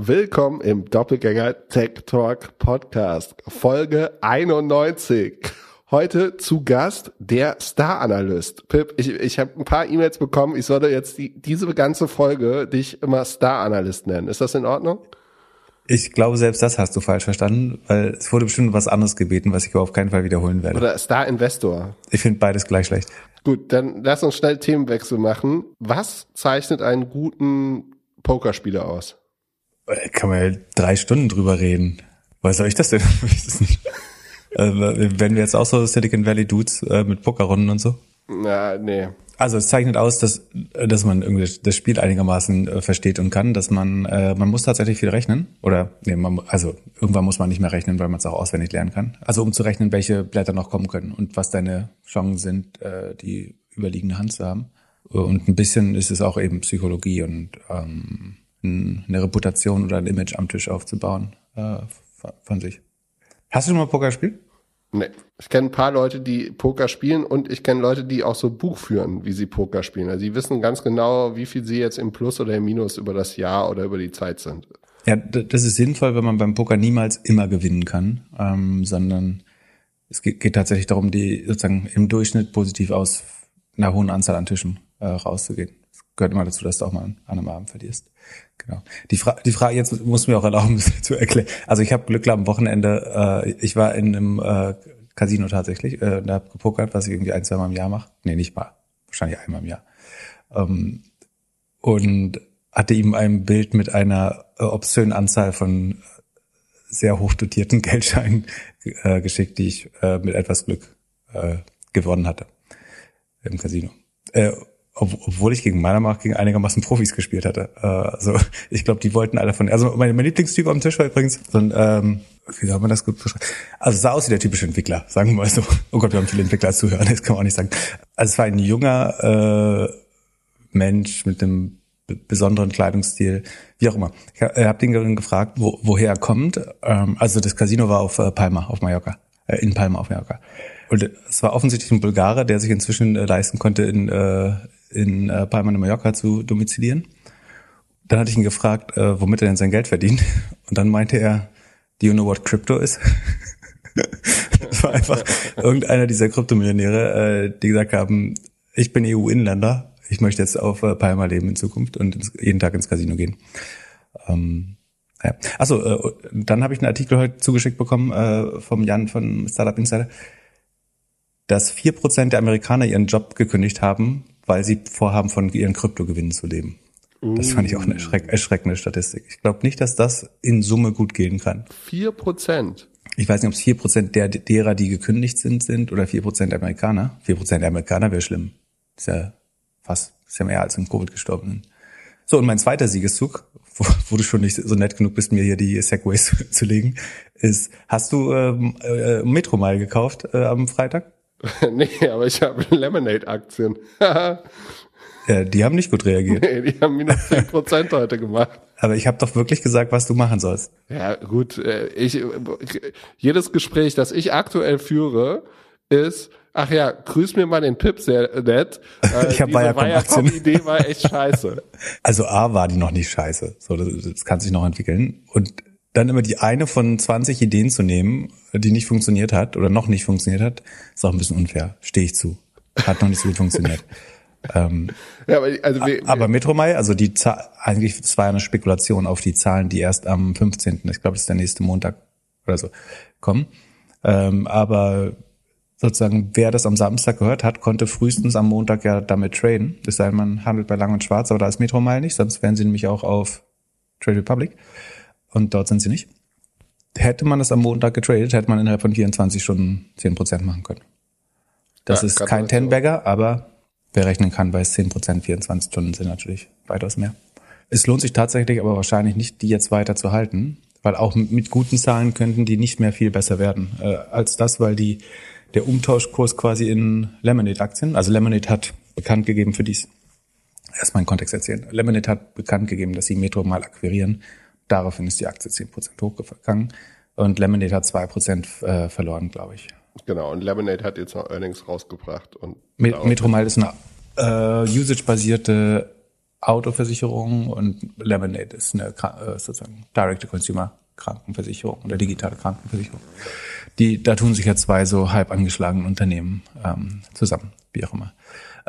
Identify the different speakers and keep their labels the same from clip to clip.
Speaker 1: Willkommen im Doppelgänger Tech Talk Podcast, Folge 91. Heute zu Gast der Star-Analyst. Pip, ich, ich habe ein paar E-Mails bekommen. Ich sollte jetzt die, diese ganze Folge dich immer Star-Analyst nennen. Ist das in Ordnung?
Speaker 2: Ich glaube, selbst das hast du falsch verstanden, weil es wurde bestimmt was anderes gebeten, was ich auf keinen Fall wiederholen werde.
Speaker 1: Oder Star-Investor.
Speaker 2: Ich finde beides gleich schlecht.
Speaker 1: Gut, dann lass uns schnell Themenwechsel machen. Was zeichnet einen guten Pokerspieler aus?
Speaker 2: Äh, kann man ja drei Stunden drüber reden. Was soll ich das denn? also, wenn wir jetzt auch so Silicon Valley Dudes äh, mit Pokerrunden und so?
Speaker 1: Na, nee.
Speaker 2: Also es zeichnet aus, dass, dass man irgendwie das Spiel einigermaßen äh, versteht und kann, dass man, äh, man muss tatsächlich viel rechnen. Oder nee, man, also irgendwann muss man nicht mehr rechnen, weil man es auch auswendig lernen kann. Also um zu rechnen, welche Blätter noch kommen können und was deine Chancen sind, äh, die überliegende Hand zu haben. Und ein bisschen ist es auch eben Psychologie und ähm, eine Reputation oder ein Image am Tisch aufzubauen äh, von sich. Hast du schon mal Poker gespielt?
Speaker 1: Nee. Ich kenne ein paar Leute, die Poker spielen und ich kenne Leute, die auch so Buch führen, wie sie Poker spielen. Also sie wissen ganz genau, wie viel sie jetzt im Plus oder im Minus über das Jahr oder über die Zeit sind.
Speaker 2: Ja, das ist sinnvoll, wenn man beim Poker niemals immer gewinnen kann, ähm, sondern es geht, geht tatsächlich darum, die sozusagen im Durchschnitt positiv aus einer hohen Anzahl an Tischen äh, rauszugehen. Gehört immer dazu, dass du auch mal an einem Abend verlierst. Genau. Die, Fra die Frage, jetzt muss mir auch erlauben zu erklären. Also ich habe Glück am Wochenende, äh, ich war in einem äh, Casino tatsächlich, äh, da habe gepokert, was ich irgendwie ein, zwei Mal im Jahr mache. Nee, nicht mal. Wahrscheinlich einmal im Jahr. Ähm, und hatte ihm ein Bild mit einer äh, obszönen Anzahl von sehr hoch dotierten Geldscheinen äh, geschickt, die ich äh, mit etwas Glück äh, gewonnen hatte im Casino. Äh, obwohl ich gegen meiner Macht gegen einigermaßen Profis gespielt hatte. Äh, also ich glaube, die wollten alle von. Also mein, mein Lieblingstyp am Tisch war übrigens so ein, ähm, wie soll man das gut beschreiben? Also sah aus wie der typische Entwickler, sagen wir mal so. Oh Gott, wir haben viele Entwickler zuhören, das kann man auch nicht sagen. Also es war ein junger äh, Mensch mit einem besonderen Kleidungsstil, wie auch immer. Ich habe hab den gefragt, wo, woher er kommt. Ähm, also das Casino war auf äh, Palma, auf Mallorca, äh, in Palma auf Mallorca. Und es war offensichtlich ein Bulgarer, der sich inzwischen äh, leisten konnte, in, äh, in äh, Palma de Mallorca zu domizilieren. Dann hatte ich ihn gefragt, äh, womit er denn sein Geld verdient. Und dann meinte er, do you know what crypto is? das war einfach irgendeiner dieser Kryptomillionäre, äh, die gesagt haben, ich bin EU-Inländer, ich möchte jetzt auf äh, Palma leben in Zukunft und ins, jeden Tag ins Casino gehen. Ähm, ja. Achso, äh, dann habe ich einen Artikel heute zugeschickt bekommen äh, vom Jan von Startup Insider, dass vier Prozent der Amerikaner ihren Job gekündigt haben, weil sie vorhaben, von ihren Kryptogewinnen zu leben. Das fand ich auch eine erschreck erschreckende Statistik. Ich glaube nicht, dass das in Summe gut gehen kann.
Speaker 1: Vier Prozent?
Speaker 2: Ich weiß nicht, ob es vier Prozent der, derer, die gekündigt sind, sind oder vier Prozent Amerikaner. Vier Prozent Amerikaner wäre schlimm. Ist ja fast, ist ja mehr als im Covid gestorben sind. So, und mein zweiter Siegeszug, wo, wo du schon nicht so nett genug bist, mir hier die Segways zu, zu legen, ist, hast du ähm, äh, Metro mal gekauft äh, am Freitag?
Speaker 1: nee, aber ich habe Lemonade-Aktien.
Speaker 2: ja, die haben nicht gut reagiert.
Speaker 1: Nee, die haben minus 10% heute gemacht.
Speaker 2: Aber ich habe doch wirklich gesagt, was du machen sollst.
Speaker 1: Ja, gut. äh, Ich, jedes Gespräch, das ich aktuell führe, ist, ach ja, grüß mir mal den Pip sehr nett. Äh,
Speaker 2: Ich hab Wirecom-Aktien.
Speaker 1: Die Idee war echt scheiße.
Speaker 2: Also A war die noch nicht scheiße. So, das, das kann sich noch entwickeln. Und dann immer die eine von 20 Ideen zu nehmen, die nicht funktioniert hat oder noch nicht funktioniert hat, ist auch ein bisschen unfair. Stehe ich zu. Hat noch nicht so gut funktioniert. ähm,
Speaker 1: Ja, aber, also wir,
Speaker 2: aber Metromai, also die Zahl, eigentlich, es war ja eine Spekulation auf die Zahlen, die erst am 15., ich glaube, das ist der nächste Montag oder so, kommen. Ähm, aber sozusagen, wer das am Samstag gehört hat, konnte frühestens am Montag ja damit traden. Das sei denn, man handelt bei Lang und Schwarz, aber da ist Metromile nicht, sonst wären sie nämlich auch auf Trade Republic. Und dort sind sie nicht. Hätte man das am Montag getradet, hätte man innerhalb von 24 Stunden 10% machen können. Das
Speaker 1: Ja,
Speaker 2: ist kein. Ten-Bagger, aber wer rechnen kann, weiß 10%, 24 Stunden sind natürlich weitaus mehr. Es lohnt sich tatsächlich aber wahrscheinlich nicht, die jetzt weiter zu halten, weil auch mit, mit guten Zahlen könnten die nicht mehr viel besser werden äh, als das, weil die der Umtauschkurs quasi in Lemonade-Aktien, also Lemonade hat bekannt gegeben für dies, erstmal einen Kontext erzählen. Lemonade hat bekannt gegeben, dass sie Metro mal akquirieren. Daraufhin ist die Aktie 10% hochgegangen und Lemonade hat 2% äh, verloren, glaube ich.
Speaker 1: genau, und Lemonade hat jetzt noch Earnings rausgebracht. und
Speaker 2: Met Metromile ist eine äh, usage-basierte Autoversicherung und Lemonade ist eine äh, sozusagen Direct-to-Consumer Krankenversicherung oder digitale Krankenversicherung. Die, da tun sich ja zwei so halb angeschlagene Unternehmen ähm, zusammen, wie auch immer.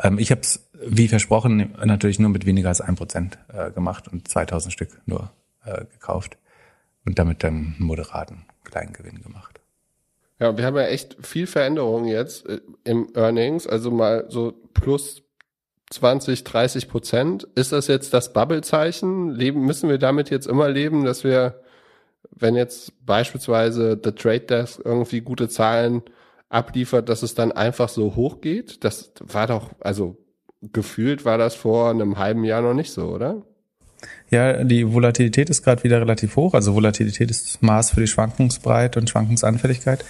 Speaker 2: Ähm, ich habe es, wie versprochen, natürlich nur mit weniger als ein Prozent äh, gemacht und 2000 Stück nur äh, gekauft und damit dann einen moderaten kleinen Gewinn gemacht.
Speaker 1: Ja, wir haben ja echt viel Veränderung jetzt äh, im Earnings, also mal so plus 20, 30 Prozent. Ist das jetzt das Bubble-Zeichen? Leben, müssen wir damit jetzt immer leben, dass wir, wenn jetzt beispielsweise The Trade Desk irgendwie gute Zahlen abliefert, dass es dann einfach so hoch geht? Das war doch, also gefühlt war das vor einem halben Jahr noch nicht so, oder?
Speaker 2: Ja, die Volatilität ist gerade wieder relativ hoch. Also Volatilität ist Maß für die Schwankungsbreite und Schwankungsanfälligkeit.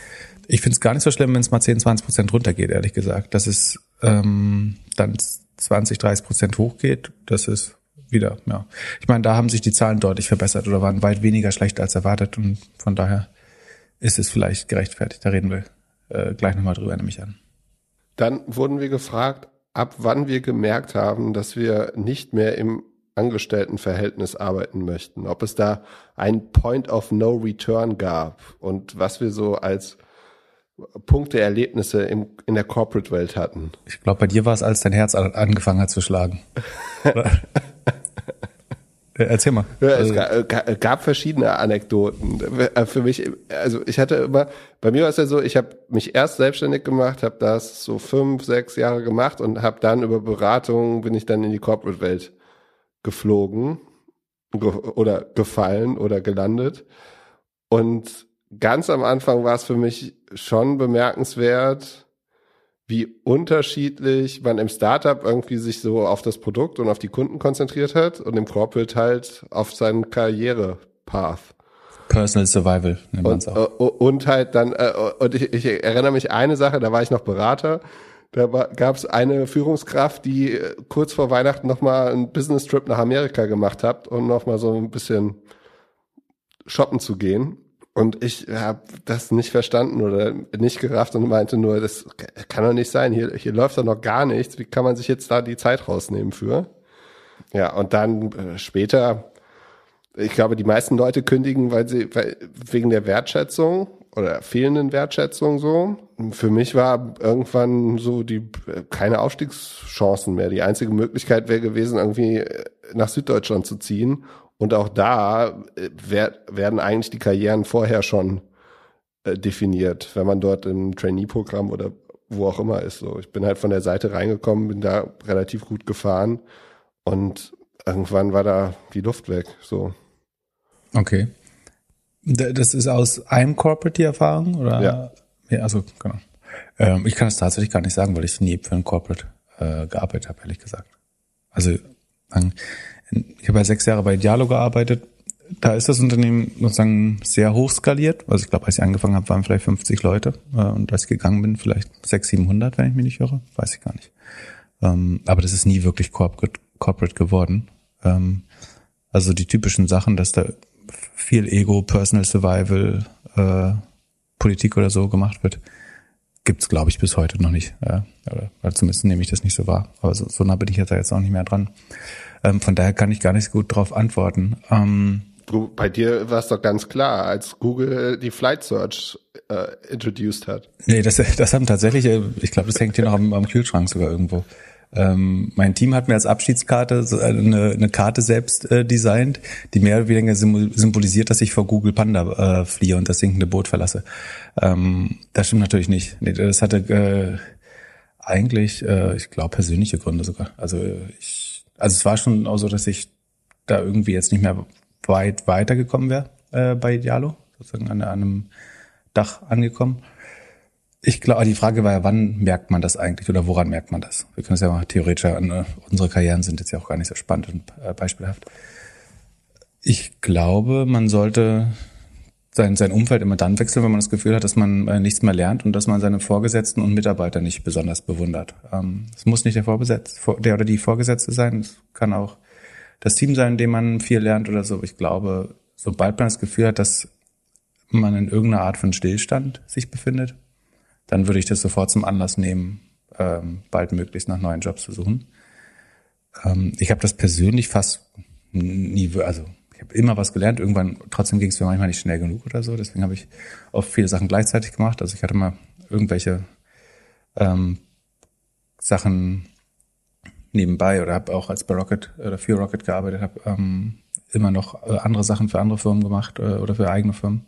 Speaker 2: Ich finde es gar nicht so schlimm, wenn es mal 10, 20 Prozent runtergeht, ehrlich gesagt. Dass es ähm, dann 20, 30 Prozent hochgeht, das ist wieder, ja. Ich meine, da haben sich die Zahlen deutlich verbessert oder waren weit weniger schlecht als erwartet und von daher ist es vielleicht gerechtfertigt. Da reden wir äh, gleich nochmal drüber, nämlich an.
Speaker 1: Dann wurden wir gefragt, ab wann wir gemerkt haben, dass wir nicht mehr im Angestelltenverhältnis arbeiten möchten, ob es da ein Point of No Return gab und was wir so als Punkte, Erlebnisse im, in der Corporate-Welt hatten.
Speaker 2: Ich glaube, bei dir war es, als dein Herz angefangen hat zu schlagen. Erzähl mal.
Speaker 1: Ja, es also gab, gab verschiedene Anekdoten. Für mich, also ich hatte immer, bei mir war es ja so, ich habe mich erst selbstständig gemacht, habe das so fünf, sechs Jahre gemacht und habe dann über Beratung bin ich dann in die Corporate-Welt geflogen oder gefallen oder gelandet. Und ganz am Anfang war es für mich schon bemerkenswert, wie unterschiedlich man im Startup irgendwie sich so auf das Produkt und auf die Kunden konzentriert hat und im Corporate halt auf seinen Karrierepath.
Speaker 2: Personal Survival nennt man es auch.
Speaker 1: Äh, und halt dann, äh, und ich, ich erinnere mich eine Sache, da war ich noch Berater, da gab es eine Führungskraft, die äh, kurz vor Weihnachten nochmal einen Business Trip nach Amerika gemacht hat, um nochmal so ein bisschen shoppen zu gehen. Und ich habe das nicht verstanden oder nicht gerafft und meinte nur, das kann doch nicht sein. Hier, hier läuft doch noch gar nichts. Wie kann man sich jetzt da die Zeit rausnehmen für? Ja, und dann äh, später, ich glaube, die meisten Leute kündigen, weil sie weil, wegen der Wertschätzung oder fehlenden Wertschätzung so. Für mich war irgendwann so die keine Aufstiegschancen mehr. Die einzige Möglichkeit wäre gewesen, irgendwie äh, nach Süddeutschland zu ziehen und auch da äh, werden eigentlich die Karrieren vorher schon äh, definiert, wenn man dort im Trainee-Programm oder wo auch immer ist. So, ich bin halt von der Seite reingekommen, bin da relativ gut gefahren und irgendwann war da die Luft weg. So.
Speaker 2: Okay. Das ist aus einem Corporate die Erfahrung oder?
Speaker 1: Ja.
Speaker 2: ja also genau. Ähm, ich kann es tatsächlich gar nicht sagen, weil ich nie für ein Corporate äh, gearbeitet habe, ehrlich gesagt. Also ich habe ja sechs Jahre bei Dialo gearbeitet. Da ist das Unternehmen sozusagen sehr hoch skaliert. Also ich glaube, als ich angefangen habe, waren vielleicht 50 Leute. Äh, und als ich gegangen bin, vielleicht 600, 700, wenn ich mich nicht irre. Weiß ich gar nicht. Ähm, aber das ist nie wirklich corporate, corporate geworden. Ähm, also die typischen Sachen, dass da viel Ego, Personal Survival, äh, Politik oder so gemacht wird, gibt's glaube ich bis heute noch nicht. Ja, oder, zumindest nehme ich das nicht so wahr. Aber so, so nah bin ich jetzt, jetzt auch nicht mehr dran. Ähm, von daher kann ich gar nicht so gut darauf antworten. Ähm,
Speaker 1: du, bei dir war es doch ganz klar, als Google die Flight Search äh, introduced hat.
Speaker 2: Nee, das, das haben tatsächlich, äh, ich glaube, das hängt hier noch am, am Kühlschrank sogar irgendwo. Ähm, mein Team hat mir als Abschiedskarte so eine, eine Karte selbst äh, designt, die mehr oder weniger symbolisiert, dass ich vor Google Panda äh, fliehe und das sinkende Boot verlasse. Ähm, das stimmt natürlich nicht. Nee, das hatte äh, eigentlich, äh, ich glaube, persönliche Gründe sogar. Also ich also es war schon auch so, dass ich da irgendwie jetzt nicht mehr weit weitergekommen wäre äh, bei Diallo, sozusagen an, an einem Dach angekommen. Ich glaube, die Frage war ja, wann merkt man das eigentlich oder woran merkt man das? Wir können es ja mal theoretisch an, äh, unsere Karrieren sind jetzt ja auch gar nicht so spannend und äh, beispielhaft. Ich glaube, man sollte sein, sein Umfeld immer dann wechseln, wenn man das Gefühl hat, dass man äh, nichts mehr lernt und dass man seine Vorgesetzten und Mitarbeiter nicht besonders bewundert. Ähm, es muss nicht der Vorgesetzte, der oder die Vorgesetzte sein, es kann auch das Team sein, in dem man viel lernt oder so. Ich glaube, sobald man das Gefühl hat, dass man in irgendeiner Art von Stillstand sich befindet, dann würde ich das sofort zum Anlass nehmen, ähm, bald möglichst nach neuen Jobs zu suchen. Ähm, ich habe das persönlich fast nie, also ich habe immer was gelernt. Irgendwann, trotzdem ging es mir manchmal nicht schnell genug oder so. Deswegen habe ich oft viele Sachen gleichzeitig gemacht. Also ich hatte mal irgendwelche ähm, Sachen nebenbei oder habe auch als bei Rocket oder für Rocket gearbeitet, habe ähm, immer noch äh, andere Sachen für andere Firmen gemacht äh, oder für eigene Firmen.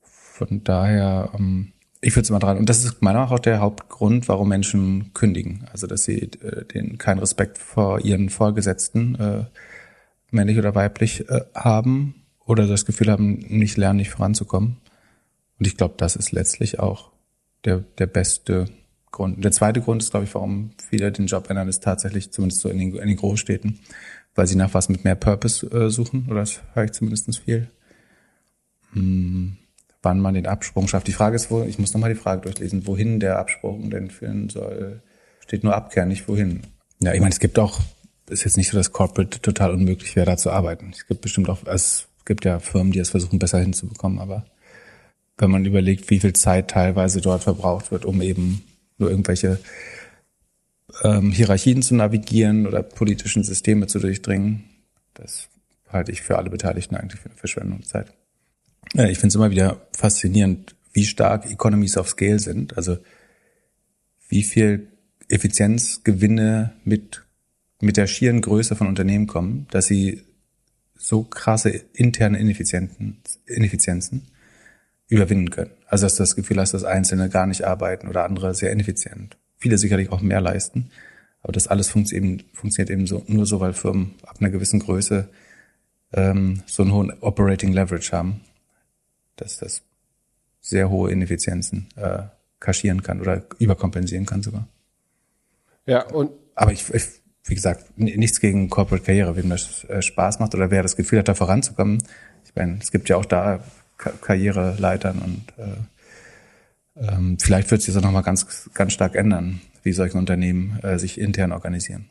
Speaker 2: Von daher, ähm, ich würde es immer dran. Und das ist meiner Meinung nach auch der Hauptgrund, warum Menschen kündigen. Also dass sie äh, den keinen Respekt vor ihren Vorgesetzten, äh, männlich oder weiblich, äh, haben oder das Gefühl haben, nicht lernen, nicht voranzukommen. Und ich glaube, das ist letztlich auch der, der beste Grund. Der zweite Grund ist, glaube ich, warum viele den Job ändern, ist tatsächlich, zumindest so in den, in den Großstädten, weil sie nach was mit mehr Purpose äh, suchen, oder das höre ich zumindest viel. Hm, wann man den Absprung schafft. Die Frage ist, wo, ich muss nochmal die Frage durchlesen, wohin der Absprung denn führen soll. Steht nur Abkehr, nicht wohin. Ja, ich meine, es gibt auch, ist jetzt nicht so, dass Corporate total unmöglich wäre, da zu arbeiten. Es gibt bestimmt auch, es gibt ja Firmen, die es versuchen, besser hinzubekommen, aber wenn man überlegt, wie viel Zeit teilweise dort verbraucht wird, um eben nur irgendwelche ähm, Hierarchien zu navigieren oder politischen Systeme zu durchdringen. Das halte ich für alle Beteiligten eigentlich für eine Verschwendung der Zeit. Ich finde es immer wieder faszinierend, wie stark Economies of Scale sind. Also wie viel Effizienzgewinne mit, mit der schieren Größe von Unternehmen kommen, dass sie so krasse interne Ineffizienzen, Ineffizienzen überwinden können. Also dass du das Gefühl hast, dass Einzelne gar nicht arbeiten oder andere sehr ineffizient. Viele sicherlich auch mehr leisten. Aber das alles funktioniert eben, funktioniert eben so, nur so, weil Firmen ab einer gewissen Größe ähm, so einen hohen Operating Leverage haben, dass das sehr hohe Ineffizienzen äh, kaschieren kann oder überkompensieren kann sogar.
Speaker 1: Ja, und
Speaker 2: aber ich, ich wie gesagt, nichts gegen Corporate Karriere, wem das äh, Spaß macht oder wer das Gefühl hat, da voranzukommen. Ich meine, es gibt ja auch da Karriereleitern und äh, ähm, vielleicht wird sich das auch nochmal ganz, ganz stark ändern, wie solche Unternehmen äh, sich intern organisieren.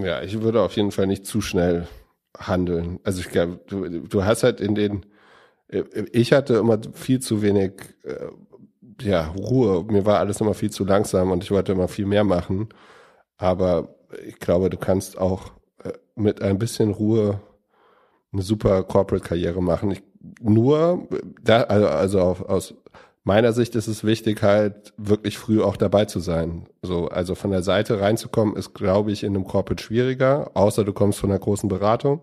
Speaker 1: Ja, ich würde auf jeden Fall nicht zu schnell handeln. Also ich glaube, du, du hast halt in den, ich hatte immer viel zu wenig äh, ja, Ruhe. Mir war alles immer viel zu langsam und ich wollte immer viel mehr machen. Aber ich glaube, du kannst auch äh, mit ein bisschen Ruhe eine super Corporate-Karriere machen. Ich nur, da, also, also auf, aus meiner Sicht ist es wichtig, halt wirklich früh auch dabei zu sein. So, also von der Seite reinzukommen, ist, glaube ich, in einem Corporate schwieriger, außer du kommst von einer großen Beratung.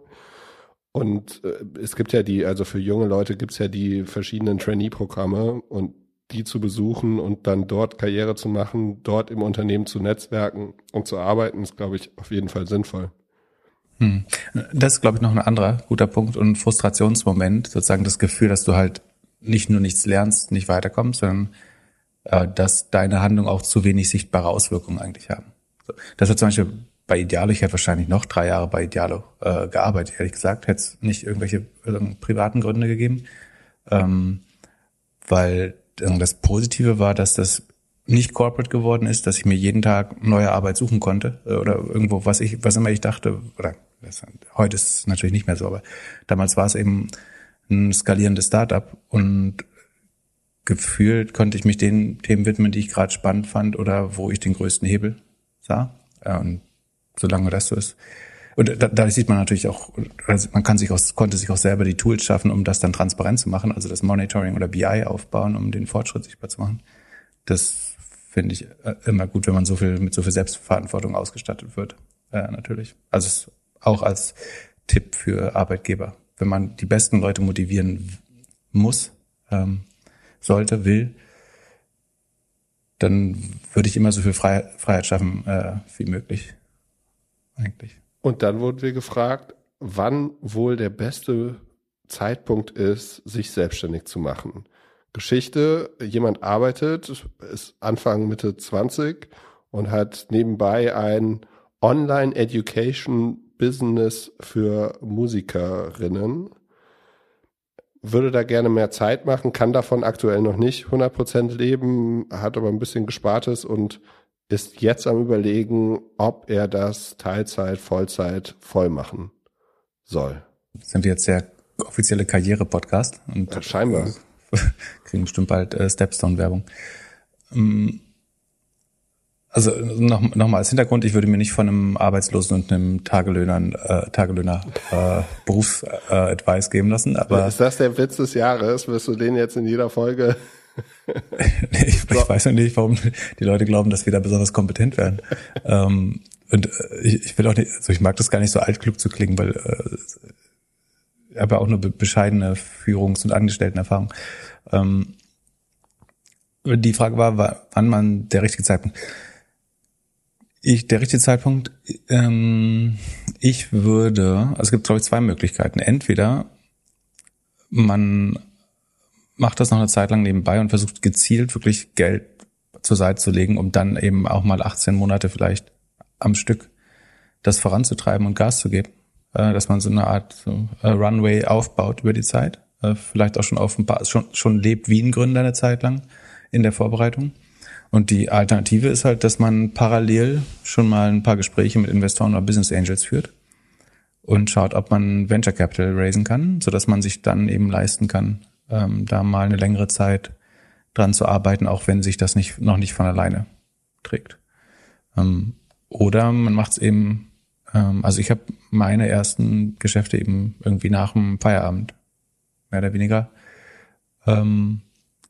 Speaker 1: Und äh, es gibt ja die, also für junge Leute gibt es ja die verschiedenen Trainee-Programme und die zu besuchen und dann dort Karriere zu machen, dort im Unternehmen zu netzwerken und zu arbeiten, ist, glaube ich, auf jeden Fall sinnvoll.
Speaker 2: Hm. Das ist, glaube ich, noch ein anderer guter Punkt und Frustrationsmoment, sozusagen das Gefühl, dass du halt nicht nur nichts lernst, nicht weiterkommst, sondern äh, dass deine Handlungen auch zu wenig sichtbare Auswirkungen eigentlich haben. Das hat zum Beispiel bei Idealo, ich hätte wahrscheinlich noch drei Jahre bei Idealo äh, gearbeitet, ehrlich gesagt, hätte es nicht irgendwelche äh, privaten Gründe gegeben, ähm, weil äh, das Positive war, dass das nicht corporate geworden ist, dass ich mir jeden Tag neue Arbeit suchen konnte äh, oder irgendwo, was ich, was immer ich dachte, oder das, heute ist es natürlich nicht mehr so, aber damals war es eben ein skalierendes Startup und gefühlt konnte ich mich den Themen widmen, die ich gerade spannend fand oder wo ich den größten Hebel sah. Und solange das so ist. Und da, da sieht man natürlich auch, also man kann sich auch, konnte sich auch selber die Tools schaffen, um das dann transparent zu machen, also das Monitoring oder BI aufbauen, um den Fortschritt sichtbar zu machen. Das finde ich äh, immer gut, wenn man so viel mit so viel Selbstverantwortung ausgestattet wird. Äh, natürlich. Also auch als Tipp für Arbeitgeber. Wenn man die besten Leute motivieren muss, ähm, sollte, will, dann würde ich immer so viel Freiheit, schaffen äh, wie möglich. Eigentlich.
Speaker 1: Und dann wurden wir gefragt, wann wohl der beste Zeitpunkt ist, sich selbstständig zu machen. Geschichte, jemand arbeitet, ist Anfang Mitte 20 und hat nebenbei ein Online-Education Business für Musikerinnen. Würde da gerne mehr Zeit machen, kann davon aktuell noch nicht 100% leben, hat aber ein bisschen Gespartes und ist jetzt am überlegen, ob er das Teilzeit, Vollzeit voll machen soll.
Speaker 2: Sind wir jetzt der offizielle Karriere-Podcast?
Speaker 1: Und ja, scheinbar.
Speaker 2: kriegen bestimmt bald äh, Stepstone-Werbung. Ähm, also noch, noch mal als Hintergrund, ich würde mir nicht von einem Arbeitslosen und einem Tagelöhner, äh, Tagelöhner äh, Berufsadvice äh, geben lassen. Aber
Speaker 1: ist das der Witz des Jahres? Wirst du den jetzt in jeder Folge?
Speaker 2: Nee, ich, so. ich weiß noch nicht, warum die Leute glauben, dass wir da besonders kompetent werden. ähm, und äh, ich, ich will auch nicht, also ich mag das gar nicht so altklug zu klingen, weil äh, ich habe ja auch nur bescheidene Führungs- und Angestelltenerfahrung. Ähm, die Frage war, wann man der richtige Zeitpunkt. Ich, der richtige Zeitpunkt, ähm, ich würde, also es gibt glaube ich zwei Möglichkeiten. Entweder man macht das noch eine Zeit lang nebenbei und versucht gezielt wirklich Geld zur Seite zu legen, um dann eben auch mal 18 Monate vielleicht am Stück das voranzutreiben und Gas zu geben, äh, dass man so eine Art äh, Runway aufbaut über die Zeit, äh, vielleicht auch schon auf paar, schon, schon lebt wie ein Gründer eine Zeit lang in der Vorbereitung. Und die Alternative ist halt, dass man parallel schon mal ein paar Gespräche mit Investoren oder Business Angels führt und schaut, ob man Venture Capital raisen kann, so dass man sich dann eben leisten kann, ähm, da mal eine längere Zeit dran zu arbeiten, auch wenn sich das nicht noch nicht von alleine trägt. Ähm, oder man macht es eben, ähm, also ich habe meine ersten Geschäfte eben irgendwie nach dem Feierabend mehr oder weniger ähm,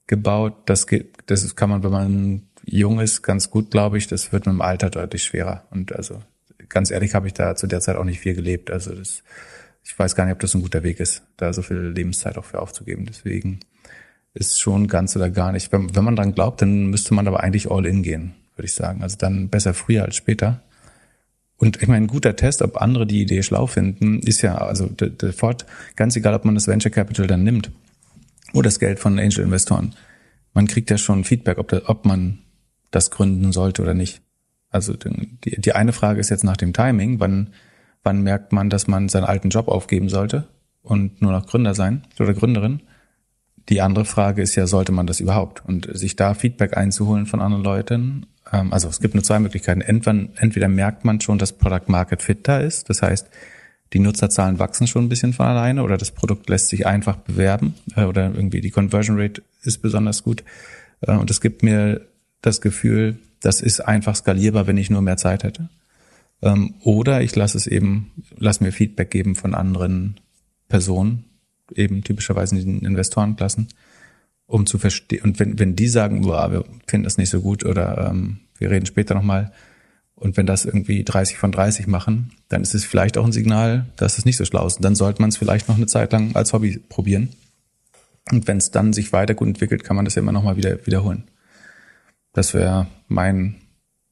Speaker 2: gebaut. Das geht, das kann man, wenn man jung ist, ganz gut, glaube ich. Das wird mit dem Alter deutlich schwerer. Und also ganz ehrlich habe ich da zu der Zeit auch nicht viel gelebt. Also das, ich weiß gar nicht, ob das ein guter Weg ist, da so viel Lebenszeit auch für aufzugeben. Deswegen ist schon ganz oder gar nicht. Wenn, wenn man dran glaubt, dann müsste man aber eigentlich all in gehen, würde ich sagen. Also dann besser früher als später. Und ich meine, ein guter Test, ob andere die Idee schlau finden, ist ja, also der, der Fort, ganz egal, ob man das Venture Capital dann nimmt oder das Geld von Angel-Investoren. Man kriegt ja schon Feedback, ob, da, ob man das gründen sollte oder nicht. Also die, die eine Frage ist jetzt nach dem Timing, wann, wann merkt man, dass man seinen alten Job aufgeben sollte und nur noch Gründer sein oder Gründerin. Die andere Frage ist ja, sollte man das überhaupt? Und sich da Feedback einzuholen von anderen Leuten. Ähm, also es gibt nur zwei Möglichkeiten. Entweder, entweder merkt man schon, dass Product Market Fit da ist. Das heißt, die Nutzerzahlen wachsen schon ein bisschen von alleine oder das Produkt lässt sich einfach bewerben äh, oder irgendwie die Conversion Rate ist besonders gut. Äh, und es gibt mir das Gefühl, das ist einfach skalierbar, wenn ich nur mehr Zeit hätte. Ähm, oder ich lasse es eben, lass mir Feedback geben von anderen Personen, eben typischerweise in den Investorenklassen, um zu verstehen. Und wenn, wenn die sagen, boah, wir finden das nicht so gut oder ähm, wir reden später nochmal, und wenn das irgendwie 30 von 30 machen, dann ist es vielleicht auch ein Signal, dass es nicht so schlau ist. Und dann sollte man es vielleicht noch eine Zeit lang als Hobby probieren. Und wenn es dann sich weiter gut entwickelt, kann man das ja immer nochmal wieder wiederholen. Das wäre mein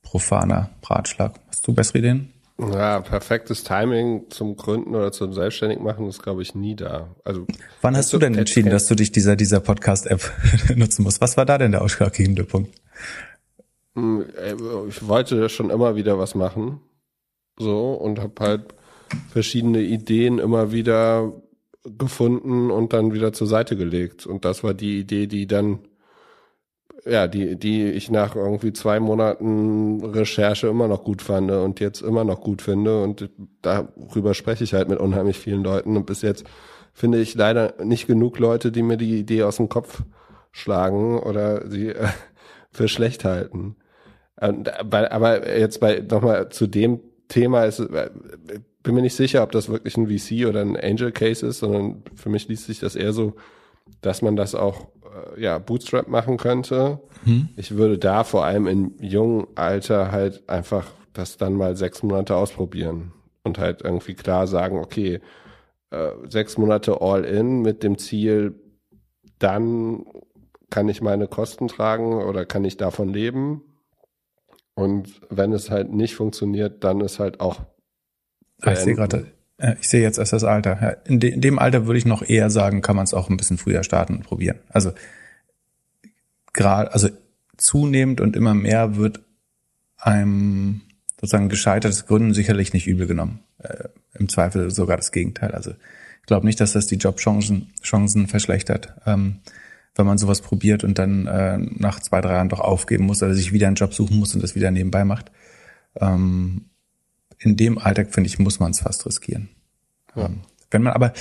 Speaker 2: profaner Ratschlag. Hast du bessere Ideen?
Speaker 1: Ja, perfektes Timing zum Gründen oder zum Selbstständigmachen ist, glaube ich, nie da. Also
Speaker 2: wann hast du denn entschieden, dass du dich dieser dieser Podcast-App nutzen musst? Was war da denn der ausschlaggebende Punkt?
Speaker 1: Hm, äh, ich wollte schon immer wieder was machen, so und habe halt verschiedene Ideen immer wieder gefunden und dann wieder zur Seite gelegt. Und das war die Idee, die dann ja, die, die ich nach irgendwie zwei Monaten Recherche immer noch gut fand und jetzt immer noch gut finde. Und darüber spreche ich halt mit unheimlich vielen Leuten. Und bis jetzt finde ich leider nicht genug Leute, die mir die Idee aus dem Kopf schlagen oder sie äh, für schlecht halten. Und, aber jetzt bei nochmal zu dem Thema ist, äh, bin mir nicht sicher, ob das wirklich ein VC oder ein Angel Case ist, sondern für mich liest sich das eher so, dass man das auch äh, ja, Bootstrap machen könnte. Hm. Ich würde da vor allem im jungen Alter halt einfach das dann mal sechs Monate ausprobieren und halt irgendwie klar sagen, okay, äh, sechs Monate all in mit dem Ziel, dann kann ich meine Kosten tragen oder kann ich davon leben. Und wenn es halt nicht funktioniert, dann ist halt auch.
Speaker 2: Ah, ich sehe gerade, äh, ich sehe jetzt erst das Alter. In, de, in dem Alter würde ich noch eher sagen, kann man es auch ein bisschen früher starten und probieren. Also gerade, also zunehmend und immer mehr wird einem sozusagen gescheitertes Gründen sicherlich nicht übel genommen. Äh, Im Zweifel sogar das Gegenteil. Also ich glaube nicht, dass das die Jobchancen Chancen verschlechtert, ähm, wenn man sowas probiert und dann äh, nach zwei, drei Jahren doch aufgeben muss oder sich wieder einen Job suchen muss und das wieder nebenbei macht. Ähm, in dem Alter, finde ich, muss man es fast riskieren. Ja. Ähm, wenn man aber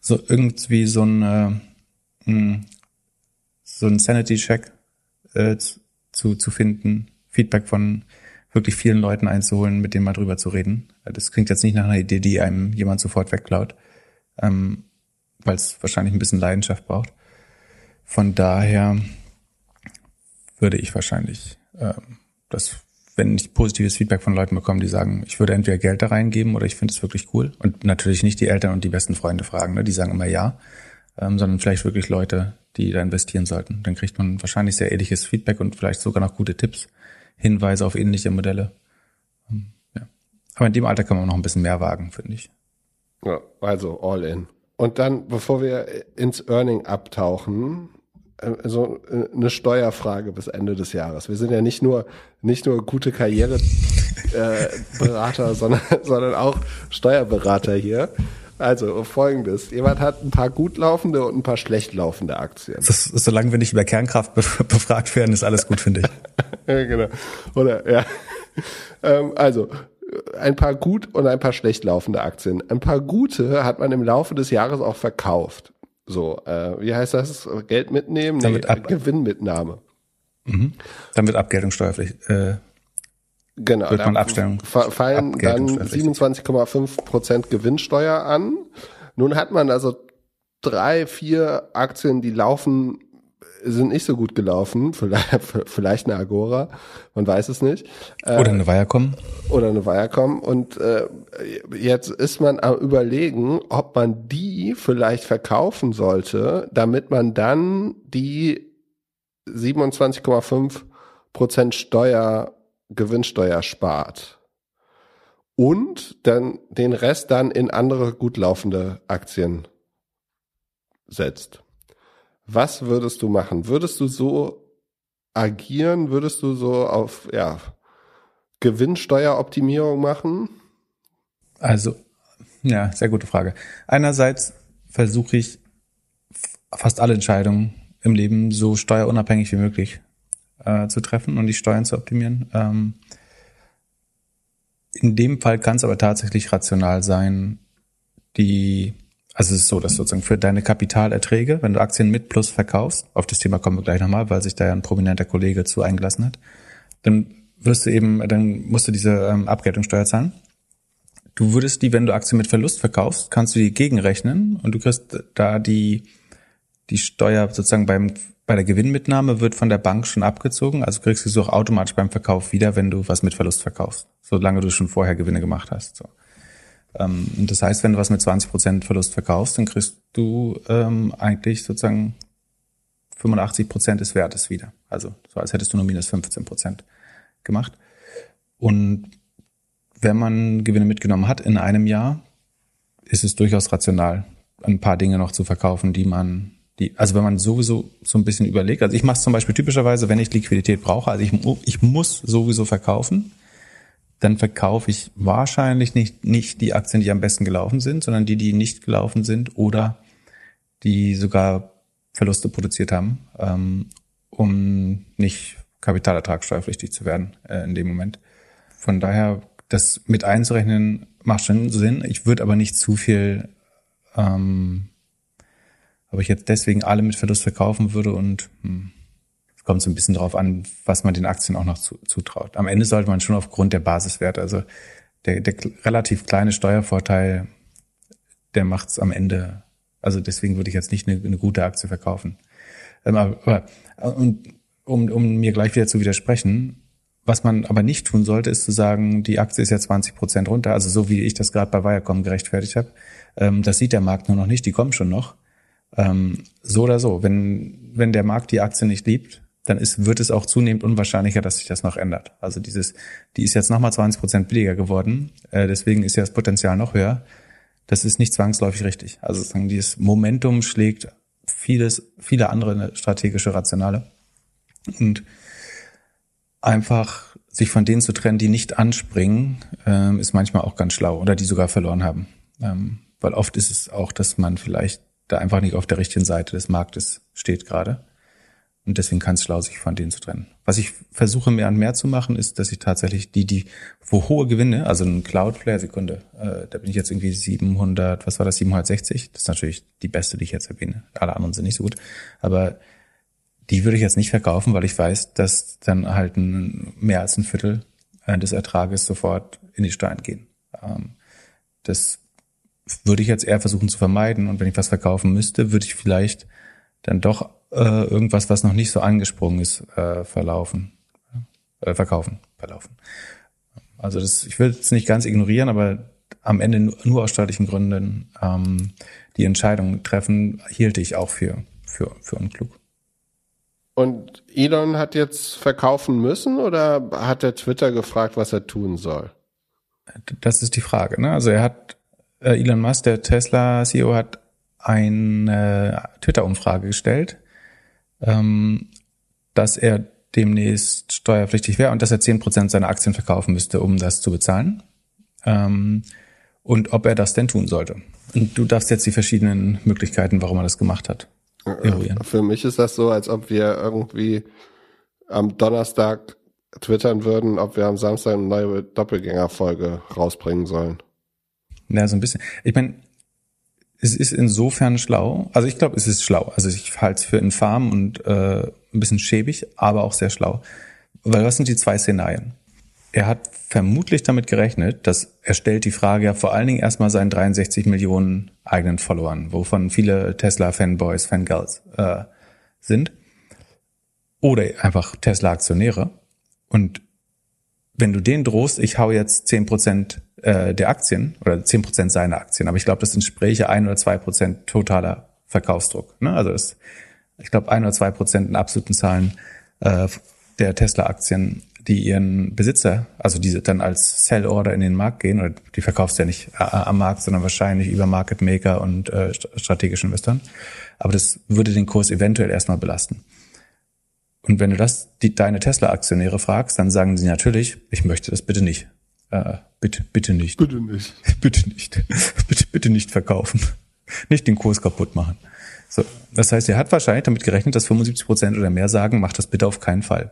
Speaker 2: so irgendwie so ein, äh, so ein Sanity-Check äh, zu, zu finden, Feedback von wirklich vielen Leuten einzuholen, mit denen mal drüber zu reden. Das klingt jetzt nicht nach einer Idee, die einem jemand sofort wegklaut, ähm, weil es wahrscheinlich ein bisschen Leidenschaft braucht. Von daher würde ich wahrscheinlich ähm, das, wenn ich positives Feedback von Leuten bekomme, die sagen, ich würde entweder Geld da reingeben oder ich finde es wirklich cool. Und natürlich nicht die Eltern und die besten Freunde fragen, ne? die sagen immer ja, ähm, sondern vielleicht wirklich Leute, die da investieren sollten. Dann kriegt man wahrscheinlich sehr ähnliches Feedback und vielleicht sogar noch gute Tipps, Hinweise auf ähnliche Modelle. Ähm, ja. Aber in dem Alter kann man noch ein bisschen mehr wagen, finde ich.
Speaker 1: Ja, also all in. Und dann, bevor wir ins Earning abtauchen, so äh, eine Steuerfrage bis Ende des Jahres. Wir sind ja nicht nur nicht nur gute Karriereberater, äh, sondern sondern auch Steuerberater hier. Also folgendes: Jemand hat ein paar gut laufende und ein paar schlecht laufende Aktien.
Speaker 2: Das ist, solange wir nicht über Kernkraft befragt werden, ist alles gut, finde ich.
Speaker 1: ja, genau. Oder ja. Ähm, also ein paar gut und ein paar schlecht laufende Aktien. Ein paar gute hat man im Laufe des Jahres auch verkauft. So, äh, wie heißt das? Geld mitnehmen? Nee, ab Gewinnmitnahme.
Speaker 2: Mhm. Dann wird Abgeltung steuerpflichtig. Äh,
Speaker 1: genau. Wird man Abstellung fallen dann 27,5 Prozent Gewinnsteuer an. Nun hat man also drei, vier Aktien, die laufen sind nicht so gut gelaufen, vielleicht, vielleicht eine Agora, man weiß es nicht.
Speaker 2: Oder eine Viacom.
Speaker 1: Oder eine Viacom. Und äh, jetzt ist man am überlegen, ob man die vielleicht verkaufen sollte, damit man dann die 27,5 Prozent Steuer, Gewinnsteuer spart. Und dann den Rest dann in andere gut laufende Aktien setzt. Was würdest du machen? Würdest du so agieren? Würdest du so auf ja, Gewinnsteueroptimierung machen?
Speaker 2: Also, ja, sehr gute Frage. Einerseits versuche ich fast alle Entscheidungen im Leben so steuerunabhängig wie möglich äh, zu treffen und die Steuern zu optimieren. Ähm, in dem Fall kann es aber tatsächlich rational sein, die also es ist so, dass sozusagen für deine Kapitalerträge, wenn du Aktien mit Plus verkaufst, auf das Thema kommen wir gleich nochmal, weil sich da ja ein prominenter Kollege zu eingelassen hat, dann wirst du eben, dann musst du diese ähm, Abgeltungssteuer zahlen. Du würdest die, wenn du Aktien mit Verlust verkaufst, kannst du die gegenrechnen und du kriegst da die, die Steuer sozusagen beim, bei der Gewinnmitnahme wird von der Bank schon abgezogen, also kriegst du sie auch automatisch beim Verkauf wieder, wenn du was mit Verlust verkaufst, solange du schon vorher Gewinne gemacht hast. So. Ähm, das heißt, wenn du was mit 20% Verlust verkaufst, dann kriegst du ähm, eigentlich sozusagen 85% des Wertes wieder. Also so als hättest du nur minus 15% gemacht. Und wenn man Gewinne mitgenommen hat in einem Jahr, ist es durchaus rational, ein paar Dinge noch zu verkaufen, die man, die, also wenn man sowieso so ein bisschen überlegt, also ich mache es zum Beispiel typischerweise, wenn ich Liquidität brauche, also ich, ich muss sowieso verkaufen, dann verkaufe ich wahrscheinlich nicht, nicht die Aktien, die am besten gelaufen sind, sondern die, die nicht gelaufen sind oder die sogar Verluste produziert haben, ähm, um nicht kapitalertragssteuerpflichtig zu werden äh, in dem Moment. Von daher, das mit einzurechnen macht schon Sinn. Ich würde aber nicht zu viel, ähm, ob ich jetzt deswegen alle mit Verlust verkaufen würde und hm, kommt so ein bisschen darauf an, was man den Aktien auch noch zutraut. Am Ende sollte man schon aufgrund der Basiswerte, also der, der relativ kleine Steuervorteil, der macht es am Ende. Also deswegen würde ich jetzt nicht eine, eine gute Aktie verkaufen. Ähm, aber, und um, um mir gleich wieder zu widersprechen, was man aber nicht tun sollte, ist zu sagen, die Aktie ist ja 20 Prozent runter, also so wie ich das gerade bei Viacom gerechtfertigt habe. Ähm, das sieht der Markt nur noch nicht, die kommen schon noch. Ähm, so oder so, wenn, wenn der Markt die Aktie nicht liebt, dann ist, wird es auch zunehmend unwahrscheinlicher, dass sich das noch ändert. Also dieses, die ist jetzt nochmal 20 Prozent billiger geworden, äh, deswegen ist ja das Potenzial noch höher. Das ist nicht zwangsläufig richtig. Also sozusagen dieses Momentum schlägt vieles, viele andere strategische Rationale. Und einfach sich von denen zu trennen, die nicht anspringen, ähm, ist manchmal auch ganz schlau oder die sogar verloren haben. Ähm, weil oft ist es auch, dass man vielleicht da einfach nicht auf der richtigen Seite des Marktes steht gerade. Und deswegen kann es schlau, sich von denen zu trennen. Was ich versuche mehr und mehr zu machen, ist, dass ich tatsächlich die, die, wo hohe Gewinne, also ein Cloudflare, Sekunde, äh, da bin ich jetzt irgendwie 700, was war das, 760? Das ist natürlich die beste, die ich jetzt erwähne. Alle anderen sind nicht so gut. Aber die würde ich jetzt nicht verkaufen, weil ich weiß, dass dann halt ein, mehr als ein Viertel äh, des Ertrages sofort in die Steuern gehen. Ähm, das würde ich jetzt eher versuchen zu vermeiden. Und wenn ich was verkaufen müsste, würde ich vielleicht dann doch äh, irgendwas, was noch nicht so angesprungen ist, äh, verlaufen, äh, verkaufen, verlaufen. Also das, ich will es nicht ganz ignorieren, aber am Ende nur, nur aus steuerlichen Gründen ähm, die Entscheidung treffen, hielt ich auch für, für, für unklug.
Speaker 1: Und Elon hat jetzt verkaufen müssen oder hat er Twitter gefragt, was er tun soll?
Speaker 2: Das ist die Frage. Ne? Also er hat, äh, Elon Musk, der Tesla-CEO, hat eine Twitter-Umfrage gestellt, ähm, dass er demnächst steuerpflichtig wäre und dass er zehn Prozent seiner Aktien verkaufen müsste, um das zu bezahlen. Ähm, und ob er das denn tun sollte. Und du darfst jetzt die verschiedenen Möglichkeiten, warum er das gemacht hat,
Speaker 1: eruieren. Für mich ist das so, als ob wir irgendwie am Donnerstag twittern würden, ob wir am Samstag eine neue Doppelgängerfolge rausbringen sollen.
Speaker 2: Ja, so ein bisschen. Ich meine, es ist insofern schlau. Also ich glaube, es ist schlau. Also ich halte es für infam und äh, ein bisschen schäbig, aber auch sehr schlau. Weil was sind die zwei Szenarien? Er hat vermutlich damit gerechnet, dass er stellt die Frage ja vor allen Dingen erstmal seinen 63 Millionen eigenen Followern, wovon viele Tesla-Fanboys, Fangirls äh, sind. Oder einfach Tesla-Aktionäre. Und wenn du denen drohst, ich hau jetzt 10% äh, der Aktien oder 10% seiner Aktien, aber ich glaube, das entspräche ein oder zwei Prozent totaler Verkaufsdruck. Ne? Also das, ich glaube, ein oder zwei Prozent in absoluten Zahlen äh, der Tesla-Aktien die ihren Besitzer, also diese dann als Sell-Order in den Markt gehen, oder die verkaufst du ja nicht äh, am Markt, sondern wahrscheinlich über Market Maker und äh, strategischen Investoren. Aber das würde den Kurs eventuell erstmal belasten. Und wenn du das die, deine Tesla-Aktionäre fragst, dann sagen sie natürlich, ich möchte das bitte nicht. Äh, bitte, bitte nicht.
Speaker 1: Bitte nicht.
Speaker 2: bitte nicht. bitte, bitte nicht verkaufen. Nicht den Kurs kaputt machen. So, das heißt, er hat wahrscheinlich damit gerechnet, dass 75 Prozent oder mehr sagen, mach das bitte auf keinen Fall.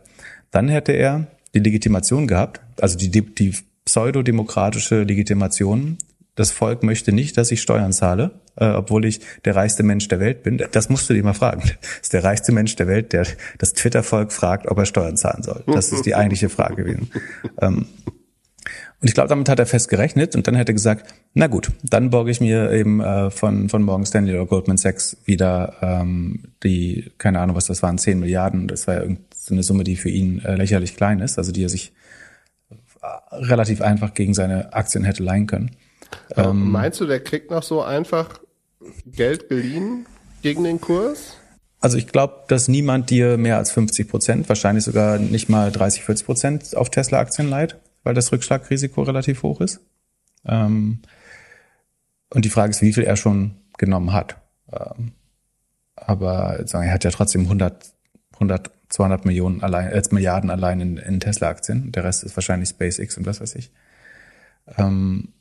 Speaker 2: Dann hätte er die Legitimation gehabt, also die, die pseudodemokratische Legitimation. Das Volk möchte nicht, dass ich Steuern zahle, äh, obwohl ich der reichste Mensch der Welt bin. Das musst du dir mal fragen. Das ist der reichste Mensch der Welt, der das Twitter-Volk fragt, ob er Steuern zahlen soll. Das ist die eigentliche Frage gewesen. Ähm, und ich glaube, damit hat er fest gerechnet und dann hätte er gesagt, na gut, dann borge ich mir eben äh, von, von Morgan Stanley oder Goldman Sachs wieder ähm, die, keine Ahnung, was das waren, 10 Milliarden. Das war ja irgendeine Summe, die für ihn äh, lächerlich klein ist, also die er sich äh, relativ einfach gegen seine Aktien hätte leihen können.
Speaker 1: Ähm, meinst du, der kriegt noch so einfach Geld geliehen gegen den Kurs?
Speaker 2: Also ich glaube, dass niemand dir mehr als 50 Prozent, wahrscheinlich sogar nicht mal 30, 40 Prozent auf Tesla-Aktien leiht weil das Rückschlagrisiko relativ hoch ist. Ähm, und die Frage ist, wie viel er schon genommen hat. Ähm, aber er hat ja trotzdem 100, 100 200 Millionen allein, äh, Milliarden allein in, in Tesla-Aktien. Der Rest ist wahrscheinlich SpaceX und was weiß ich. Ähm,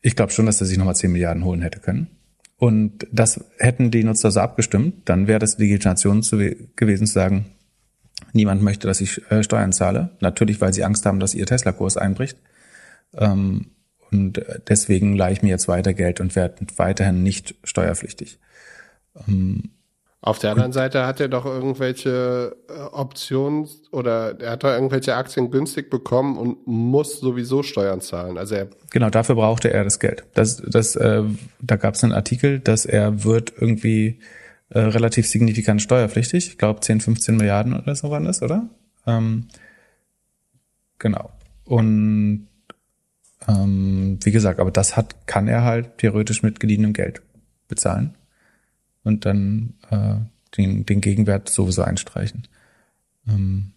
Speaker 2: ich glaube schon, dass er sich nochmal 10 Milliarden holen hätte können. Und das hätten die Nutzer so abgestimmt, dann wäre das Legitimation zu, gewesen zu sagen, Niemand möchte, dass ich äh, Steuern zahle. Natürlich, weil sie Angst haben, dass ihr Tesla-Kurs einbricht. Ähm, und äh, deswegen leihe ich mir jetzt weiter Geld und werde weiterhin nicht steuerpflichtig.
Speaker 1: Ähm, Auf der anderen Seite hat er doch irgendwelche äh, Optionen oder er hat doch irgendwelche Aktien günstig bekommen und muss sowieso Steuern zahlen. Also er
Speaker 2: genau, dafür brauchte er das Geld. Das, das, äh, da gab es einen Artikel, dass er wird irgendwie äh, relativ signifikant steuerpflichtig. Ich glaube 10, 15 Milliarden oder so waren das, oder? Ähm, genau. Und ähm, wie gesagt, aber das hat, kann er halt theoretisch mit geliehenem Geld bezahlen und dann äh, den, den Gegenwert sowieso einstreichen. Ähm,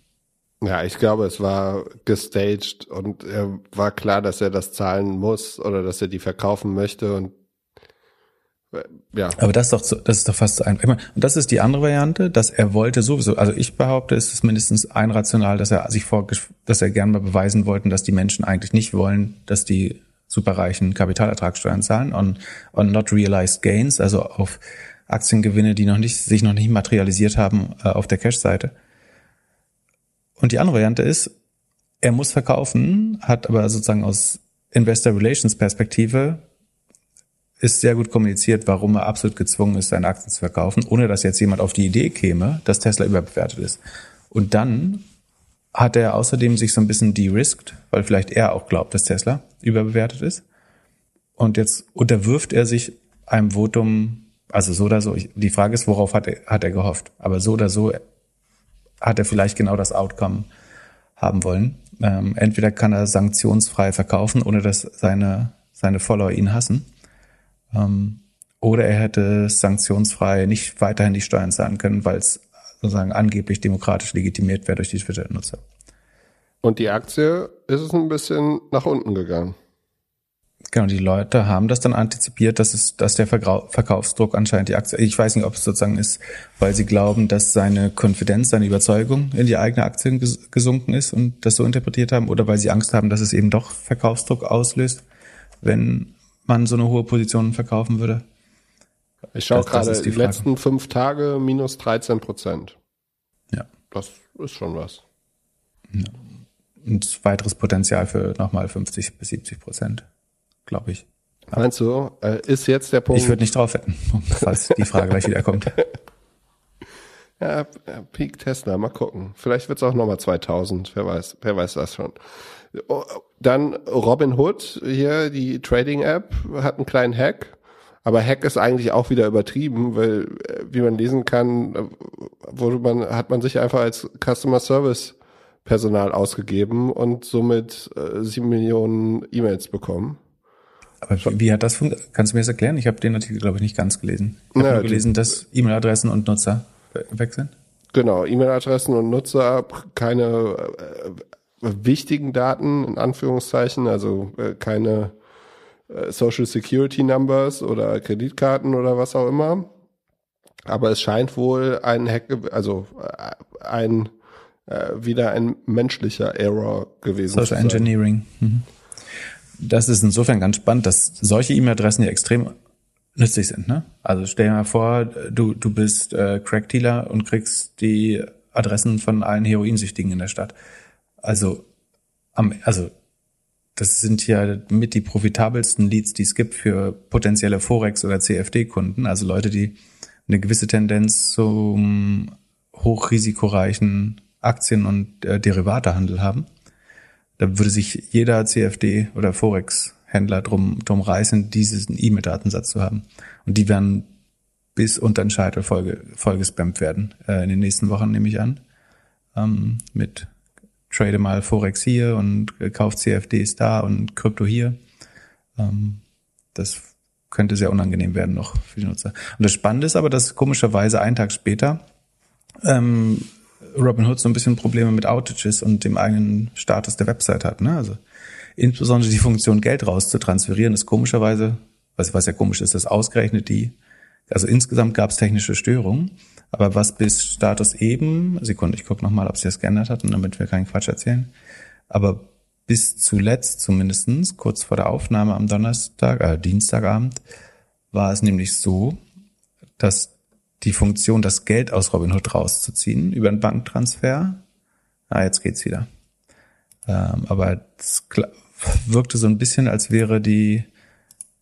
Speaker 1: ja, ich glaube, es war gestaged und er war klar, dass er das zahlen muss oder dass er die verkaufen möchte und
Speaker 2: ja. Aber das ist doch, das ist doch fast so einfach. Und das ist die andere Variante, dass er wollte sowieso, also ich behaupte, es ist mindestens ein Rational, dass er sich vor, dass er gern mal beweisen wollten, dass die Menschen eigentlich nicht wollen, dass die superreichen Kapitalertragssteuern zahlen on, on not realized gains, also auf Aktiengewinne, die noch nicht, sich noch nicht materialisiert haben äh, auf der Cash-Seite. Und die andere Variante ist, er muss verkaufen, hat aber sozusagen aus Investor Relations Perspektive ist sehr gut kommuniziert, warum er absolut gezwungen ist, seine Aktien zu verkaufen, ohne dass jetzt jemand auf die Idee käme, dass Tesla überbewertet ist. Und dann hat er außerdem sich so ein bisschen de-risked, weil vielleicht er auch glaubt, dass Tesla überbewertet ist. Und jetzt unterwirft er sich einem Votum, also so oder so. Die Frage ist, worauf hat er, hat er gehofft? Aber so oder so hat er vielleicht genau das Outcome haben wollen. Ähm, entweder kann er sanktionsfrei verkaufen, ohne dass seine, seine Follower ihn hassen. Ähm, oder er hätte sanktionsfrei nicht weiterhin die Steuern zahlen können, weil es sozusagen angeblich demokratisch legitimiert wäre durch die Twitter-Nutzer.
Speaker 1: Und die Aktie ist es ein bisschen nach unten gegangen.
Speaker 2: Genau, die Leute haben das dann antizipiert, dass es, dass der Verkaufsdruck anscheinend die Aktie, ich weiß nicht, ob es sozusagen ist, weil sie glauben, dass seine Konfidenz, seine Überzeugung in die eigene Aktie gesunken ist und das so interpretiert haben, oder weil sie Angst haben, dass es eben doch Verkaufsdruck auslöst, wenn man so eine hohe Position verkaufen würde.
Speaker 1: Ich schaue gerade die, die letzten fünf Tage minus 13 Prozent.
Speaker 2: Ja.
Speaker 1: Das ist schon was.
Speaker 2: Ja. Und weiteres Potenzial für nochmal 50 bis 70 Prozent glaube ich.
Speaker 1: Meinst du, äh, ist jetzt der Punkt?
Speaker 2: Ich würde nicht drauf wetten, falls die Frage gleich wieder kommt.
Speaker 1: Ja, Peak Tesla, mal gucken. Vielleicht wird es auch nochmal 2000, wer weiß, wer weiß das schon. Dann Robin Hood, hier die Trading-App, hat einen kleinen Hack. Aber Hack ist eigentlich auch wieder übertrieben, weil, äh, wie man lesen kann, äh, wurde man, hat man sich einfach als Customer Service Personal ausgegeben und somit äh, sieben Millionen E-Mails bekommen.
Speaker 2: Aber wie hat das funktioniert? Kannst du mir das erklären? Ich habe den Artikel, glaube ich, nicht ganz gelesen. Ich habe naja, gelesen, dass E-Mail-Adressen und Nutzer weg sind.
Speaker 1: Genau, E-Mail-Adressen und Nutzer, keine äh, wichtigen Daten, in Anführungszeichen, also äh, keine äh, Social Security Numbers oder Kreditkarten oder was auch immer. Aber es scheint wohl ein Hack, also äh, ein äh, wieder ein menschlicher Error gewesen
Speaker 2: Social zu sein. Social Engineering. Mhm das ist insofern ganz spannend, dass solche E-Mail-Adressen ja extrem nützlich sind. Ne? Also stell dir mal vor, du, du bist äh, Crack-Dealer und kriegst die Adressen von allen Heroinsüchtigen in der Stadt. Also, am, also das sind ja mit die profitabelsten Leads, die es gibt für potenzielle Forex- oder CFD-Kunden, also Leute, die eine gewisse Tendenz zum hochrisikoreichen Aktien- und äh, Derivatehandel haben da würde sich jeder CFD oder Forex-Händler drum, drum reißen, diesen E-Mail-Datensatz zu haben. Und die werden bis unter den Scheitel voll, voll gespammt werden äh, in den nächsten Wochen, nehme ich an. Ähm, mit trade mal Forex hier und kauf CFDs da und Krypto hier. Ähm, das könnte sehr unangenehm werden noch für die Nutzer. Und das Spannende ist aber, dass komischerweise einen Tag später ähm, Robinhood so ein bisschen Probleme mit Outages und dem eigenen Status der Website hat. Ne? Also insbesondere die Funktion Geld rauszutransferieren ist komischerweise, was, was ja komisch ist, dass ausgerechnet die, also insgesamt gab es technische Störungen, aber was bis Status eben, Sekunde, ich gucke nochmal, ob sie das geändert hat, und damit wir keinen Quatsch erzählen, aber bis zuletzt zumindestens kurz vor der Aufnahme am Donnerstag, äh, Dienstagabend, war es nämlich so, dass die Funktion, das Geld aus Robinhood rauszuziehen über einen Banktransfer. Ah, jetzt geht's wieder. Ähm, aber es wirkte so ein bisschen, als wäre die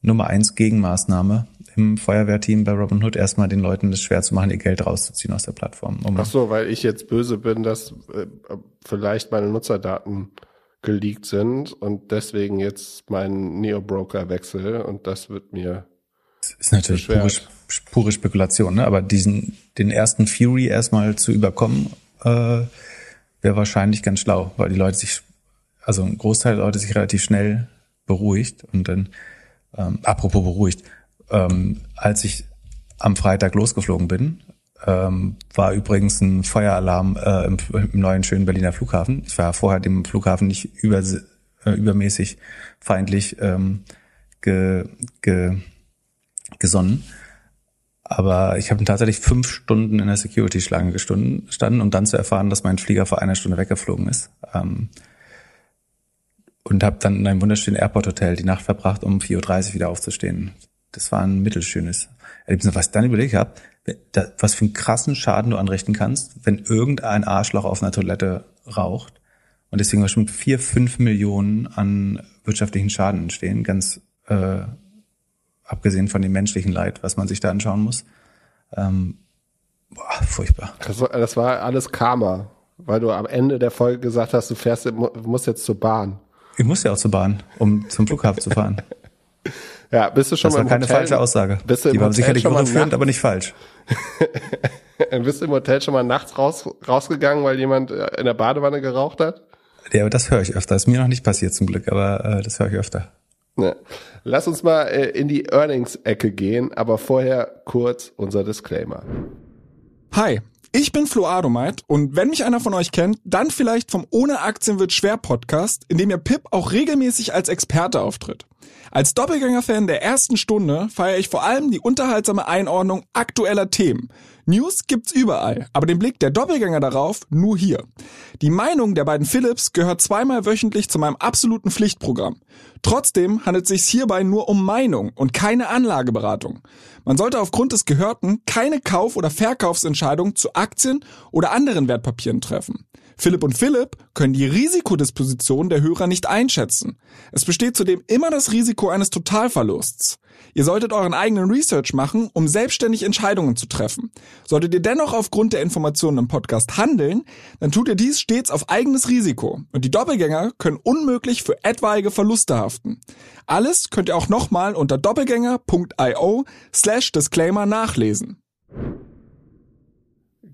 Speaker 2: Nummer eins Gegenmaßnahme im Feuerwehrteam bei Robinhood erstmal den Leuten das schwer zu machen, ihr Geld rauszuziehen aus der Plattform.
Speaker 1: Um Ach so, weil ich jetzt böse bin, dass äh, vielleicht meine Nutzerdaten geleakt sind und deswegen jetzt meinen Neo-Broker wechsle und das wird mir
Speaker 2: das ist natürlich pure, pure, Spekulation, ne? aber diesen, den ersten Fury erstmal zu überkommen, äh, wäre wahrscheinlich ganz schlau, weil die Leute sich, also ein Großteil der Leute sich relativ schnell beruhigt und dann, ähm, apropos beruhigt, ähm, als ich am Freitag losgeflogen bin, ähm, war übrigens ein Feueralarm äh, im, im, neuen schönen Berliner Flughafen. Ich war vorher dem Flughafen nicht über, äh, übermäßig feindlich ähm, ge, ge, gesonnen. Aber ich habe tatsächlich fünf Stunden in der Security-Schlange gestanden, um dann zu erfahren, dass mein Flieger vor einer Stunde weggeflogen ist. Ähm, und habe dann in einem wunderschönen Airport-Hotel die Nacht verbracht, um 4.30 Uhr wieder aufzustehen. Das war ein mittelschönes Erlebnis. Was ich dann überlegt habe, was für einen krassen Schaden du anrichten kannst, wenn irgendein Arschloch auf einer Toilette raucht und deswegen bestimmt vier, fünf Millionen an wirtschaftlichen Schaden entstehen, ganz äh, abgesehen von dem menschlichen Leid, was man sich da anschauen muss. Ähm, boah, furchtbar.
Speaker 1: Das war, das war alles Karma, weil du am Ende der Folge gesagt hast, du fährst, musst jetzt zur Bahn.
Speaker 2: Ich muss ja auch zur Bahn, um zum Flughafen zu fahren.
Speaker 1: Ja, bist du schon
Speaker 2: das
Speaker 1: mal
Speaker 2: war keine falsche Aussage.
Speaker 1: Bist du im
Speaker 2: Die war
Speaker 1: Hotel
Speaker 2: sicherlich irreführend, aber nicht falsch.
Speaker 1: bist du im Hotel schon mal nachts raus, rausgegangen, weil jemand äh, in der Badewanne geraucht hat?
Speaker 2: Ja, aber das höre ich öfter. Ist mir noch nicht passiert zum Glück, aber äh, das höre ich öfter.
Speaker 1: Ne. Lass uns mal äh, in die Earnings-Ecke gehen, aber vorher kurz unser Disclaimer.
Speaker 3: Hi, ich bin Flo Adomeit und wenn mich einer von euch kennt, dann vielleicht vom Ohne Aktien wird schwer Podcast, in dem ja Pip auch regelmäßig als Experte auftritt. Als Doppelgänger-Fan der ersten Stunde feiere ich vor allem die unterhaltsame Einordnung aktueller Themen. News gibt's überall, aber den Blick der Doppelgänger darauf nur hier. Die Meinung der beiden Philips gehört zweimal wöchentlich zu meinem absoluten Pflichtprogramm. Trotzdem handelt es sich hierbei nur um Meinung und keine Anlageberatung. Man sollte aufgrund des Gehörten keine Kauf- oder Verkaufsentscheidung zu Aktien oder anderen Wertpapieren treffen. Philipp und Philipp können die Risikodisposition der Hörer nicht einschätzen. Es besteht zudem immer das Risiko eines Totalverlusts. Ihr solltet euren eigenen Research machen, um selbstständig Entscheidungen zu treffen. Solltet ihr dennoch aufgrund der Informationen im Podcast handeln, dann tut ihr dies stets auf eigenes Risiko und die Doppelgänger können unmöglich für etwaige Verluste haften. Alles könnt ihr auch nochmal unter doppelgänger.io slash Disclaimer nachlesen.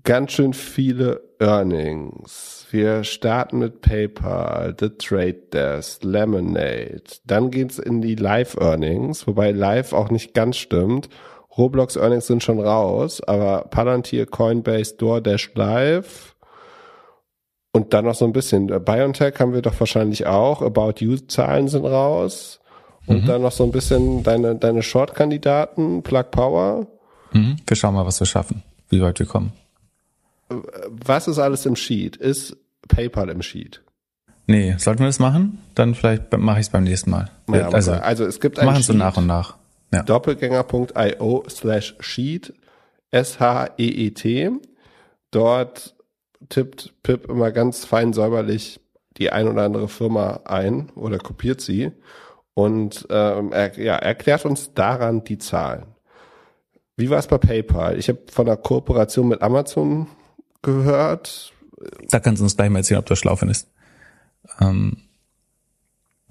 Speaker 1: Ganz schön viele Earnings. Wir starten mit PayPal, The Trade Desk, Lemonade. Dann geht's in die Live-Earnings, wobei Live auch nicht ganz stimmt. Roblox Earnings sind schon raus, aber Palantir, Coinbase, DoorDash Live. Und dann noch so ein bisschen. BioNTech haben wir doch wahrscheinlich auch. About You Zahlen sind raus. Und dann noch so ein bisschen deine, deine Short-Kandidaten, Plug Power.
Speaker 2: Mhm. Wir schauen mal, was wir schaffen, wie weit wir kommen.
Speaker 1: Was ist alles im Sheet? Ist PayPal im Sheet?
Speaker 2: Nee, sollten wir das machen? Dann vielleicht mache ich es beim nächsten Mal.
Speaker 1: Ja, aber
Speaker 2: also,
Speaker 1: also es gibt ein
Speaker 2: machen so
Speaker 1: Sheet,
Speaker 2: nach und nach. Ja.
Speaker 1: doppelgänger.io slash sheet, S-H-E-E-T. Dort tippt Pip immer ganz fein säuberlich die ein oder andere Firma ein oder kopiert sie und ähm, er, ja, erklärt uns daran die Zahlen. Wie war es bei PayPal? Ich habe von einer Kooperation mit Amazon gehört.
Speaker 2: Da kannst du uns gleich mal erzählen, ob du schlau findest. Ähm,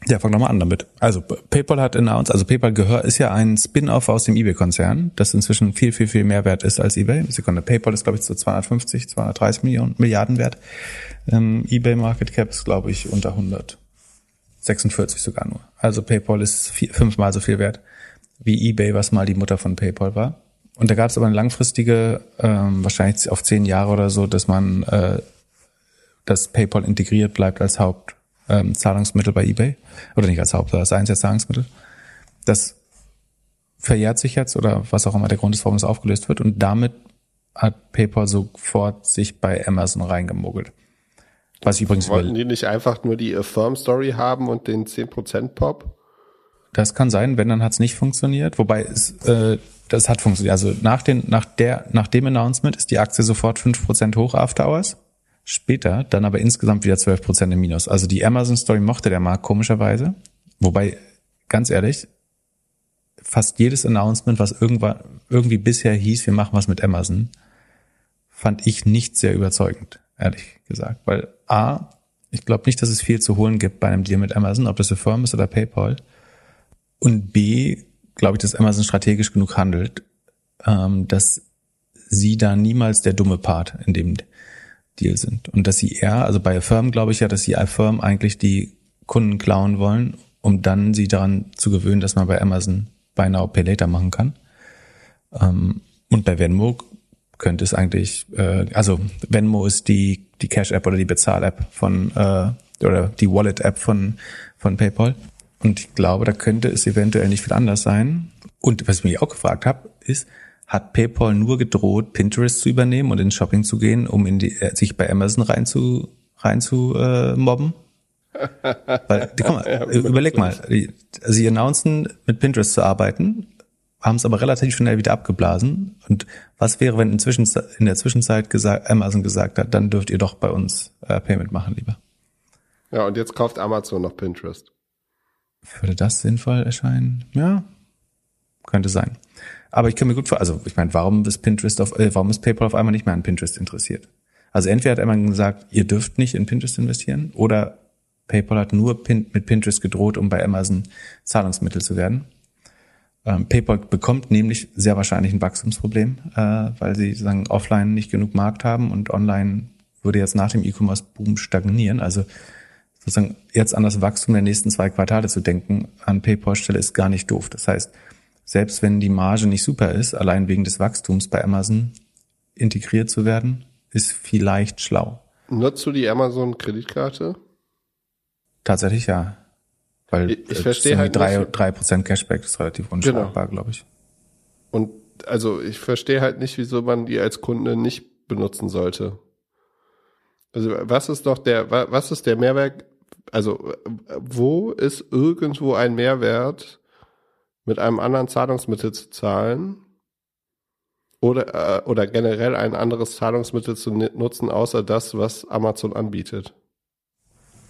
Speaker 2: ja, fang doch mal an damit. Also PayPal hat announced, also PayPal gehört, ist ja ein Spin-off aus dem eBay-Konzern, das inzwischen viel, viel, viel mehr wert ist als eBay. Sekunde, PayPal ist, glaube ich, so 250, 230 Millionen, Milliarden wert. Ähm, eBay Market Cap ist, glaube ich, unter 146 sogar nur. Also PayPal ist vier, fünfmal so viel wert wie eBay, was mal die Mutter von PayPal war. Und da gab es aber eine langfristige, ähm, wahrscheinlich auf zehn Jahre oder so, dass man äh, dass PayPal integriert bleibt als Hauptzahlungsmittel ähm, bei eBay. Oder nicht als Haupt, als einziges Zahlungsmittel. Das verjährt sich jetzt oder was auch immer der Grund ist, warum es aufgelöst wird. Und damit hat PayPal sofort sich bei Amazon reingemogelt. Was ich übrigens
Speaker 1: Wollten
Speaker 2: über,
Speaker 1: die nicht einfach nur die Affirm-Story haben und den 10% Pop?
Speaker 2: das kann sein, wenn dann hat es nicht funktioniert. Wobei es, äh, das hat funktioniert. Also nach, den, nach, der, nach dem Announcement ist die Aktie sofort 5% hoch after hours. Später dann aber insgesamt wieder 12% im Minus. Also die Amazon-Story mochte der Markt komischerweise. Wobei, ganz ehrlich, fast jedes Announcement, was irgendwann, irgendwie bisher hieß, wir machen was mit Amazon, fand ich nicht sehr überzeugend, ehrlich gesagt. Weil A, ich glaube nicht, dass es viel zu holen gibt bei einem Deal mit Amazon, ob das Firma ist oder PayPal. Und B, glaube ich, dass Amazon strategisch genug handelt, ähm, dass sie da niemals der dumme Part in dem Deal sind. Und dass sie eher, also bei Affirm glaube ich ja, dass sie Affirm eigentlich die Kunden klauen wollen, um dann sie daran zu gewöhnen, dass man bei Amazon Buy Now Pay Later machen kann. Ähm, und bei Venmo könnte es eigentlich, äh, also Venmo ist die, die Cash-App oder die Bezahl-App von, äh, oder die Wallet-App von, von PayPal. Und ich glaube, da könnte es eventuell nicht viel anders sein. Und was ich mich auch gefragt habe, ist, hat PayPal nur gedroht, Pinterest zu übernehmen und ins Shopping zu gehen, um in die, äh, sich bei Amazon rein zu, rein zu äh, mobben? Weil, die, komm mal, überleg mal, die, sie announcen, mit Pinterest zu arbeiten, haben es aber relativ schnell wieder abgeblasen. Und was wäre, wenn inzwischen, in der Zwischenzeit gesagt, Amazon gesagt hat, dann dürft ihr doch bei uns äh, Payment machen, lieber?
Speaker 1: Ja, und jetzt kauft Amazon noch Pinterest.
Speaker 2: Würde das sinnvoll erscheinen? Ja, könnte sein. Aber ich kann mir gut vor, also ich meine, warum ist Pinterest auf, äh, warum ist PayPal auf einmal nicht mehr an Pinterest interessiert? Also entweder hat Amazon gesagt, ihr dürft nicht in Pinterest investieren, oder PayPal hat nur Pin mit Pinterest gedroht, um bei Amazon Zahlungsmittel zu werden. Ähm, PayPal bekommt nämlich sehr wahrscheinlich ein Wachstumsproblem, äh, weil sie sagen offline nicht genug Markt haben und online würde jetzt nach dem E-Commerce-Boom stagnieren. Also sozusagen jetzt an das Wachstum der nächsten zwei Quartale zu denken an PayPal-Stelle ist gar nicht doof. Das heißt, selbst wenn die Marge nicht super ist, allein wegen des Wachstums bei Amazon integriert zu werden, ist vielleicht schlau.
Speaker 1: Nutzt du die Amazon-Kreditkarte?
Speaker 2: Tatsächlich ja. Weil
Speaker 1: ich, ich verstehe halt
Speaker 2: drei, drei Prozent Cashback ist relativ unschlagbar, genau. glaube ich.
Speaker 1: Und also ich verstehe halt nicht, wieso man die als Kunde nicht benutzen sollte. Also was ist doch der, was ist der Mehrwert? Also wo ist irgendwo ein Mehrwert, mit einem anderen Zahlungsmittel zu zahlen? Oder, äh, oder generell ein anderes Zahlungsmittel zu nutzen, außer das, was Amazon anbietet?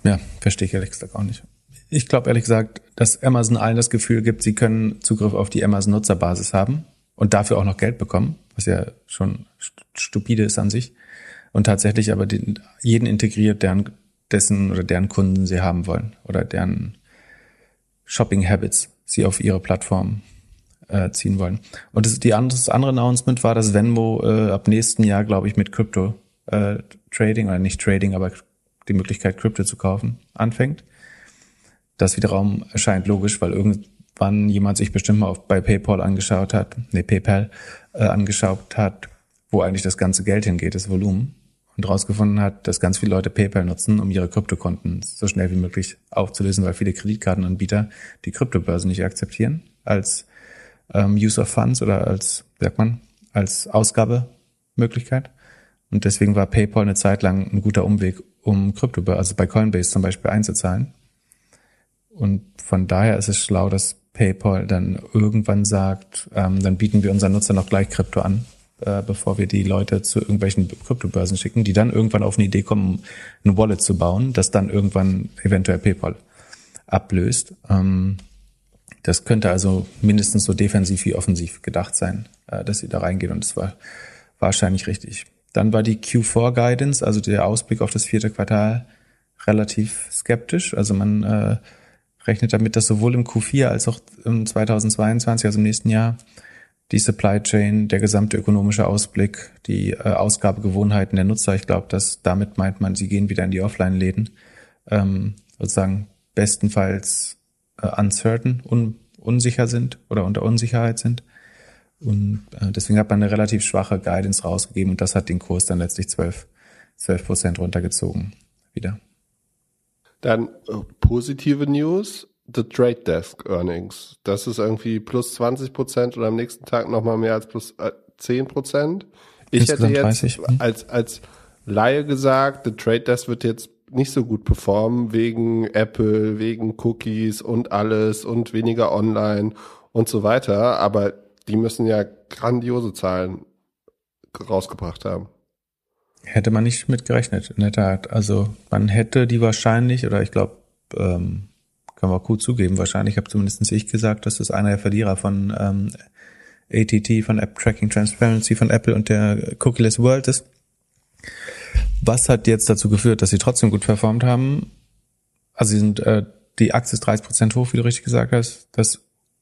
Speaker 2: Ja, verstehe ich ehrlich gesagt auch nicht. Ich glaube ehrlich gesagt, dass Amazon allen das Gefühl gibt, sie können Zugriff auf die Amazon-Nutzerbasis haben und dafür auch noch Geld bekommen, was ja schon stupide ist an sich. Und tatsächlich aber den, jeden integriert, deren, dessen oder deren Kunden sie haben wollen oder deren Shopping Habits sie auf ihre Plattform äh, ziehen wollen. Und das, die andere, das andere Announcement war, dass Venmo äh, ab nächsten Jahr, glaube ich, mit Crypto äh, Trading oder nicht Trading, aber die Möglichkeit, Krypto zu kaufen, anfängt. Das wiederum erscheint logisch, weil irgendwann jemand sich bestimmt mal auf, bei PayPal angeschaut hat, nee, PayPal äh, angeschaut hat, wo eigentlich das ganze Geld hingeht, das Volumen. Und rausgefunden hat, dass ganz viele Leute PayPal nutzen, um ihre Kryptokonten so schnell wie möglich aufzulösen, weil viele Kreditkartenanbieter die Kryptobörsen nicht akzeptieren als ähm, Use of Funds oder als, sagt man, als Ausgabemöglichkeit. Und deswegen war PayPal eine Zeit lang ein guter Umweg, um Krypto, also bei Coinbase zum Beispiel einzuzahlen. Und von daher ist es schlau, dass PayPal dann irgendwann sagt, ähm, dann bieten wir unseren Nutzern noch gleich Krypto an, äh, bevor wir die Leute zu irgendwelchen Kryptobörsen schicken, die dann irgendwann auf eine Idee kommen, ein Wallet zu bauen, das dann irgendwann eventuell PayPal ablöst. Ähm, das könnte also mindestens so defensiv wie offensiv gedacht sein, äh, dass sie da reingehen und es war wahrscheinlich richtig. Dann war die Q4 Guidance, also der Ausblick auf das vierte Quartal, relativ skeptisch. Also man äh, rechnet damit, dass sowohl im Q4 als auch im 2022, also im nächsten Jahr, die Supply Chain, der gesamte ökonomische Ausblick, die äh, Ausgabegewohnheiten der Nutzer, ich glaube, dass damit meint man, sie gehen wieder in die Offline-Läden, ähm, sozusagen bestenfalls äh, uncertain, un, unsicher sind oder unter Unsicherheit sind. Und äh, deswegen hat man eine relativ schwache Guidance rausgegeben und das hat den Kurs dann letztlich 12, 12 Prozent runtergezogen wieder.
Speaker 1: Dann äh, positive News, The Trade Desk Earnings. Das ist irgendwie plus 20 Prozent oder am nächsten Tag nochmal mehr als plus äh, 10 Prozent. Ich hätte jetzt 30, hm? als, als Laie gesagt, The Trade Desk wird jetzt nicht so gut performen wegen Apple, wegen Cookies und alles und weniger online und so weiter. Aber die müssen ja grandiose Zahlen rausgebracht haben.
Speaker 2: Hätte man nicht mit gerechnet, in der Tat. Also man hätte die wahrscheinlich, oder ich glaube, ähm, kann man gut zugeben, wahrscheinlich habe zumindest ich gesagt, dass das einer der Verlierer von ähm, ATT, von App Tracking Transparency von Apple und der Cookieless World ist. Was hat jetzt dazu geführt, dass sie trotzdem gut performt haben? Also sie sind, äh, die Aktie ist 30 Prozent hoch, wie du richtig gesagt hast. Das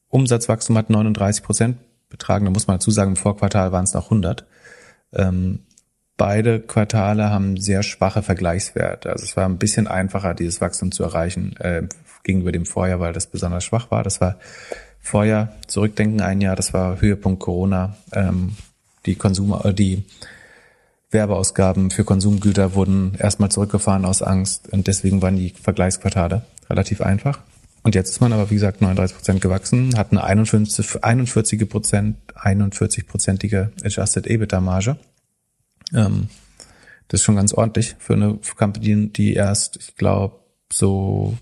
Speaker 2: Umsatzwachstum hat 39 Prozent betragen. Da muss man dazu sagen, im Vorquartal waren es noch 100. Ähm, beide Quartale haben sehr schwache Vergleichswerte. Also es war ein bisschen einfacher, dieses Wachstum zu erreichen äh, gegenüber dem Vorjahr, weil das besonders schwach war. Das war Vorjahr, zurückdenken ein Jahr, das war Höhepunkt Corona. Ähm, die Konsum, äh, die Werbeausgaben für Konsumgüter wurden erstmal zurückgefahren aus Angst und deswegen waren die Vergleichsquartale relativ einfach. Und jetzt ist man aber, wie gesagt, 39 Prozent gewachsen, hat eine 41, 41 Prozent, 41-prozentige Adjusted EBITDA-Marge. Ähm, das ist schon ganz ordentlich für eine Company, die erst, ich glaube, so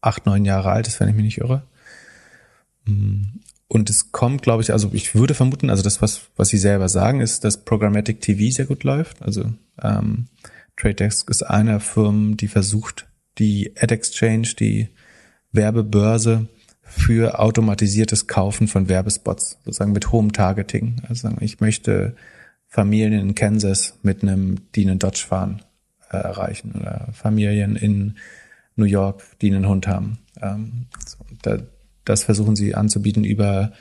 Speaker 2: acht, neun Jahre alt ist, wenn ich mich nicht irre. Und es kommt, glaube ich, also ich würde vermuten, also das, was, was Sie selber sagen, ist, dass Programmatic TV sehr gut läuft. Also ähm, Trade Desk ist eine Firma, die versucht, die Ad Exchange, die Werbebörse für automatisiertes Kaufen von Werbespots, sozusagen mit hohem Targeting. Also ich möchte Familien in Kansas mit einem, die einen Dodge fahren, äh, erreichen oder Familien in New York, die einen Hund haben. Ähm, so, da, das versuchen sie anzubieten über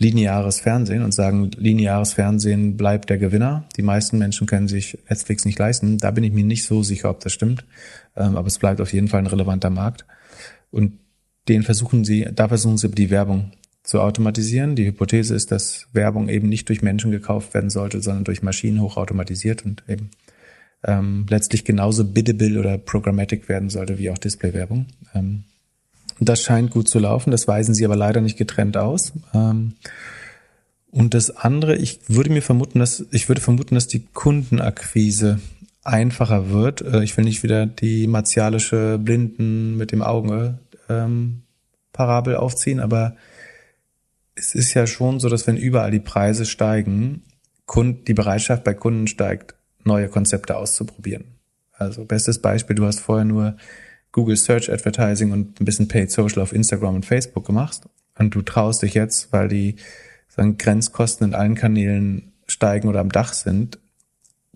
Speaker 2: lineares Fernsehen und sagen, lineares Fernsehen bleibt der Gewinner. Die meisten Menschen können sich Netflix nicht leisten. Da bin ich mir nicht so sicher, ob das stimmt. Ähm, aber es bleibt auf jeden Fall ein relevanter Markt. Und den versuchen sie, da versuchen sie die Werbung zu automatisieren. Die Hypothese ist, dass Werbung eben nicht durch Menschen gekauft werden sollte, sondern durch Maschinen hochautomatisiert und eben ähm, letztlich genauso biddable oder programmatic werden sollte wie auch Displaywerbung. Ähm, das scheint gut zu laufen, das weisen sie aber leider nicht getrennt aus. Ähm, und das andere, ich würde mir vermuten, dass ich würde vermuten, dass die Kundenakquise einfacher wird. Äh, ich will nicht wieder die martialische Blinden mit dem Auge ähm, Parabel aufziehen, aber es ist ja schon so, dass wenn überall die Preise steigen, die Bereitschaft bei Kunden steigt, neue Konzepte auszuprobieren. Also bestes Beispiel, du hast vorher nur Google Search Advertising und ein bisschen Paid Social auf Instagram und Facebook gemacht und du traust dich jetzt, weil die sagen, Grenzkosten in allen Kanälen steigen oder am Dach sind,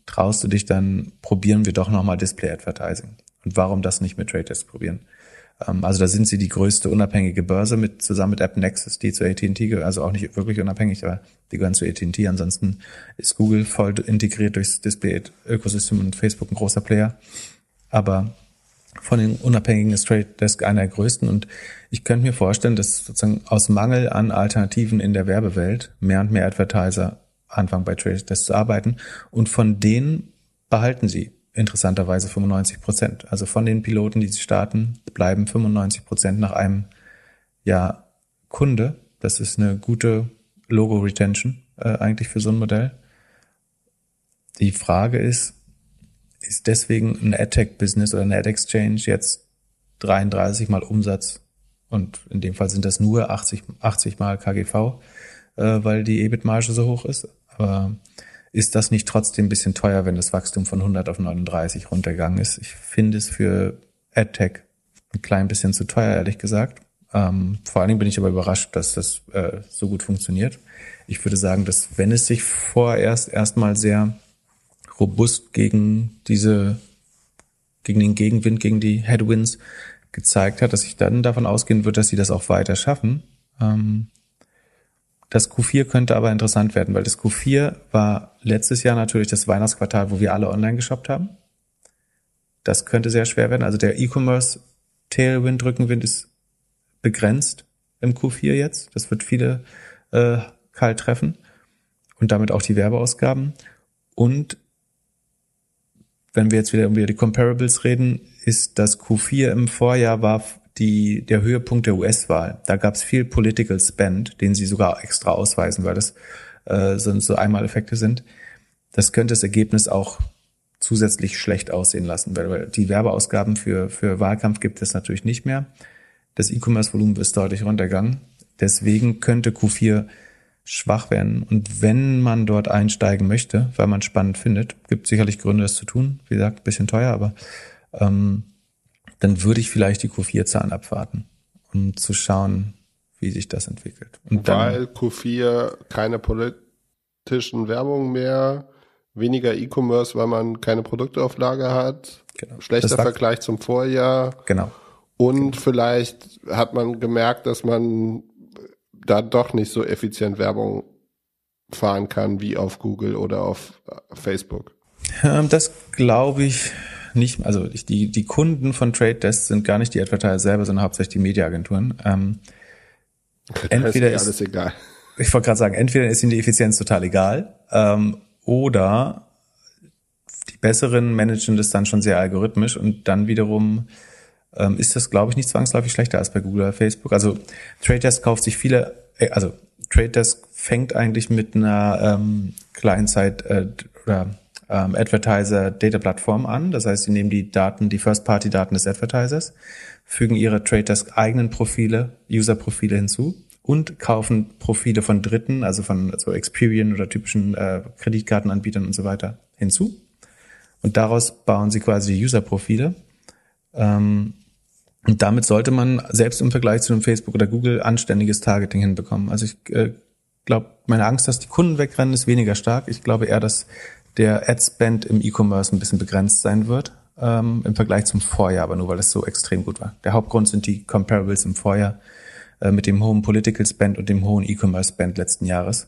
Speaker 2: traust du dich dann, probieren wir doch nochmal Display Advertising. Und warum das nicht mit Trade Desk probieren? Ähm, also da sind sie die größte unabhängige Börse mit zusammen mit AppNexus, die zu AT&T gehört, also auch nicht wirklich unabhängig, aber die gehören zu AT&T. Ansonsten ist Google voll integriert durchs Display-Ökosystem und Facebook ein großer Player. Aber von den Unabhängigen ist Trade Desk einer der größten und ich könnte mir vorstellen, dass sozusagen aus Mangel an Alternativen in der Werbewelt mehr und mehr Advertiser anfangen bei Trade Desk zu arbeiten und von denen behalten sie interessanterweise 95 Prozent. Also von den Piloten, die starten, bleiben 95 Prozent nach einem Jahr Kunde. Das ist eine gute Logo-Retention äh, eigentlich für so ein Modell. Die Frage ist, ist deswegen ein AdTech-Business oder eine Ad-Exchange jetzt 33 mal Umsatz und in dem Fall sind das nur 80, 80 mal KGV, äh, weil die EBIT-Marge so hoch ist. Aber ist das nicht trotzdem ein bisschen teuer, wenn das Wachstum von 100 auf 39 runtergegangen ist? Ich finde es für AdTech ein klein bisschen zu teuer, ehrlich gesagt. Ähm, vor allen Dingen bin ich aber überrascht, dass das äh, so gut funktioniert. Ich würde sagen, dass wenn es sich vorerst erstmal sehr robust gegen diese, gegen den Gegenwind, gegen die Headwinds gezeigt hat, dass ich dann davon ausgehen würde, dass sie das auch weiter schaffen. Ähm, das Q4 könnte aber interessant werden, weil das Q4 war letztes Jahr natürlich das Weihnachtsquartal, wo wir alle online geshoppt haben. Das könnte sehr schwer werden. Also der E-Commerce Tailwind, Rückenwind ist begrenzt im Q4 jetzt. Das wird viele äh, kalt treffen und damit auch die Werbeausgaben. Und wenn wir jetzt wieder über die Comparables reden, ist das Q4 im Vorjahr war die, der Höhepunkt der US-Wahl. Da gab es viel Political Spend, den sie sogar extra ausweisen, weil das äh, so, so Einmaleffekte sind. Das könnte das Ergebnis auch zusätzlich schlecht aussehen lassen, weil die Werbeausgaben für, für Wahlkampf gibt es natürlich nicht mehr. Das E-Commerce-Volumen ist deutlich runtergegangen. Deswegen könnte Q4 schwach werden. Und wenn man dort einsteigen möchte, weil man spannend findet, gibt sicherlich Gründe, das zu tun. Wie gesagt, bisschen teuer, aber ähm, dann würde ich vielleicht die Q4-Zahlen abwarten, um zu schauen, wie sich das entwickelt.
Speaker 1: Und Weil Q4 keine politischen Werbung mehr, weniger E-Commerce, weil man keine Produkte auf Lager hat, genau. schlechter Vergleich zum Vorjahr.
Speaker 2: Genau.
Speaker 1: Und genau. vielleicht hat man gemerkt, dass man da doch nicht so effizient Werbung fahren kann wie auf Google oder auf Facebook.
Speaker 2: Das glaube ich nicht, also die, die Kunden von Trade Desk sind gar nicht die Advertiser selber, sondern hauptsächlich die Mediaagenturen. Ähm, entweder ist, alles egal. Ich wollte gerade sagen, entweder ist ihnen die Effizienz total egal, ähm, oder die besseren managen das dann schon sehr algorithmisch und dann wiederum ähm, ist das, glaube ich, nicht zwangsläufig schlechter als bei Google oder Facebook. Also Trade Desk kauft sich viele, äh, also Trade Desk fängt eigentlich mit einer ähm, Client-Side äh, oder ähm, Advertiser Data Plattform an. Das heißt, sie nehmen die Daten, die First-Party-Daten des Advertisers, fügen ihre Trade Desk eigenen Profile, User-Profile hinzu und kaufen Profile von Dritten, also von so Experian oder typischen äh, Kreditkartenanbietern und so weiter hinzu. Und daraus bauen sie quasi User-Profile. Ähm, Und damit sollte man selbst im Vergleich zu einem Facebook oder Google anständiges Targeting hinbekommen. Also ich äh, glaube, meine Angst, dass die Kunden wegrennen, ist weniger stark. Ich glaube eher, dass der Ad-Spend im E-Commerce ein bisschen begrenzt sein wird ähm, im Vergleich zum Vorjahr, aber nur weil es so extrem gut war. Der Hauptgrund sind die Comparables im Vorjahr äh, mit dem hohen Political Spend und dem hohen E-Commerce Spend letzten Jahres,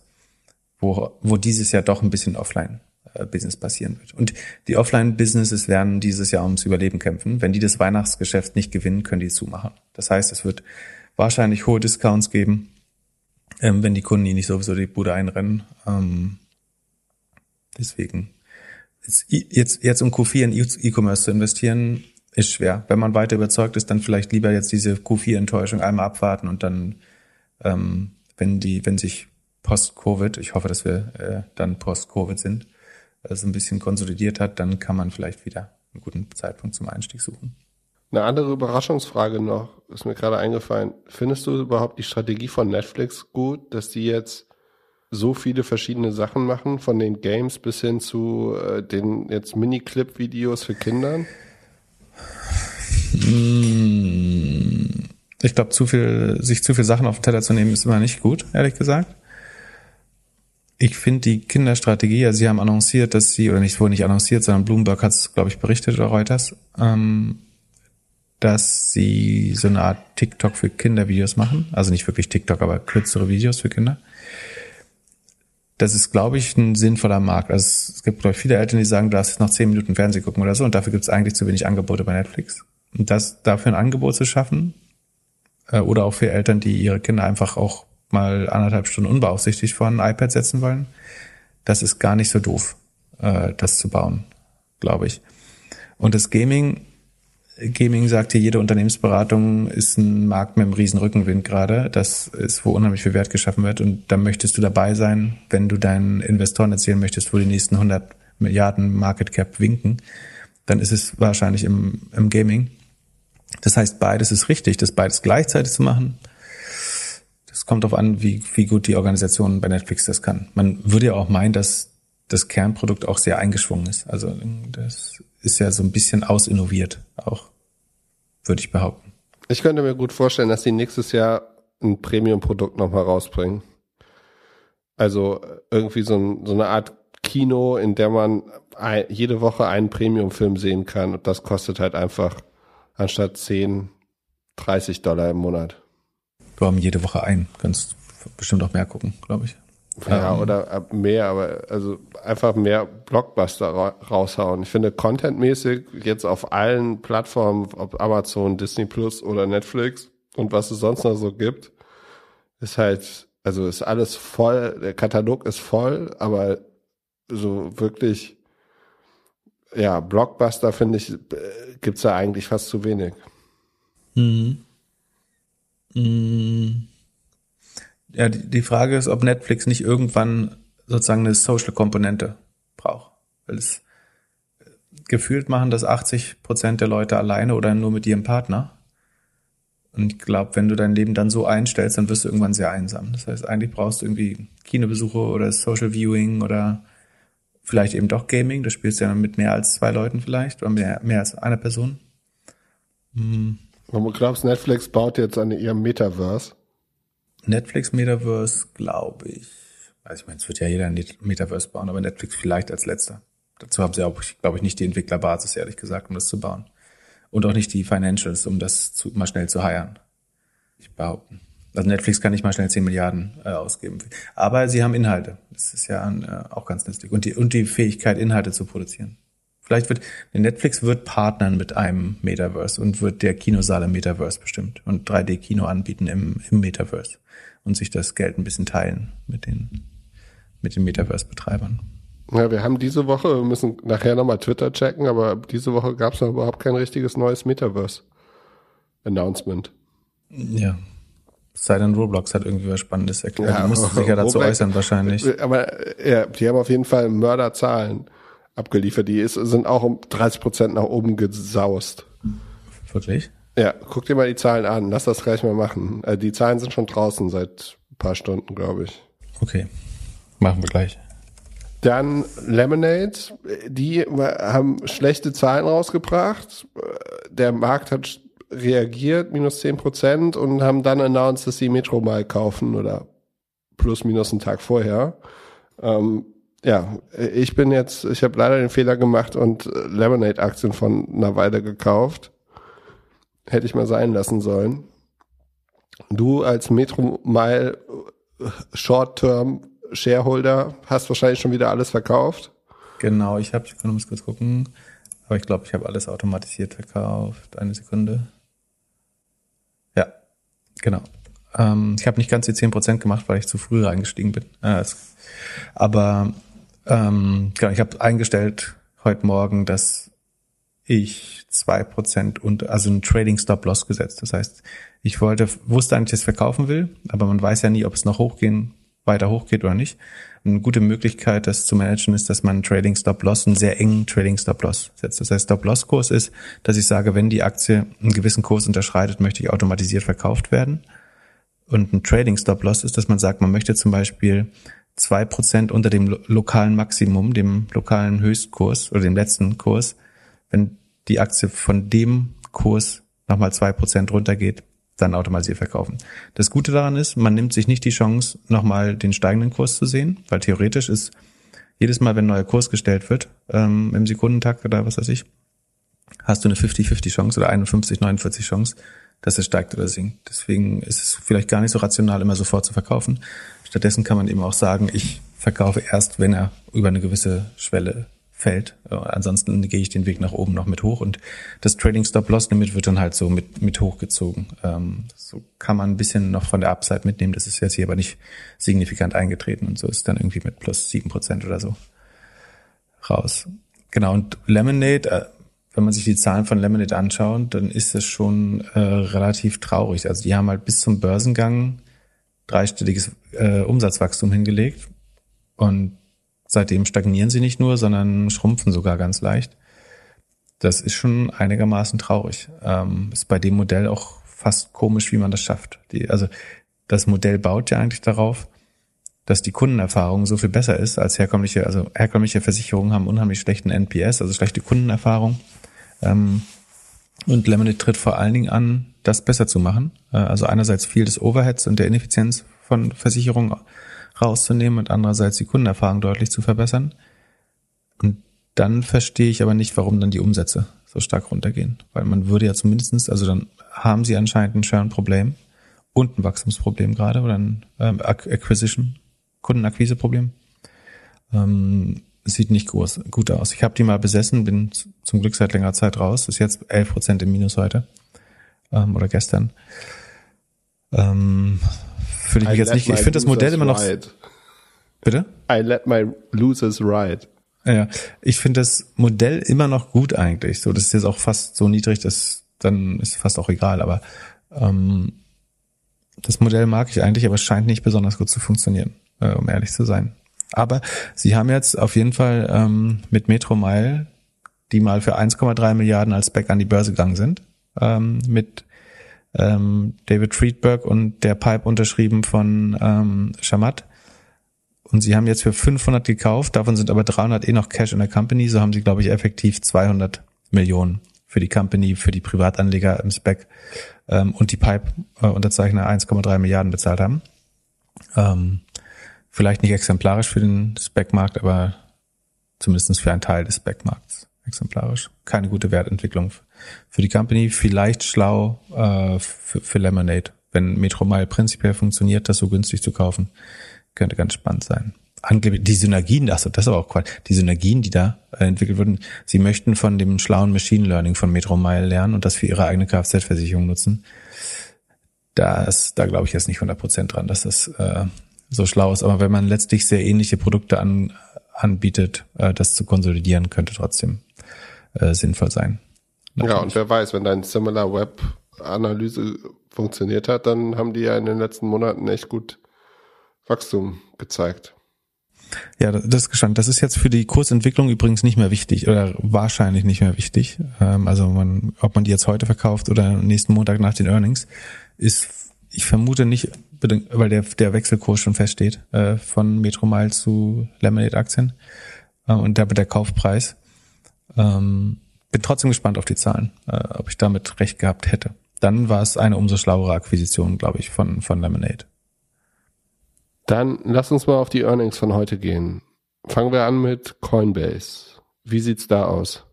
Speaker 2: wo, wo dieses Jahr doch ein bisschen offline äh, Business passieren wird. Und die Offline-Businesses werden dieses Jahr ums Überleben kämpfen. Wenn die das Weihnachtsgeschäft nicht gewinnen, können die zumachen. Das heißt, es wird wahrscheinlich hohe Discounts geben, ähm, wenn die Kunden ihnen nicht sowieso die Bude einrennen. Deswegen jetzt, jetzt um Q4 in E-Commerce zu investieren, ist schwer. Wenn man weiter überzeugt ist, dann vielleicht lieber jetzt diese Q4-Enttäuschung einmal abwarten und dann, ähm, wenn die, wenn sich Post-Covid, ich hoffe, dass wir äh, dann Post-Covid sind, äh, so ein bisschen konsolidiert hat, dann kann man vielleicht wieder einen guten Zeitpunkt zum Einstieg suchen.
Speaker 1: Eine andere Überraschungsfrage noch, ist mir gerade eingefallen. Findest du überhaupt die Strategie von Netflix gut, dass die jetzt so viele verschiedene Sachen machen, von den Games bis hin zu äh, den jetzt Mini-Clip-Videos für Kindern?
Speaker 2: Hm. Ich glaube, zu viel, sich zu viel Sachen auf den Teller zu nehmen, ist immer nicht gut, ehrlich gesagt. Ich finde die Kinderstrategie, also sie haben annonciert, dass sie, oder nicht wohl nicht annonciert, sondern Bloomberg hat es, glaube ich, berichtet oder Reuters, ähm, dass sie so eine Art TikTok für Kindervideos machen. Also nicht wirklich TikTok, aber kürzere Videos für Kinder das ist, glaube ich, ein sinnvoller Markt. Also es gibt, glaube ich, viele Eltern, die sagen, du darfst jetzt noch zehn Minuten Fernsehen gucken oder so und dafür gibt es eigentlich zu wenig Angebote bei Netflix. Und das dafür ein Angebot zu schaffen, äh, oder auch für Eltern, die ihre Kinder einfach auch mal anderthalb Stunden unbeaufsichtigt vor ein iPad setzen wollen, das ist gar nicht so doof, äh, das zu bauen, glaube ich. Und das Gaming Gaming sagt hier, jede Unternehmensberatung ist ein Markt mit einem riesen Rückenwind gerade. Das ist, wo unheimlich viel Wert geschaffen wird. Und da möchtest du dabei sein, wenn du deinen Investoren erzählen möchtest, wo die nächsten 100 Milliarden Market Cap winken. Dann ist es wahrscheinlich im, im Gaming. Das heißt, beides ist richtig, das beides gleichzeitig zu machen. Das kommt darauf an, wie, wie gut die Organisation bei Netflix das kann. Man würde ja auch meinen, dass das Kernprodukt auch sehr eingeschwungen ist. Also das ist ja so ein bisschen ausinnoviert auch, würde ich behaupten.
Speaker 1: Ich könnte mir gut vorstellen, dass sie nächstes Jahr ein Premium-Produkt nochmal rausbringen. Also irgendwie so, ein, so, eine Art Kino, in der man jede Woche einen Premium-Film sehen kann. Und das kostet halt einfach anstatt 10, 30 Dollar im Monat.
Speaker 2: Wir haben jede Woche einen. Kannst bestimmt auch mehr gucken, glaube ich.
Speaker 1: Ja, ähm, oder mehr, aber also einfach mehr Blockbuster ra raushauen. Ich finde contentmäßig jetzt auf allen Plattformen, ob Amazon, Disney Plus oder Netflix und was es sonst noch so gibt, ist halt, also ist alles voll, der Katalog ist voll, aber so wirklich, ja, Blockbuster finde ich, gibt's da eigentlich fast zu wenig. Mhm.
Speaker 2: Mhm ja, die, Frage ist, ob Netflix nicht irgendwann sozusagen eine Social-Komponente braucht. Weil es äh, gefühlt machen das 80 Prozent der Leute alleine oder nur mit ihrem Partner. Und ich glaube, wenn du dein Leben dann so einstellst, dann wirst du irgendwann sehr einsam. Das heißt, eigentlich brauchst du irgendwie Kinobesuche oder Social Viewing oder vielleicht eben doch Gaming. Du spielst ja mit mehr als zwei Leuten vielleicht oder mehr, mehr als einer Person.
Speaker 1: Hm. Und du glaubst, Netflix baut jetzt an ihrem Metaverse?
Speaker 2: Netflix Metaverse, glaube ich. Also ich meine, es wird ja jeder ein Metaverse bauen, aber Netflix vielleicht als letzter. Dazu haben sie auch, glaube ich, nicht die Entwicklerbasis, ehrlich gesagt, um das zu bauen. Und auch nicht die Financials, um das zu, mal schnell zu heiern. Ich behaupten. Also Netflix kann nicht mal schnell 10 Milliarden äh, ausgeben. Aber sie haben Inhalte. Das ist ja äh, auch ganz nützlich. Und die, und die Fähigkeit, Inhalte zu produzieren. Vielleicht wird, Netflix wird partnern mit einem Metaverse und wird der Kinosaal im Metaverse bestimmt und 3D-Kino anbieten im, im Metaverse und sich das Geld ein bisschen teilen mit den, mit den Metaverse-Betreibern.
Speaker 1: Ja, wir haben diese Woche, wir müssen nachher nochmal Twitter checken, aber diese Woche gab es noch überhaupt kein richtiges neues Metaverse-Announcement.
Speaker 2: Ja. Sei denn Roblox hat irgendwie was Spannendes erklärt. Ja, musst sich ja dazu Roblox, äußern wahrscheinlich.
Speaker 1: Aber ja, die haben auf jeden Fall Mörderzahlen abgeliefert. Die ist, sind auch um 30 Prozent nach oben gesaust.
Speaker 2: Wirklich?
Speaker 1: Ja, guck dir mal die Zahlen an. Lass das gleich mal machen. Äh, die Zahlen sind schon draußen seit ein paar Stunden, glaube ich.
Speaker 2: Okay, machen wir gleich.
Speaker 1: Dann Lemonade, die haben schlechte Zahlen rausgebracht. Der Markt hat reagiert, minus zehn Prozent und haben dann announced, dass sie Metro mal kaufen oder plus minus einen Tag vorher. Ähm, ja, ich bin jetzt, ich habe leider den Fehler gemacht und Lemonade-Aktien von einer Weile gekauft. Hätte ich mal sein lassen sollen. Du als Metro Mile Short-Term Shareholder hast wahrscheinlich schon wieder alles verkauft.
Speaker 2: Genau, ich habe, ich kann kurz gucken, aber ich glaube, ich habe alles automatisiert verkauft. Eine Sekunde. Ja, genau. Ähm, ich habe nicht ganz die 10% gemacht, weil ich zu früh reingestiegen bin. Äh, aber ähm, genau, ich habe eingestellt heute Morgen, dass ich zwei Prozent und also ein Trading Stop Loss gesetzt. Das heißt, ich wollte, wusste eigentlich, dass ich verkaufen will, aber man weiß ja nie, ob es noch hochgehen, weiter hochgeht oder nicht. Eine gute Möglichkeit, das zu managen, ist, dass man einen Trading Stop Loss, einen sehr engen Trading Stop Loss setzt. Das heißt, Stop Loss Kurs ist, dass ich sage, wenn die Aktie einen gewissen Kurs unterschreitet, möchte ich automatisiert verkauft werden. Und ein Trading Stop Loss ist, dass man sagt, man möchte zum Beispiel zwei Prozent unter dem lo lokalen Maximum, dem lokalen Höchstkurs oder dem letzten Kurs, wenn die Aktie von dem Kurs nochmal zwei Prozent runtergeht, dann automatisiert verkaufen. Das Gute daran ist, man nimmt sich nicht die Chance, nochmal den steigenden Kurs zu sehen, weil theoretisch ist jedes Mal, wenn ein neuer Kurs gestellt wird, ähm, im Sekundentakt oder was weiß ich, hast du eine 50-50 Chance oder 51-49 Chance, dass es steigt oder sinkt. Deswegen ist es vielleicht gar nicht so rational, immer sofort zu verkaufen. Stattdessen kann man eben auch sagen, ich verkaufe erst, wenn er über eine gewisse Schwelle fällt. Ansonsten gehe ich den Weg nach oben noch mit hoch und das Trading Stop Loss Limit wird dann halt so mit, mit hochgezogen. Ähm, so kann man ein bisschen noch von der Upside mitnehmen. Das ist jetzt hier aber nicht signifikant eingetreten und so ist dann irgendwie mit plus sieben Prozent oder so raus. Genau. Und Lemonade, äh, wenn man sich die Zahlen von Lemonade anschaut, dann ist es schon äh, relativ traurig. Also die haben halt bis zum Börsengang dreistelliges äh, Umsatzwachstum hingelegt und Seitdem stagnieren sie nicht nur, sondern schrumpfen sogar ganz leicht. Das ist schon einigermaßen traurig. Ähm, ist bei dem Modell auch fast komisch, wie man das schafft. Die, also das Modell baut ja eigentlich darauf, dass die Kundenerfahrung so viel besser ist als herkömmliche, also herkömmliche Versicherungen haben unheimlich schlechten NPS, also schlechte Kundenerfahrung. Ähm, und Lemonade tritt vor allen Dingen an, das besser zu machen. Äh, also einerseits viel des Overheads und der Ineffizienz von Versicherungen rauszunehmen und andererseits die Kundenerfahrung deutlich zu verbessern. Und dann verstehe ich aber nicht, warum dann die Umsätze so stark runtergehen. Weil man würde ja zumindestens, also dann haben sie anscheinend ein Churn-Problem und ein Wachstumsproblem gerade oder ein ähm, Acquisition, Kundenakquise-Problem. Sieht nicht groß, gut aus. Ich habe die mal besessen, bin zum Glück seit längerer Zeit raus, ist jetzt 11 Prozent im Minus heute ähm, oder gestern. Ähm, Fühle ich mich jetzt nicht. Ich finde das Modell immer noch. Ride. Bitte?
Speaker 1: I let my losers ride.
Speaker 2: Ja, ich finde das Modell immer noch gut eigentlich. So, das ist jetzt auch fast so niedrig, dass dann ist fast auch egal. Aber ähm, das Modell mag ich eigentlich, aber es scheint nicht besonders gut zu funktionieren, äh, um ehrlich zu sein. Aber sie haben jetzt auf jeden Fall ähm, mit Metro Mile, die mal für 1,3 Milliarden als Back an die Börse gegangen sind, ähm, mit ähm, David Friedberg und der Pipe unterschrieben von ähm, Shamat. Und sie haben jetzt für 500 gekauft, davon sind aber 300 eh noch Cash in der Company, so haben sie, glaube ich, effektiv 200 Millionen für die Company, für die Privatanleger im Spec ähm, und die Pipe-Unterzeichner äh, 1,3 Milliarden bezahlt haben. Ähm, vielleicht nicht exemplarisch für den Spec-Markt, aber zumindestens für einen Teil des Spec-Markts exemplarisch. Keine gute Wertentwicklung für die Company, vielleicht schlau äh, für, für Lemonade. Wenn Metro Mile prinzipiell funktioniert, das so günstig zu kaufen, könnte ganz spannend sein. Angeblich die Synergien, achso, das ist aber auch Quatsch. Die Synergien, die da äh, entwickelt wurden, sie möchten von dem schlauen Machine Learning von Metro Mile lernen und das für ihre eigene Kfz-Versicherung nutzen. Das, da glaube ich jetzt nicht 100% dran, dass das äh, so schlau ist. Aber wenn man letztlich sehr ähnliche Produkte an, anbietet, äh, das zu konsolidieren, könnte trotzdem äh, sinnvoll sein.
Speaker 1: Natürlich. Ja, und wer weiß, wenn dein Similar Web Analyse funktioniert hat, dann haben die ja in den letzten Monaten echt gut Wachstum gezeigt.
Speaker 2: Ja, das ist gespannt. Das ist jetzt für die Kursentwicklung übrigens nicht mehr wichtig oder wahrscheinlich nicht mehr wichtig. Ähm, also man, ob man die jetzt heute verkauft oder nächsten Montag nach den Earnings, ist, ich vermute nicht, weil der, der Wechselkurs schon feststeht, äh, von Metromile zu Lemonade Aktien äh, und damit der Kaufpreis. Ähm, bin trotzdem gespannt auf die Zahlen, äh, ob ich damit recht gehabt hätte. Dann war es eine umso schlauere Akquisition, glaube ich, von, von Lemonade.
Speaker 1: Dann lass uns mal auf die Earnings von heute gehen. Fangen wir an mit Coinbase. Wie sieht's da aus?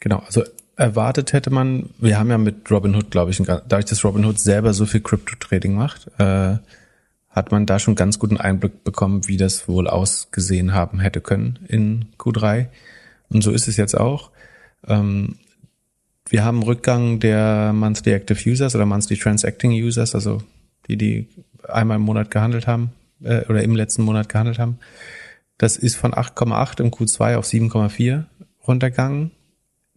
Speaker 2: Genau, also erwartet hätte man, wir haben ja mit Robinhood, glaube ich, dadurch, dass Robinhood selber so viel Crypto-Trading macht, äh, hat man da schon ganz guten Einblick bekommen, wie das wohl ausgesehen haben hätte können in Q3. Und so ist es jetzt auch. Ähm, wir haben Rückgang der Monthly Active Users oder Monthly Transacting Users, also die, die einmal im Monat gehandelt haben äh, oder im letzten Monat gehandelt haben. Das ist von 8,8 im Q2 auf 7,4 runtergegangen.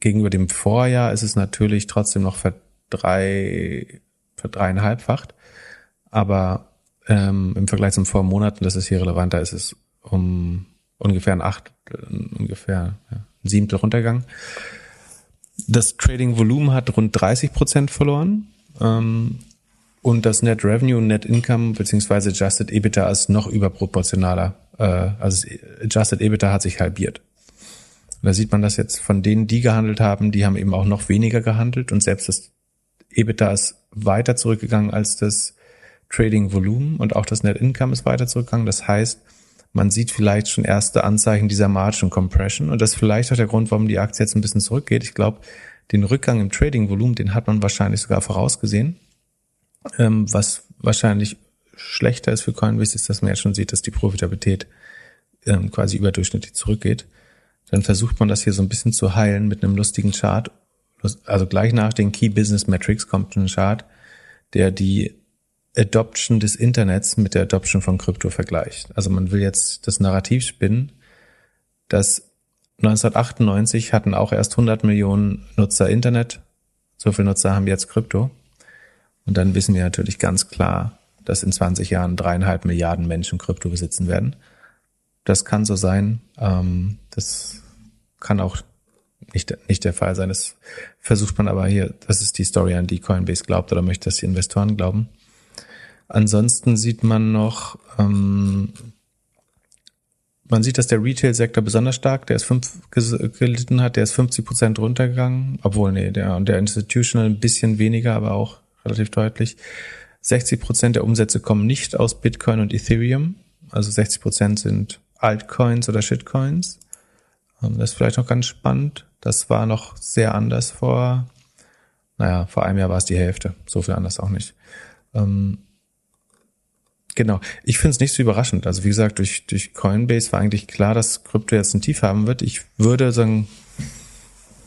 Speaker 2: Gegenüber dem Vorjahr ist es natürlich trotzdem noch für drei, für dreieinhalbfacht. Aber ähm, im Vergleich zum Vormonat, und das ist hier relevanter, ist es um ungefähr ein acht, ungefähr ja, ein Siebtel runtergegangen. Das Trading-Volumen hat rund 30 Prozent verloren. Ähm, und das Net Revenue Net Income beziehungsweise Adjusted EBITDA ist noch überproportionaler. Äh, also Adjusted EBITDA hat sich halbiert. Da sieht man das jetzt von denen, die gehandelt haben, die haben eben auch noch weniger gehandelt und selbst das EBITDA ist weiter zurückgegangen als das Trading Volumen und auch das Net Income ist weiter zurückgegangen. Das heißt, man sieht vielleicht schon erste Anzeichen dieser Margin Compression und das ist vielleicht auch der Grund, warum die Aktie jetzt ein bisschen zurückgeht. Ich glaube, den Rückgang im Trading Volumen, den hat man wahrscheinlich sogar vorausgesehen. Ähm, was wahrscheinlich schlechter ist für Coinbase, ist, dass man jetzt schon sieht, dass die Profitabilität ähm, quasi überdurchschnittlich zurückgeht. Dann versucht man das hier so ein bisschen zu heilen mit einem lustigen Chart. Also gleich nach den Key Business Metrics kommt ein Chart, der die Adoption des Internets mit der Adoption von Krypto vergleicht. Also man will jetzt das Narrativ spinnen, dass 1998 hatten auch erst 100 Millionen Nutzer Internet. So viele Nutzer haben jetzt Krypto. Und dann wissen wir natürlich ganz klar, dass in 20 Jahren dreieinhalb Milliarden Menschen Krypto besitzen werden. Das kann so sein. Ähm, das kann auch nicht, nicht der Fall sein. Das versucht man aber hier, das ist die Story, an die Coinbase glaubt oder möchte, dass die Investoren glauben. Ansonsten sieht man noch, ähm, man sieht, dass der Retail-Sektor besonders stark, der ist fünf gelitten hat, der ist 50 Prozent runtergegangen, obwohl, nee, der, und der Institutional ein bisschen weniger, aber auch relativ deutlich. 60 Prozent der Umsätze kommen nicht aus Bitcoin und Ethereum. Also 60 Prozent sind Altcoins oder Shitcoins. Ähm, das ist vielleicht noch ganz spannend. Das war noch sehr anders vor, naja, vor einem Jahr war es die Hälfte. So viel anders auch nicht. Ähm, genau. Ich finde es nicht so überraschend. Also wie gesagt, durch, durch Coinbase war eigentlich klar, dass Krypto jetzt ein Tief haben wird. Ich würde sagen,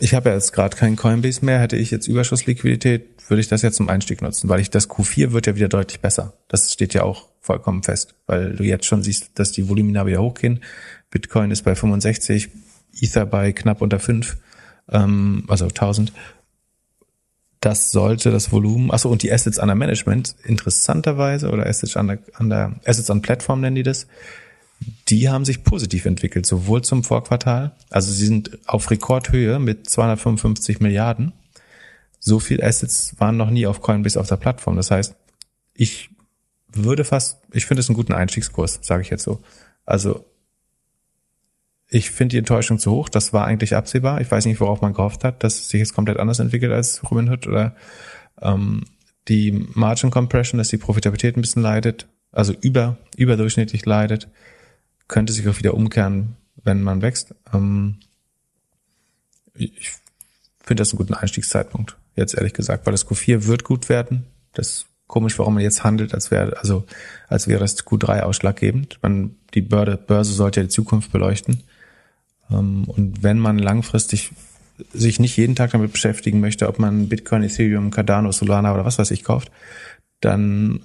Speaker 2: ich habe ja jetzt gerade keinen Coinbase mehr. Hätte ich jetzt Überschussliquidität, würde ich das jetzt zum Einstieg nutzen, weil ich das Q4 wird ja wieder deutlich besser. Das steht ja auch vollkommen fest, weil du jetzt schon siehst, dass die Volumina wieder hochgehen. Bitcoin ist bei 65, Ether bei knapp unter 5, ähm, also 1000. Das sollte das Volumen, achso, und die Assets under Management, interessanterweise, oder Assets under, under Assets on Platform nennen die das, die haben sich positiv entwickelt, sowohl zum Vorquartal, also sie sind auf Rekordhöhe mit 255 Milliarden. So viel Assets waren noch nie auf Coinbase auf der Plattform. Das heißt, ich würde fast, ich finde es einen guten Einstiegskurs, sage ich jetzt so. Also ich finde die Enttäuschung zu hoch. Das war eigentlich absehbar. Ich weiß nicht, worauf man gehofft hat, dass sich jetzt komplett anders entwickelt als Robinhood oder ähm, die Margin Compression, dass die Profitabilität ein bisschen leidet, also über überdurchschnittlich leidet könnte sich auch wieder umkehren, wenn man wächst. Ähm, ich finde das einen guten Einstiegszeitpunkt, jetzt ehrlich gesagt, weil das Q4 wird gut werden. Das ist komisch, warum man jetzt handelt, als wäre, also, als wäre das Q3 ausschlaggebend. Man, die Börse, Börse sollte ja die Zukunft beleuchten. Ähm, und wenn man langfristig sich nicht jeden Tag damit beschäftigen möchte, ob man Bitcoin, Ethereum, Cardano, Solana oder was weiß ich kauft, dann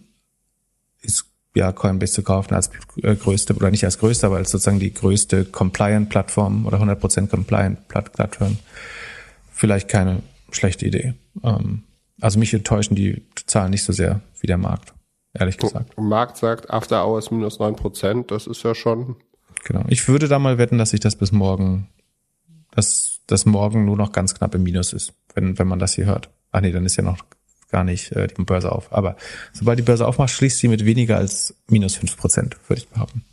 Speaker 2: ja, Coinbase zu kaufen als äh, größte, oder nicht als größte, aber als sozusagen die größte Compliant-Plattform oder 100% Compliant-Plattform. Vielleicht keine schlechte Idee. Ähm, also mich enttäuschen die Zahlen nicht so sehr wie der Markt, ehrlich gesagt.
Speaker 1: Der Markt sagt After Hours minus neun Prozent, das ist ja schon.
Speaker 2: Genau. Ich würde da mal wetten, dass sich das bis morgen, dass das morgen nur noch ganz knapp im Minus ist, wenn, wenn man das hier hört. Ah nee, dann ist ja noch gar nicht äh, die Börse auf. Aber sobald die Börse aufmacht, schließt sie mit weniger als minus fünf Prozent, würde ich behaupten.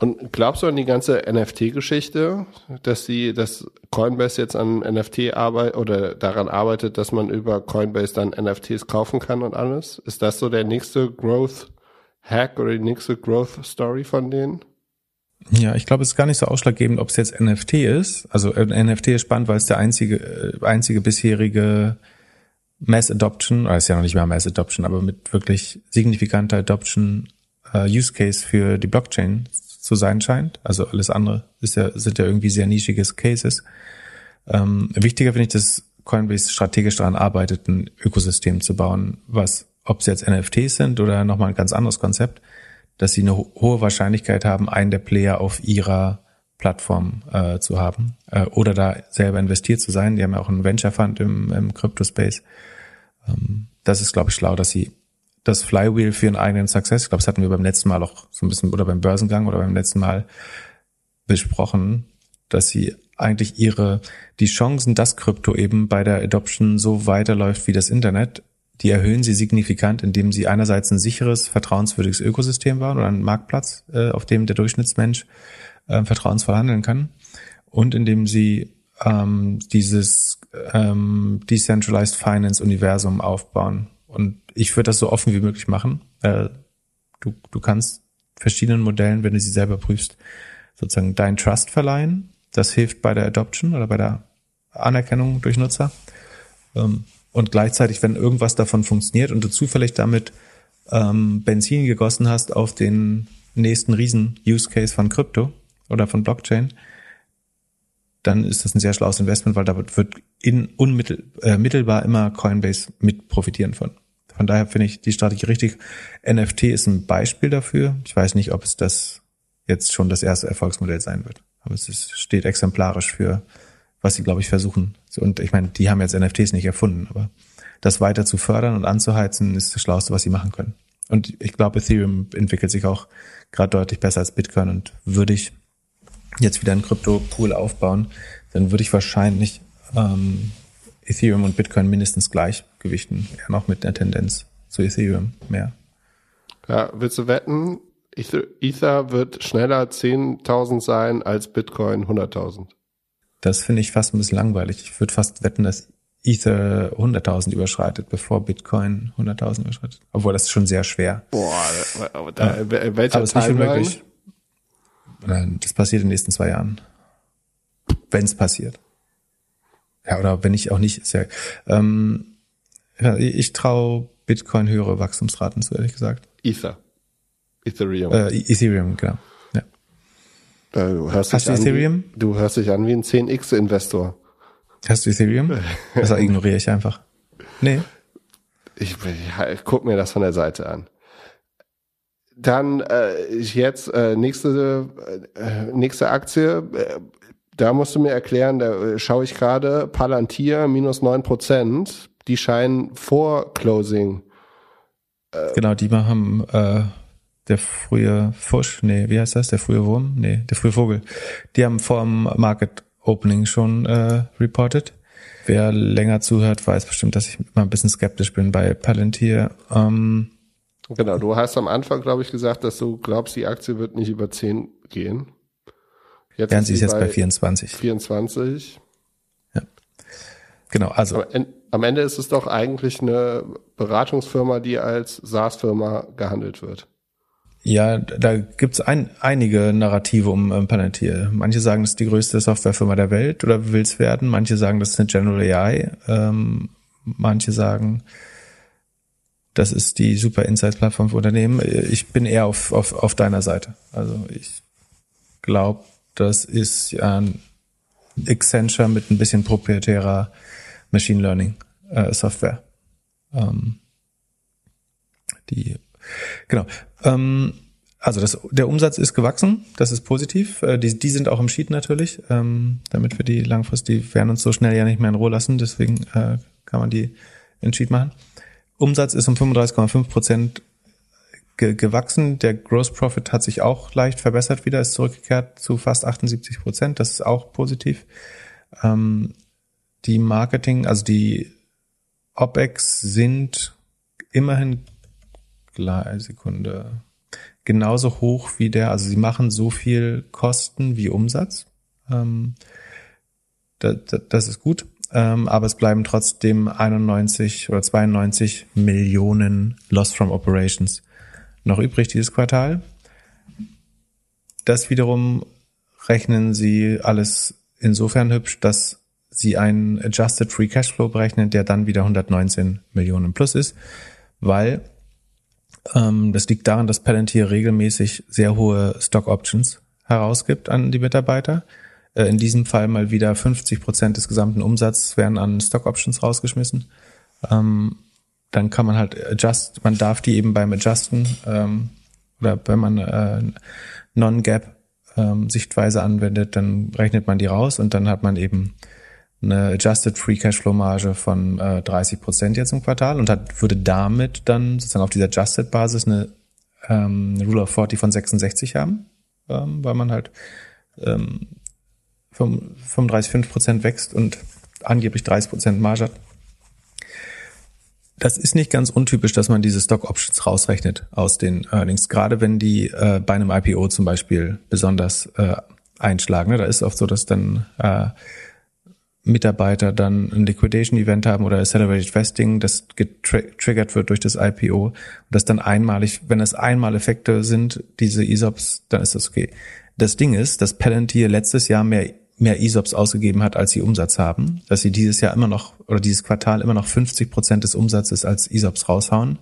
Speaker 1: Und glaubst du an die ganze NFT-Geschichte, dass die, dass Coinbase jetzt an NFT arbeitet oder daran arbeitet, dass man über Coinbase dann NFTs kaufen kann und alles? Ist das so der nächste Growth Hack oder die nächste Growth Story von denen?
Speaker 2: Ja, ich glaube, es ist gar nicht so ausschlaggebend, ob es jetzt NFT ist. Also äh, NFT ist spannend, weil es der einzige, äh, einzige bisherige Mass Adoption, oder ist ja noch nicht mehr Mass Adoption, aber mit wirklich signifikanter Adoption uh, Use Case für die Blockchain zu sein scheint. Also alles andere ist ja, sind ja irgendwie sehr nischiges Cases. Ähm, wichtiger finde ich, dass Coinbase strategisch daran arbeitet, ein Ökosystem zu bauen, was, ob es jetzt NFTs sind oder nochmal ein ganz anderes Konzept, dass sie eine ho hohe Wahrscheinlichkeit haben, einen der Player auf ihrer Plattform äh, zu haben äh, oder da selber investiert zu sein. Die haben ja auch einen Venture Fund im, im Crypto-Space. Ähm, das ist, glaube ich, schlau, dass sie das Flywheel für einen eigenen Success. Ich glaube, das hatten wir beim letzten Mal auch so ein bisschen oder beim Börsengang oder beim letzten Mal besprochen, dass sie eigentlich ihre, die Chancen, dass Krypto eben bei der Adoption so weiterläuft wie das Internet, die erhöhen sie signifikant, indem sie einerseits ein sicheres, vertrauenswürdiges Ökosystem bauen oder einen Marktplatz, äh, auf dem der Durchschnittsmensch äh, vertrauensvoll handeln kann und indem sie ähm, dieses ähm, Decentralized Finance Universum aufbauen. Und ich würde das so offen wie möglich machen. Äh, du, du kannst verschiedenen Modellen, wenn du sie selber prüfst, sozusagen dein Trust verleihen. Das hilft bei der Adoption oder bei der Anerkennung durch Nutzer. Ähm, und gleichzeitig, wenn irgendwas davon funktioniert und du zufällig damit ähm, Benzin gegossen hast auf den nächsten Riesen-Use-Case von Krypto oder von Blockchain, dann ist das ein sehr schlaues Investment, weil da wird in unmittelbar äh, immer Coinbase mit profitieren von. Von daher finde ich die Strategie richtig. NFT ist ein Beispiel dafür. Ich weiß nicht, ob es das jetzt schon das erste Erfolgsmodell sein wird. Aber es ist, steht exemplarisch für, was sie, glaube ich, versuchen. Und ich meine, die haben jetzt NFTs nicht erfunden, aber das weiter zu fördern und anzuheizen, ist das Schlauste, was sie machen können. Und ich glaube, Ethereum entwickelt sich auch gerade deutlich besser als Bitcoin und würde ich jetzt wieder einen Krypto-Pool aufbauen, dann würde ich wahrscheinlich ähm, Ethereum und Bitcoin mindestens gleich gewichten, eher noch mit der Tendenz zu Ethereum mehr.
Speaker 1: Ja, willst du wetten, Ether, wird schneller 10.000 sein als Bitcoin 100.000?
Speaker 2: Das finde ich fast ein bisschen langweilig. Ich würde fast wetten, dass Ether 100.000 überschreitet, bevor Bitcoin 100.000 überschreitet. Obwohl, das ist schon sehr schwer.
Speaker 1: Boah, da,
Speaker 2: äh, welcher aber ist nicht unmöglich. Das passiert in den nächsten zwei Jahren. Wenn es passiert. Ja, oder wenn ich auch nicht, ist ja, ähm, ja ich traue Bitcoin höhere Wachstumsraten zu, ehrlich gesagt.
Speaker 1: Ether. Ethereum.
Speaker 2: Äh, Ethereum, genau. Ja.
Speaker 1: Äh, du hörst
Speaker 2: Hast du Ethereum?
Speaker 1: Wie, du hörst dich an wie ein 10x-Investor.
Speaker 2: Hast du Ethereum? Das ignoriere ich einfach. Nee.
Speaker 1: Ich, ich guck mir das von der Seite an. Dann äh, jetzt äh, nächste äh, nächste Aktie. Äh, da musst du mir erklären, da äh, schaue ich gerade, Palantir minus neun Prozent, die scheinen vor Closing.
Speaker 2: Äh, genau, die haben äh, der frühe Fusch, nee, wie heißt das? Der frühe Wurm? Nee, der frühe Vogel. Die haben vor dem Market Opening schon äh, reported. Wer länger zuhört, weiß bestimmt, dass ich immer ein bisschen skeptisch bin bei Palantir. Ähm,
Speaker 1: genau, du hast am Anfang, glaube ich, gesagt, dass du glaubst, die Aktie wird nicht über 10 gehen.
Speaker 2: Jetzt Während sie ist jetzt bei 24.
Speaker 1: 24.
Speaker 2: Ja. Genau, also.
Speaker 1: Am Ende ist es doch eigentlich eine Beratungsfirma, die als SaaS-Firma gehandelt wird.
Speaker 2: Ja, da gibt's ein, einige Narrative um ähm, Palantir. Manche sagen, das ist die größte Softwarefirma der Welt oder will's werden. Manche sagen, das ist eine General AI. Ähm, manche sagen, das ist die super Insights-Plattform für Unternehmen. Ich bin eher auf, auf, auf deiner Seite. Also ich glaube, das ist ein Accenture mit ein bisschen proprietärer Machine Learning äh, Software. Ähm, die genau. Ähm, also das, der Umsatz ist gewachsen, das ist positiv. Äh, die, die sind auch im Sheet natürlich, ähm, damit wir die langfristig, die werden uns so schnell ja nicht mehr in Ruhe lassen, deswegen äh, kann man die in Sheet machen. Umsatz ist um 35,5 Prozent ge gewachsen. Der Gross Profit hat sich auch leicht verbessert wieder, ist zurückgekehrt zu fast 78 Prozent. Das ist auch positiv. Ähm, die Marketing, also die OPEX sind immerhin, Sekunde, genauso hoch wie der, also sie machen so viel Kosten wie Umsatz. Ähm, das, das ist gut, ähm, aber es bleiben trotzdem 91 oder 92 Millionen Loss from Operations noch übrig dieses Quartal. Das wiederum rechnen sie alles insofern hübsch, dass sie einen Adjusted Free Cashflow berechnen, der dann wieder 119 Millionen plus ist, weil ähm, das liegt daran, dass Palantir regelmäßig sehr hohe Stock Options herausgibt an die Mitarbeiter. Äh, in diesem Fall mal wieder 50 Prozent des gesamten Umsatzes werden an Stock Options rausgeschmissen. Ähm, dann kann man halt adjust, man darf die eben beim Adjusten ähm, oder wenn man äh, Non-Gap ähm, Sichtweise anwendet, dann rechnet man die raus und dann hat man eben eine Adjusted Free Cashflow Marge von äh, 30 Prozent jetzt im Quartal und hat, würde damit dann sozusagen auf dieser Adjusted Basis eine, eine Rule of 40 von 66 haben, weil man halt 35, 5 Prozent wächst und angeblich 30 Prozent Marge hat. Das ist nicht ganz untypisch, dass man diese Stock Options rausrechnet aus den Earnings, gerade wenn die äh, bei einem IPO zum Beispiel besonders äh, einschlagen. Ne? Da ist oft so, dass dann äh, Mitarbeiter dann ein Liquidation-Event haben oder Accelerated Vesting, das getriggert wird durch das IPO und das dann einmalig, wenn es einmal Effekte sind, diese ESOPs, dann ist das okay. Das Ding ist, dass Palantir letztes Jahr mehr mehr ESOPs ausgegeben hat, als sie Umsatz haben, dass sie dieses Jahr immer noch oder dieses Quartal immer noch 50 Prozent des Umsatzes als ESOPs raushauen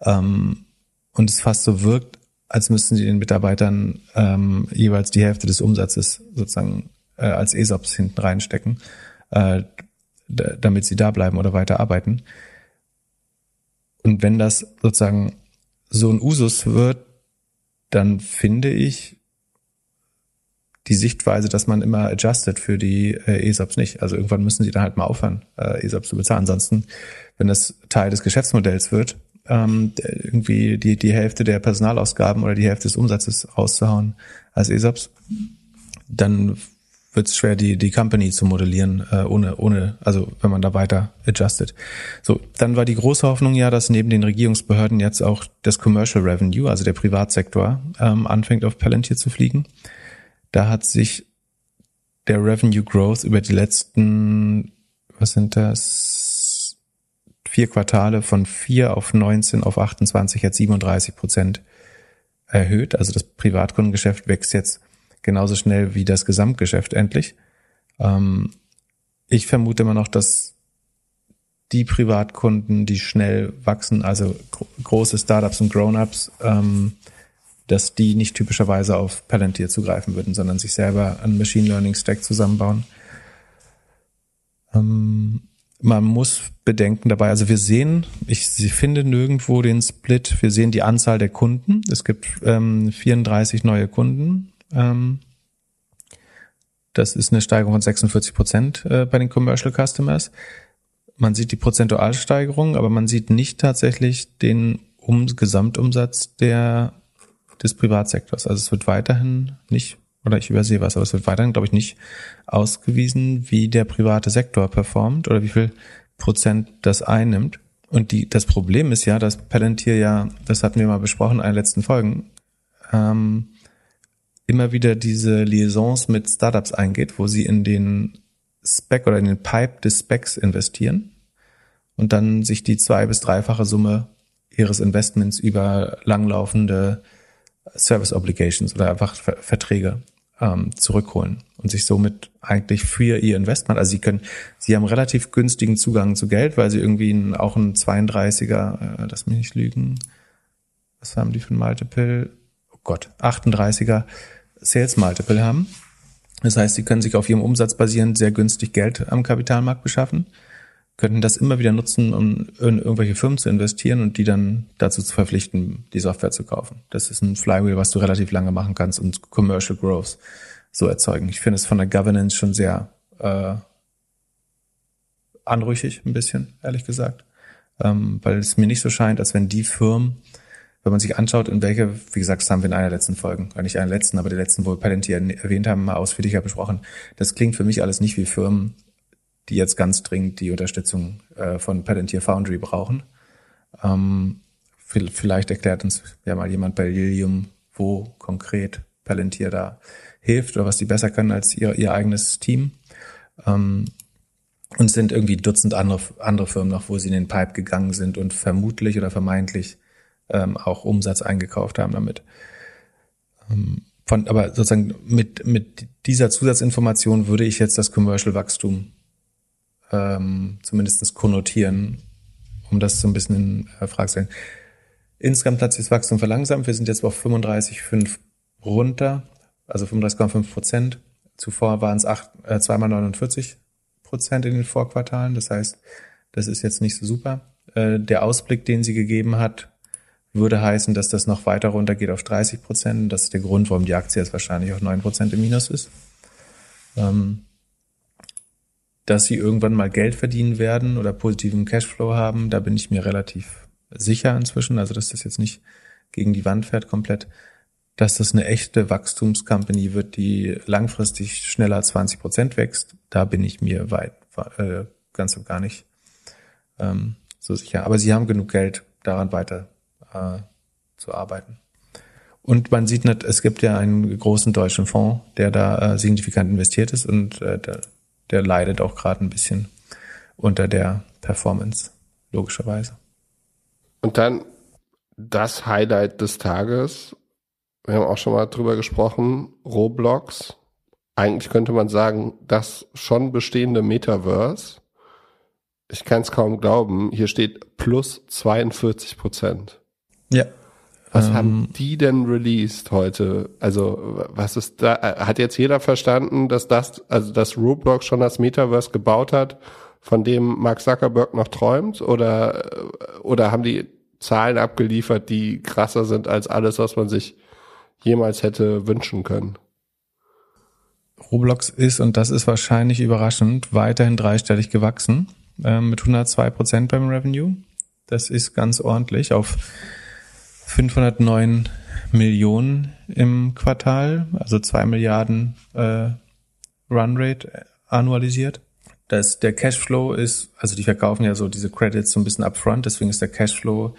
Speaker 2: ähm, und es fast so wirkt, als müssten sie den Mitarbeitern ähm, jeweils die Hälfte des Umsatzes sozusagen äh, als ESOPs hinten reinstecken, äh, damit sie da bleiben oder weiter arbeiten. Und wenn das sozusagen so ein Usus wird, dann finde ich, die Sichtweise, dass man immer adjusted für die äh, ESOPs nicht. Also irgendwann müssen sie dann halt mal aufhören, äh, ESOPs zu bezahlen. Ansonsten, wenn das Teil des Geschäftsmodells wird, ähm, irgendwie die, die Hälfte der Personalausgaben oder die Hälfte des Umsatzes rauszuhauen als ESOPs, dann wird es schwer, die, die Company zu modellieren, äh, ohne, ohne, also wenn man da weiter adjusted. So, dann war die große Hoffnung ja, dass neben den Regierungsbehörden jetzt auch das Commercial Revenue, also der Privatsektor, ähm, anfängt auf Palantir zu fliegen. Da hat sich der Revenue Growth über die letzten, was sind das, vier Quartale von vier auf 19 auf 28, jetzt 37 Prozent erhöht. Also das Privatkundengeschäft wächst jetzt genauso schnell wie das Gesamtgeschäft endlich. Ähm, ich vermute immer noch, dass die Privatkunden, die schnell wachsen, also große Startups und Grown-ups, ähm, dass die nicht typischerweise auf Palantir zugreifen würden, sondern sich selber einen Machine Learning Stack zusammenbauen. Ähm, man muss bedenken dabei, also wir sehen, ich finde nirgendwo den Split, wir sehen die Anzahl der Kunden. Es gibt ähm, 34 neue Kunden. Ähm, das ist eine Steigerung von 46 Prozent äh, bei den Commercial Customers. Man sieht die Prozentualsteigerung, aber man sieht nicht tatsächlich den um Gesamtumsatz der des Privatsektors. Also es wird weiterhin nicht, oder ich übersehe was, aber es wird weiterhin, glaube ich, nicht ausgewiesen, wie der private Sektor performt oder wie viel Prozent das einnimmt. Und die, das Problem ist ja, dass Palantir ja, das hatten wir mal besprochen in den letzten Folgen, ähm, immer wieder diese Liaisons mit Startups eingeht, wo sie in den Spec oder in den Pipe des Specs investieren und dann sich die zwei- bis dreifache Summe ihres Investments über langlaufende Service Obligations oder einfach Verträge ähm, zurückholen und sich somit eigentlich für ihr Investment, also sie können, sie haben relativ günstigen Zugang zu Geld, weil sie irgendwie einen, auch ein 32er, äh, lass mich nicht lügen, was haben die für ein Multiple? Oh Gott, 38er Sales Multiple haben. Das heißt, sie können sich auf ihrem Umsatz basierend sehr günstig Geld am Kapitalmarkt beschaffen könnten das immer wieder nutzen, um in irgendwelche Firmen zu investieren und die dann dazu zu verpflichten, die Software zu kaufen. Das ist ein Flywheel, was du relativ lange machen kannst und Commercial Growth so erzeugen. Ich finde es von der Governance schon sehr äh, anrüchig, ein bisschen, ehrlich gesagt. Ähm, weil es mir nicht so scheint, als wenn die Firmen, wenn man sich anschaut, in welche, wie gesagt, das haben wir in einer letzten Folgen, nicht einer letzten, aber die letzten, wo wir Palantir erwähnt haben, mal ausführlicher besprochen. Das klingt für mich alles nicht wie Firmen, die jetzt ganz dringend die Unterstützung äh, von Palantir Foundry brauchen. Ähm, vielleicht erklärt uns ja mal jemand bei Lilium, wo konkret Palantir da hilft oder was die besser können als ihr, ihr eigenes Team. Ähm, und sind irgendwie Dutzend andere, andere Firmen noch, wo sie in den Pipe gegangen sind und vermutlich oder vermeintlich ähm, auch Umsatz eingekauft haben damit. Ähm, von, aber sozusagen mit, mit dieser Zusatzinformation würde ich jetzt das Commercial-Wachstum ähm, zumindest konnotieren, um das so ein bisschen in äh, Frage zu stellen. Insgesamt hat sich das Wachstum verlangsamt. Wir sind jetzt auf 35,5 runter, also 35,5 Prozent. Zuvor waren es äh, zweimal 49 Prozent in den Vorquartalen. Das heißt, das ist jetzt nicht so super. Äh, der Ausblick, den sie gegeben hat, würde heißen, dass das noch weiter runtergeht auf 30 Prozent. Das ist der Grund, warum die Aktie jetzt wahrscheinlich auf 9 Prozent im Minus ist. Ähm, dass sie irgendwann mal Geld verdienen werden oder positiven Cashflow haben, da bin ich mir relativ sicher inzwischen. Also, dass das jetzt nicht gegen die Wand fährt komplett. Dass das eine echte Wachstumscompany wird, die langfristig schneller 20 Prozent wächst, da bin ich mir weit, äh, ganz und gar nicht ähm, so sicher. Aber sie haben genug Geld, daran weiter äh, zu arbeiten. Und man sieht nicht, es gibt ja einen großen deutschen Fonds, der da äh, signifikant investiert ist und äh, der, leidet auch gerade ein bisschen unter der Performance, logischerweise.
Speaker 1: Und dann das Highlight des Tages. Wir haben auch schon mal drüber gesprochen. Roblox. Eigentlich könnte man sagen, das schon bestehende Metaverse. Ich kann es kaum glauben. Hier steht plus 42 Prozent.
Speaker 2: Ja.
Speaker 1: Was ähm, haben die denn released heute? Also, was ist da? Hat jetzt jeder verstanden, dass das, also, dass Roblox schon das Metaverse gebaut hat, von dem Mark Zuckerberg noch träumt? Oder, oder haben die Zahlen abgeliefert, die krasser sind als alles, was man sich jemals hätte wünschen können?
Speaker 2: Roblox ist, und das ist wahrscheinlich überraschend, weiterhin dreistellig gewachsen, äh, mit 102 Prozent beim Revenue. Das ist ganz ordentlich auf 509 Millionen im Quartal, also zwei Milliarden äh, Runrate annualisiert. Das, der Cashflow ist, also die verkaufen ja so diese Credits so ein bisschen upfront, deswegen ist der Cashflow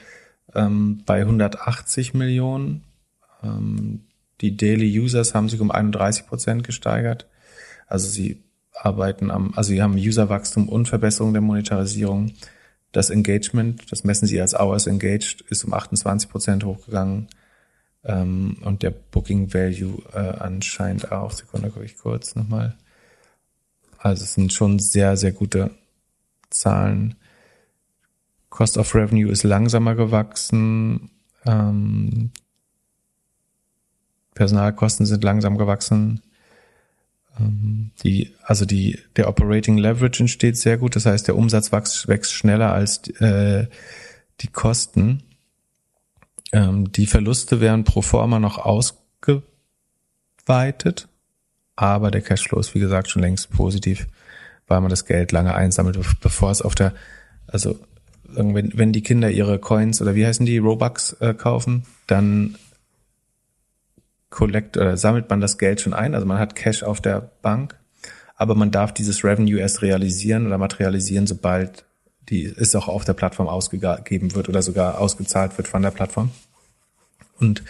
Speaker 2: ähm, bei 180 Millionen. Ähm, die Daily Users haben sich um 31 Prozent gesteigert. Also sie arbeiten am, also sie haben Userwachstum und Verbesserung der Monetarisierung. Das Engagement, das messen sie als Hours Engaged, ist um 28 Prozent hochgegangen. Ähm, und der Booking Value äh, anscheinend auch. Sekunde, gucke ich kurz nochmal. Also es sind schon sehr, sehr gute Zahlen. Cost of Revenue ist langsamer gewachsen. Ähm, Personalkosten sind langsam gewachsen. Ähm, die, also die, der Operating Leverage entsteht sehr gut. Das heißt, der Umsatz wächst, wächst schneller als äh, die Kosten. Ähm, die Verluste werden pro forma noch ausgeweitet, aber der Cashflow ist wie gesagt schon längst positiv, weil man das Geld lange einsammelt, bevor es auf der, also wenn, wenn die Kinder ihre Coins oder wie heißen die Robux äh, kaufen, dann collect oder sammelt man das Geld schon ein, also man hat Cash auf der Bank, aber man darf dieses Revenue erst realisieren oder materialisieren, sobald die es auch auf der Plattform ausgegeben wird oder sogar ausgezahlt wird von der Plattform. Und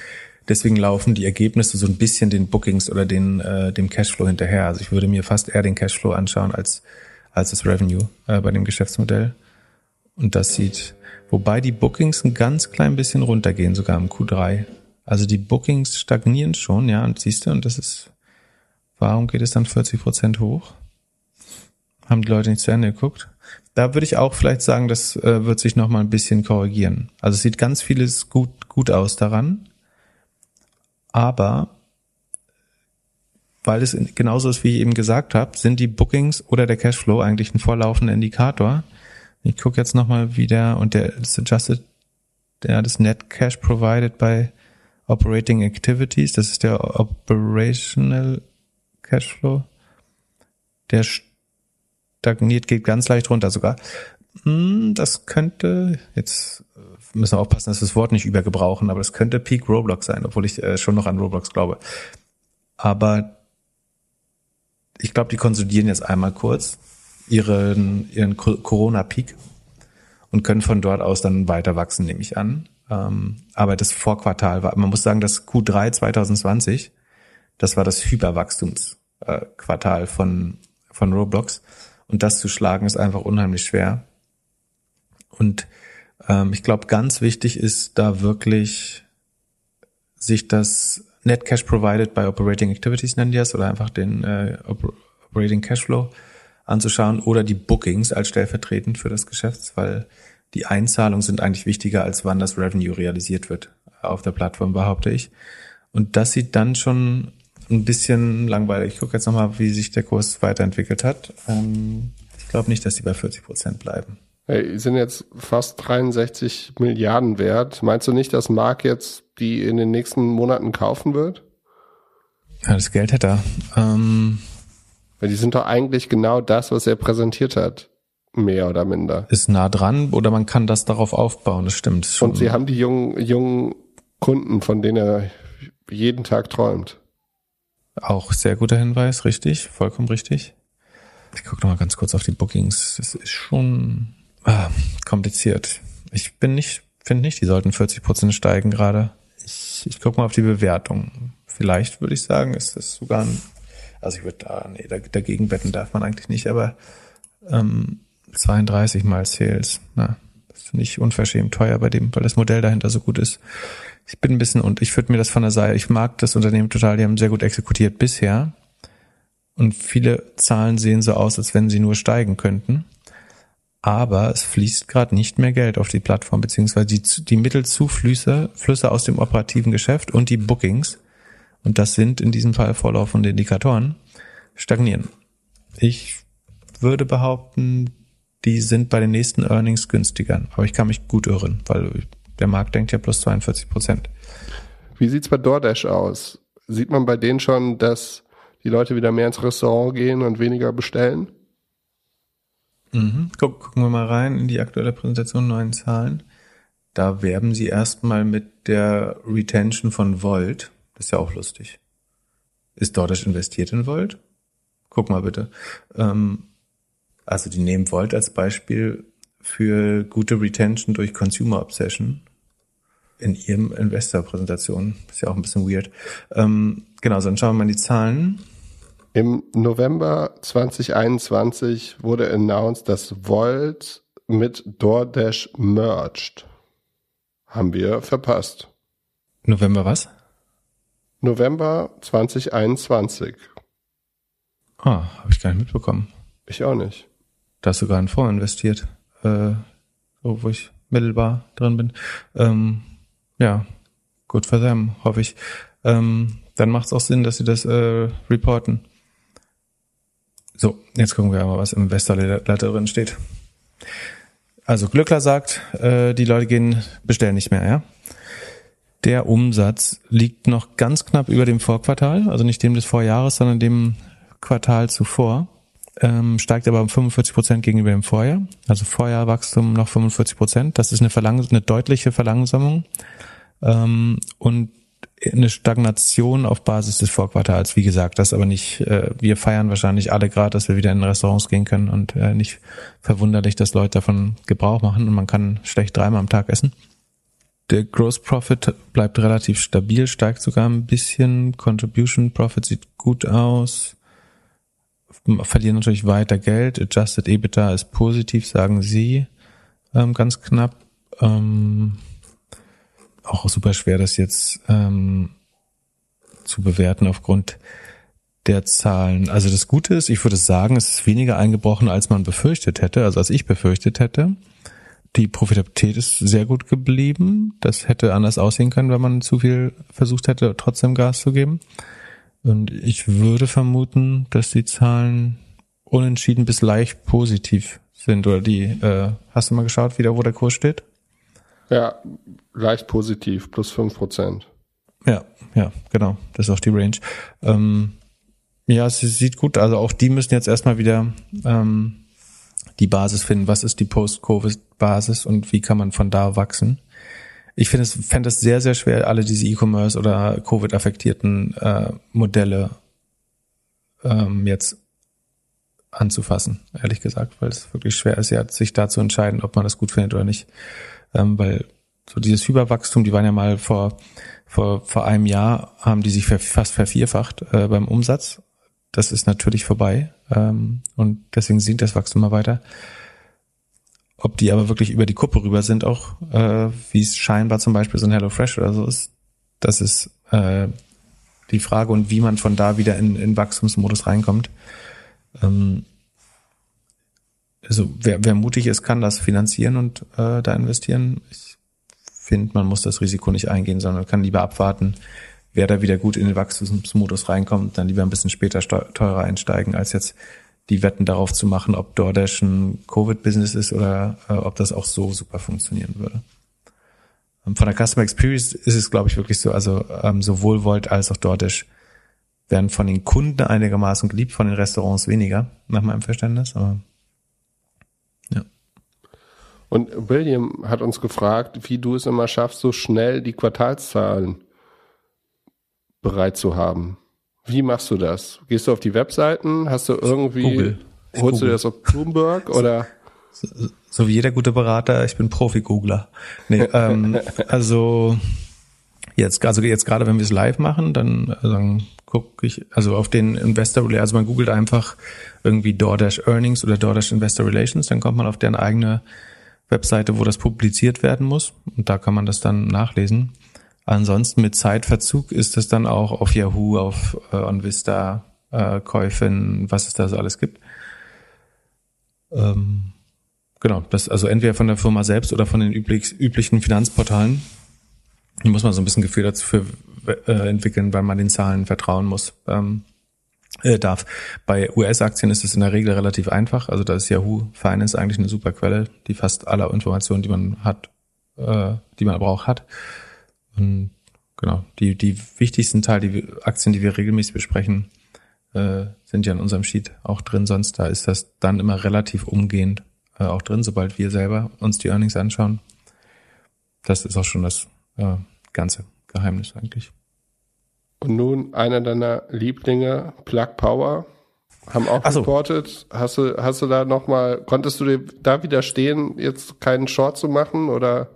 Speaker 2: deswegen laufen die Ergebnisse so ein bisschen den Bookings oder den äh, dem Cashflow hinterher. Also ich würde mir fast eher den Cashflow anschauen als als das Revenue äh, bei dem Geschäftsmodell. Und das sieht, wobei die Bookings ein ganz klein bisschen runtergehen, sogar im Q3. Also die Bookings stagnieren schon, ja, und siehst du, und das ist, warum geht es dann 40 Prozent hoch? Haben die Leute nicht zu Ende geguckt? Da würde ich auch vielleicht sagen, das äh, wird sich noch mal ein bisschen korrigieren. Also es sieht ganz vieles gut, gut aus daran. Aber weil es genauso ist, wie ich eben gesagt habe, sind die Bookings oder der Cashflow eigentlich ein vorlaufender Indikator. Ich gucke jetzt nochmal wieder und der ist adjusted, der das Net Cash provided by Operating Activities, das ist der Operational Cashflow. Der stagniert, geht ganz leicht runter sogar. Hm, das könnte, jetzt müssen wir aufpassen, dass wir das Wort nicht übergebrauchen, aber das könnte Peak Roblox sein, obwohl ich äh, schon noch an Roblox glaube. Aber ich glaube, die konsolidieren jetzt einmal kurz ihren, ihren Corona-Peak und können von dort aus dann weiter wachsen, nehme ich an. Ähm, aber das Vorquartal war, man muss sagen, das Q3 2020, das war das Hyperwachstumsquartal von, von Roblox. Und das zu schlagen ist einfach unheimlich schwer. Und ähm, ich glaube, ganz wichtig ist da wirklich sich das Net Cash Provided by Operating Activities nennen die das oder einfach den äh, Operating Cashflow anzuschauen oder die Bookings als stellvertretend für das Geschäft, weil die Einzahlungen sind eigentlich wichtiger, als wann das Revenue realisiert wird auf der Plattform, behaupte ich. Und das sieht dann schon ein bisschen langweilig. Ich gucke jetzt nochmal, wie sich der Kurs weiterentwickelt hat. Ähm, ich glaube nicht, dass die bei 40 Prozent bleiben.
Speaker 1: Hey, sind jetzt fast 63 Milliarden wert. Meinst du nicht, dass Mark jetzt die in den nächsten Monaten kaufen wird?
Speaker 2: Ja, das Geld hätte er. Ähm,
Speaker 1: Weil die sind doch eigentlich genau das, was er präsentiert hat. Mehr oder minder.
Speaker 2: Ist nah dran oder man kann das darauf aufbauen, das stimmt.
Speaker 1: Schon. Und sie haben die jungen, jungen Kunden, von denen er jeden Tag träumt.
Speaker 2: Auch sehr guter Hinweis, richtig, vollkommen richtig. Ich gucke noch mal ganz kurz auf die Bookings. Das ist schon ah, kompliziert. Ich bin nicht, finde nicht, die sollten 40 Prozent steigen gerade. Ich, ich gucke mal auf die Bewertung. Vielleicht würde ich sagen, ist das sogar ein, also ich würde da, nee, dagegen wetten darf man eigentlich nicht, aber ähm, 32 mal Sales. Na, das finde ich unverschämt teuer bei dem, weil das Modell dahinter so gut ist. Ich bin ein bisschen und ich würde mir das von der Seite, ich mag das Unternehmen total, die haben sehr gut exekutiert bisher. Und viele Zahlen sehen so aus, als wenn sie nur steigen könnten. Aber es fließt gerade nicht mehr Geld auf die Plattform, beziehungsweise die, die Mittelzuflüsse Flüsse aus dem operativen Geschäft und die Bookings, und das sind in diesem Fall vorlaufende Indikatoren, stagnieren. Ich würde behaupten, die sind bei den nächsten Earnings günstiger. Aber ich kann mich gut irren, weil der Markt denkt ja plus 42 Prozent.
Speaker 1: Wie sieht's bei DoorDash aus? Sieht man bei denen schon, dass die Leute wieder mehr ins Restaurant gehen und weniger bestellen?
Speaker 2: Mhm. Guck, gucken wir mal rein in die aktuelle Präsentation neuen Zahlen. Da werben sie erstmal mit der Retention von Volt. Das ist ja auch lustig. Ist DoorDash investiert in Volt? Guck mal bitte. Ähm, also die nehmen Volt als Beispiel für gute Retention durch Consumer Obsession in ihrem Investor-Präsentation. Ist ja auch ein bisschen weird. Ähm, genau, so dann schauen wir mal in die Zahlen.
Speaker 1: Im November 2021 wurde announced, dass Volt mit DoorDash merged. Haben wir verpasst.
Speaker 2: November was?
Speaker 1: November 2021.
Speaker 2: Ah, habe ich gar nicht mitbekommen.
Speaker 1: Ich auch nicht.
Speaker 2: Da du sogar einen Fonds investiert, äh, wo ich mittelbar drin bin. Ähm, ja, gut für them, hoffe ich. Ähm, dann macht es auch Sinn, dass sie das äh, reporten. So, jetzt gucken wir mal, was im Westerleiter drin steht. Also Glückler sagt, äh, die Leute gehen bestellen nicht mehr, ja. Der Umsatz liegt noch ganz knapp über dem Vorquartal, also nicht dem des Vorjahres, sondern dem Quartal zuvor ähm, steigt aber um 45 Prozent gegenüber dem Vorjahr. Also Vorjahrwachstum noch 45 Prozent. Das ist eine, Verlang eine deutliche Verlangsamung ähm, und eine Stagnation auf Basis des Vorquartals. Wie gesagt, das aber nicht, äh, wir feiern wahrscheinlich alle gerade, dass wir wieder in Restaurants gehen können und äh, nicht verwunderlich, dass Leute davon Gebrauch machen und man kann schlecht dreimal am Tag essen. Der Gross Profit bleibt relativ stabil, steigt sogar ein bisschen. Contribution Profit sieht gut aus verlieren natürlich weiter Geld. Adjusted EBITDA ist positiv, sagen sie ähm, ganz knapp. Ähm, auch super schwer, das jetzt ähm, zu bewerten aufgrund der Zahlen. Also das Gute ist, ich würde sagen, es ist weniger eingebrochen, als man befürchtet hätte, also als ich befürchtet hätte. Die Profitabilität ist sehr gut geblieben. Das hätte anders aussehen können, wenn man zu viel versucht hätte, trotzdem Gas zu geben. Und ich würde vermuten, dass die Zahlen unentschieden bis leicht positiv sind. Oder die, äh, hast du mal geschaut, wieder, wo der Kurs steht?
Speaker 1: Ja, leicht positiv, plus fünf Prozent.
Speaker 2: Ja, ja, genau. Das ist auch die Range. Ähm, ja, es sieht gut. Also auch die müssen jetzt erstmal wieder ähm, die Basis finden. Was ist die Post-Covid-Basis und wie kann man von da wachsen? Ich finde es fände es sehr, sehr schwer, alle diese E-Commerce oder Covid-affektierten äh, Modelle ähm, jetzt anzufassen, ehrlich gesagt, weil es wirklich schwer ist, ja, sich da zu entscheiden, ob man das gut findet oder nicht. Ähm, weil so dieses Hyperwachstum, die waren ja mal vor, vor, vor einem Jahr, haben die sich fast vervierfacht äh, beim Umsatz. Das ist natürlich vorbei ähm, und deswegen sinkt das Wachstum mal weiter. Ob die aber wirklich über die Kuppe rüber sind, auch äh, wie es scheinbar zum Beispiel so ein HelloFresh oder so ist, das ist äh, die Frage und wie man von da wieder in, in Wachstumsmodus reinkommt. Ähm, also wer, wer mutig ist, kann das finanzieren und äh, da investieren. Ich finde, man muss das Risiko nicht eingehen, sondern kann lieber abwarten, wer da wieder gut in den Wachstumsmodus reinkommt, dann lieber ein bisschen später teurer einsteigen, als jetzt die Wetten darauf zu machen, ob DoorDash ein Covid-Business ist oder äh, ob das auch so super funktionieren würde. Ähm, von der Customer Experience ist es, glaube ich, wirklich so, also ähm, sowohl Volt als auch DoorDash werden von den Kunden einigermaßen geliebt, von den Restaurants weniger, nach meinem Verständnis, aber ja.
Speaker 1: Und William hat uns gefragt, wie du es immer schaffst, so schnell die Quartalszahlen bereit zu haben. Wie machst du das? Gehst du auf die Webseiten? Hast du irgendwie, Google. holst Google. du das auf Bloomberg oder?
Speaker 2: So, so, wie jeder gute Berater, ich bin Profi-Googler. Nee, ähm, also jetzt, also jetzt gerade, wenn wir es live machen, dann, dann gucke ich, also auf den Investor, also man googelt einfach irgendwie DoorDash Earnings oder DoorDash Investor Relations, dann kommt man auf deren eigene Webseite, wo das publiziert werden muss und da kann man das dann nachlesen. Ansonsten mit Zeitverzug ist es dann auch auf Yahoo, auf äh, OnVista, äh, Käufin, was es da so alles gibt. Ähm, genau, das also entweder von der Firma selbst oder von den üblich, üblichen Finanzportalen. Da muss man so ein bisschen Gefühl dazu für, äh, entwickeln, weil man den Zahlen vertrauen muss. Ähm, äh, darf. Bei US-Aktien ist es in der Regel relativ einfach. Also da ist Yahoo Finance eigentlich eine super Quelle, die fast alle Informationen, die man hat, äh, die man aber auch hat. Und genau, die, die wichtigsten Teile, die Aktien, die wir regelmäßig besprechen, äh, sind ja in unserem Sheet auch drin. Sonst da ist das dann immer relativ umgehend äh, auch drin, sobald wir selber uns die Earnings anschauen. Das ist auch schon das äh, ganze Geheimnis eigentlich.
Speaker 1: Und nun einer deiner Lieblinge, Plug Power, haben auch so. reportet. Hast du, hast du da nochmal, konntest du dir da widerstehen, jetzt keinen Short zu machen oder?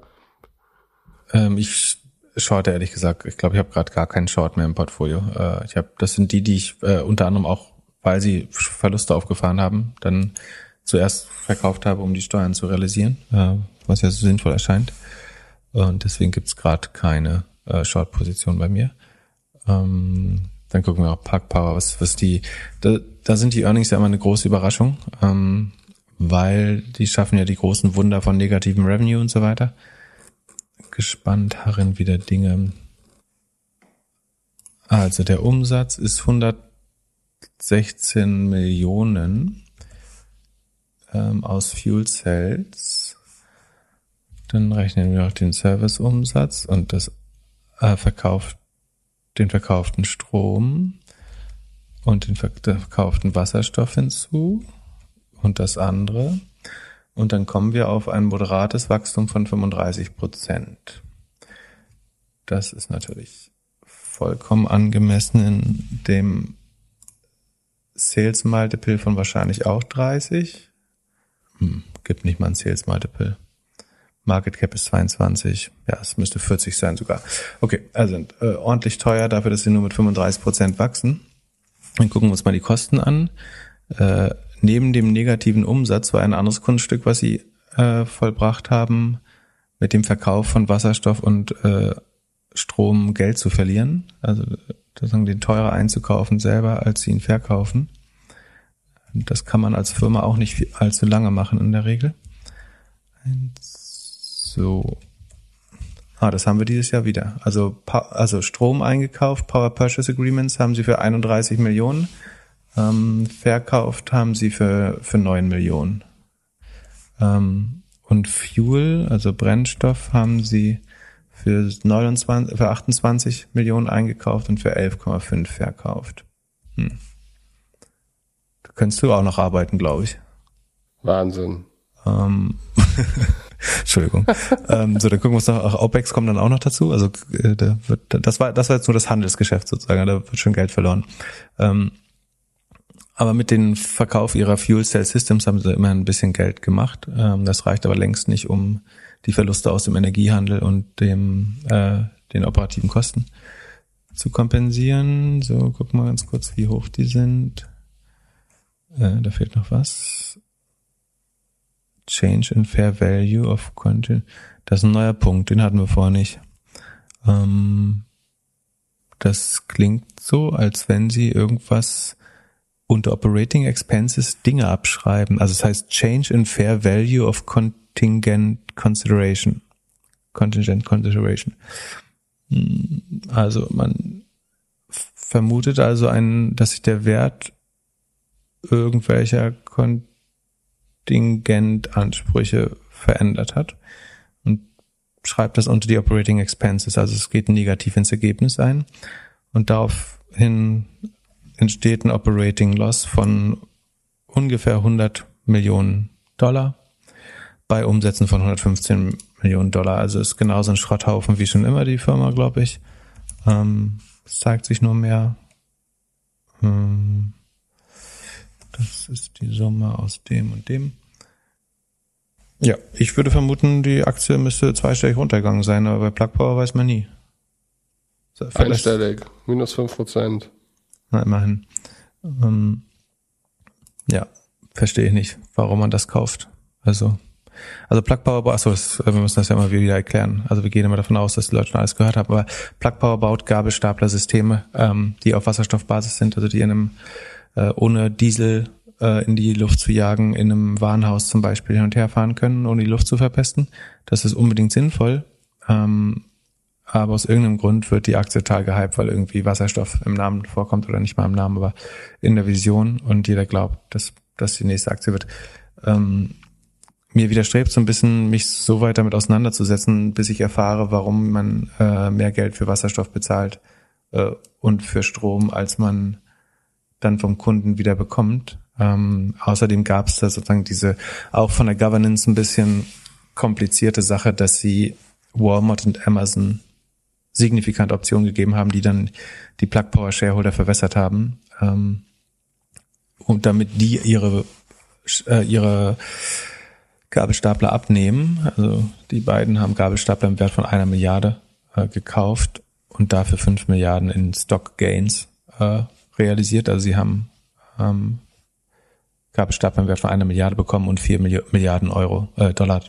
Speaker 2: Ähm, ich Short, ehrlich gesagt. Ich glaube, ich habe gerade gar keinen Short mehr im Portfolio. Äh, ich habe, das sind die, die ich äh, unter anderem auch, weil sie Verluste aufgefahren haben, dann zuerst verkauft habe, um die Steuern zu realisieren, äh, was ja so sinnvoll erscheint. Und deswegen gibt's gerade keine äh, Short-Position bei mir. Ähm, dann gucken wir auch Park Power, was, was die, da, da sind die Earnings ja immer eine große Überraschung, ähm, weil die schaffen ja die großen Wunder von negativem Revenue und so weiter gespannt, harren wieder Dinge. Also der Umsatz ist 116 Millionen ähm, aus Fuel Cells. Dann rechnen wir noch den Serviceumsatz und das äh, verkauft, den verkauften Strom und den verkauften Wasserstoff hinzu und das andere. Und dann kommen wir auf ein moderates Wachstum von 35 Prozent. Das ist natürlich vollkommen angemessen in dem Sales Multiple von wahrscheinlich auch 30. Hm, gibt nicht mal ein Sales Multiple. Market Cap ist 22. Ja, es müsste 40 sein sogar. Okay, also äh, ordentlich teuer dafür, dass sie nur mit 35 Prozent wachsen. Dann gucken wir uns mal die Kosten an. Äh, neben dem negativen Umsatz war ein anderes Kunststück, was sie äh, vollbracht haben, mit dem Verkauf von Wasserstoff und äh, Strom Geld zu verlieren, also sozusagen den teurer einzukaufen selber, als sie ihn verkaufen. Das kann man als Firma auch nicht allzu lange machen in der Regel. So. Ah, das haben wir dieses Jahr wieder. Also, also Strom eingekauft, Power Purchase Agreements haben sie für 31 Millionen ähm, verkauft haben sie für, für 9 Millionen. Ähm, und Fuel, also Brennstoff, haben sie für, 29, für 28 Millionen eingekauft und für 11,5 verkauft. Hm. Da könntest du auch noch arbeiten, glaube ich.
Speaker 1: Wahnsinn.
Speaker 2: Ähm, Entschuldigung. ähm, so, dann gucken wir uns noch, auch OPEX kommt dann auch noch dazu. Also äh, da wird, das war das war jetzt nur das Handelsgeschäft sozusagen, da wird schon Geld verloren. Ähm, aber mit dem Verkauf ihrer Fuel Cell Systems haben sie immer ein bisschen Geld gemacht. Ähm, das reicht aber längst nicht, um die Verluste aus dem Energiehandel und dem äh, den operativen Kosten zu kompensieren. So, gucken wir ganz kurz, wie hoch die sind. Äh, da fehlt noch was. Change in Fair Value of Content. Das ist ein neuer Punkt, den hatten wir vorher nicht. Ähm, das klingt so, als wenn sie irgendwas unter Operating Expenses Dinge abschreiben. Also es das heißt Change in Fair Value of Contingent Consideration. Contingent Consideration. Hm, also man vermutet also ein, dass sich der Wert irgendwelcher Kontingentansprüche verändert hat und schreibt das unter die Operating Expenses. Also es geht negativ ins Ergebnis ein und daraufhin entsteht ein Operating Loss von ungefähr 100 Millionen Dollar bei Umsätzen von 115 Millionen Dollar. Also ist genauso ein Schrotthaufen wie schon immer die Firma, glaube ich. Ähm, es zeigt sich nur mehr. Ähm, das ist die Summe aus dem und dem. Ja, ich würde vermuten, die Aktie müsste zweistellig runtergegangen sein, aber bei Plug Power weiß man nie.
Speaker 1: Einstellig, minus fünf Prozent.
Speaker 2: Na, immerhin. Ähm, ja, verstehe ich nicht, warum man das kauft. Also, also Plug Power, achso, das, wir müssen das ja mal wieder erklären. Also wir gehen immer davon aus, dass die Leute schon alles gehört haben, aber Plug Power baut Gabelstapler-Systeme, ähm, die auf Wasserstoffbasis sind, also die in einem äh, ohne Diesel äh, in die Luft zu jagen, in einem Warenhaus zum Beispiel hin und her fahren können, ohne die Luft zu verpesten. Das ist unbedingt sinnvoll. Ähm, aber aus irgendeinem Grund wird die Aktie total gehypt, weil irgendwie Wasserstoff im Namen vorkommt oder nicht mal im Namen, aber in der Vision und jeder glaubt, dass das die nächste Aktie wird. Ähm, mir widerstrebt so ein bisschen, mich so weit damit auseinanderzusetzen, bis ich erfahre, warum man äh, mehr Geld für Wasserstoff bezahlt äh, und für Strom, als man dann vom Kunden wieder bekommt. Ähm, außerdem gab es da sozusagen diese auch von der Governance ein bisschen komplizierte Sache, dass sie Walmart und Amazon signifikant Optionen gegeben haben, die dann die Plug Power Shareholder verwässert haben. Ähm, und damit die ihre, äh, ihre Gabelstapler abnehmen. Also die beiden haben Gabelstapler im Wert von einer Milliarde äh, gekauft und dafür fünf Milliarden in Stock Gains äh, realisiert. Also sie haben ähm, Gabelstapler im Wert von einer Milliarde bekommen und vier Milliarden Euro, äh, Dollar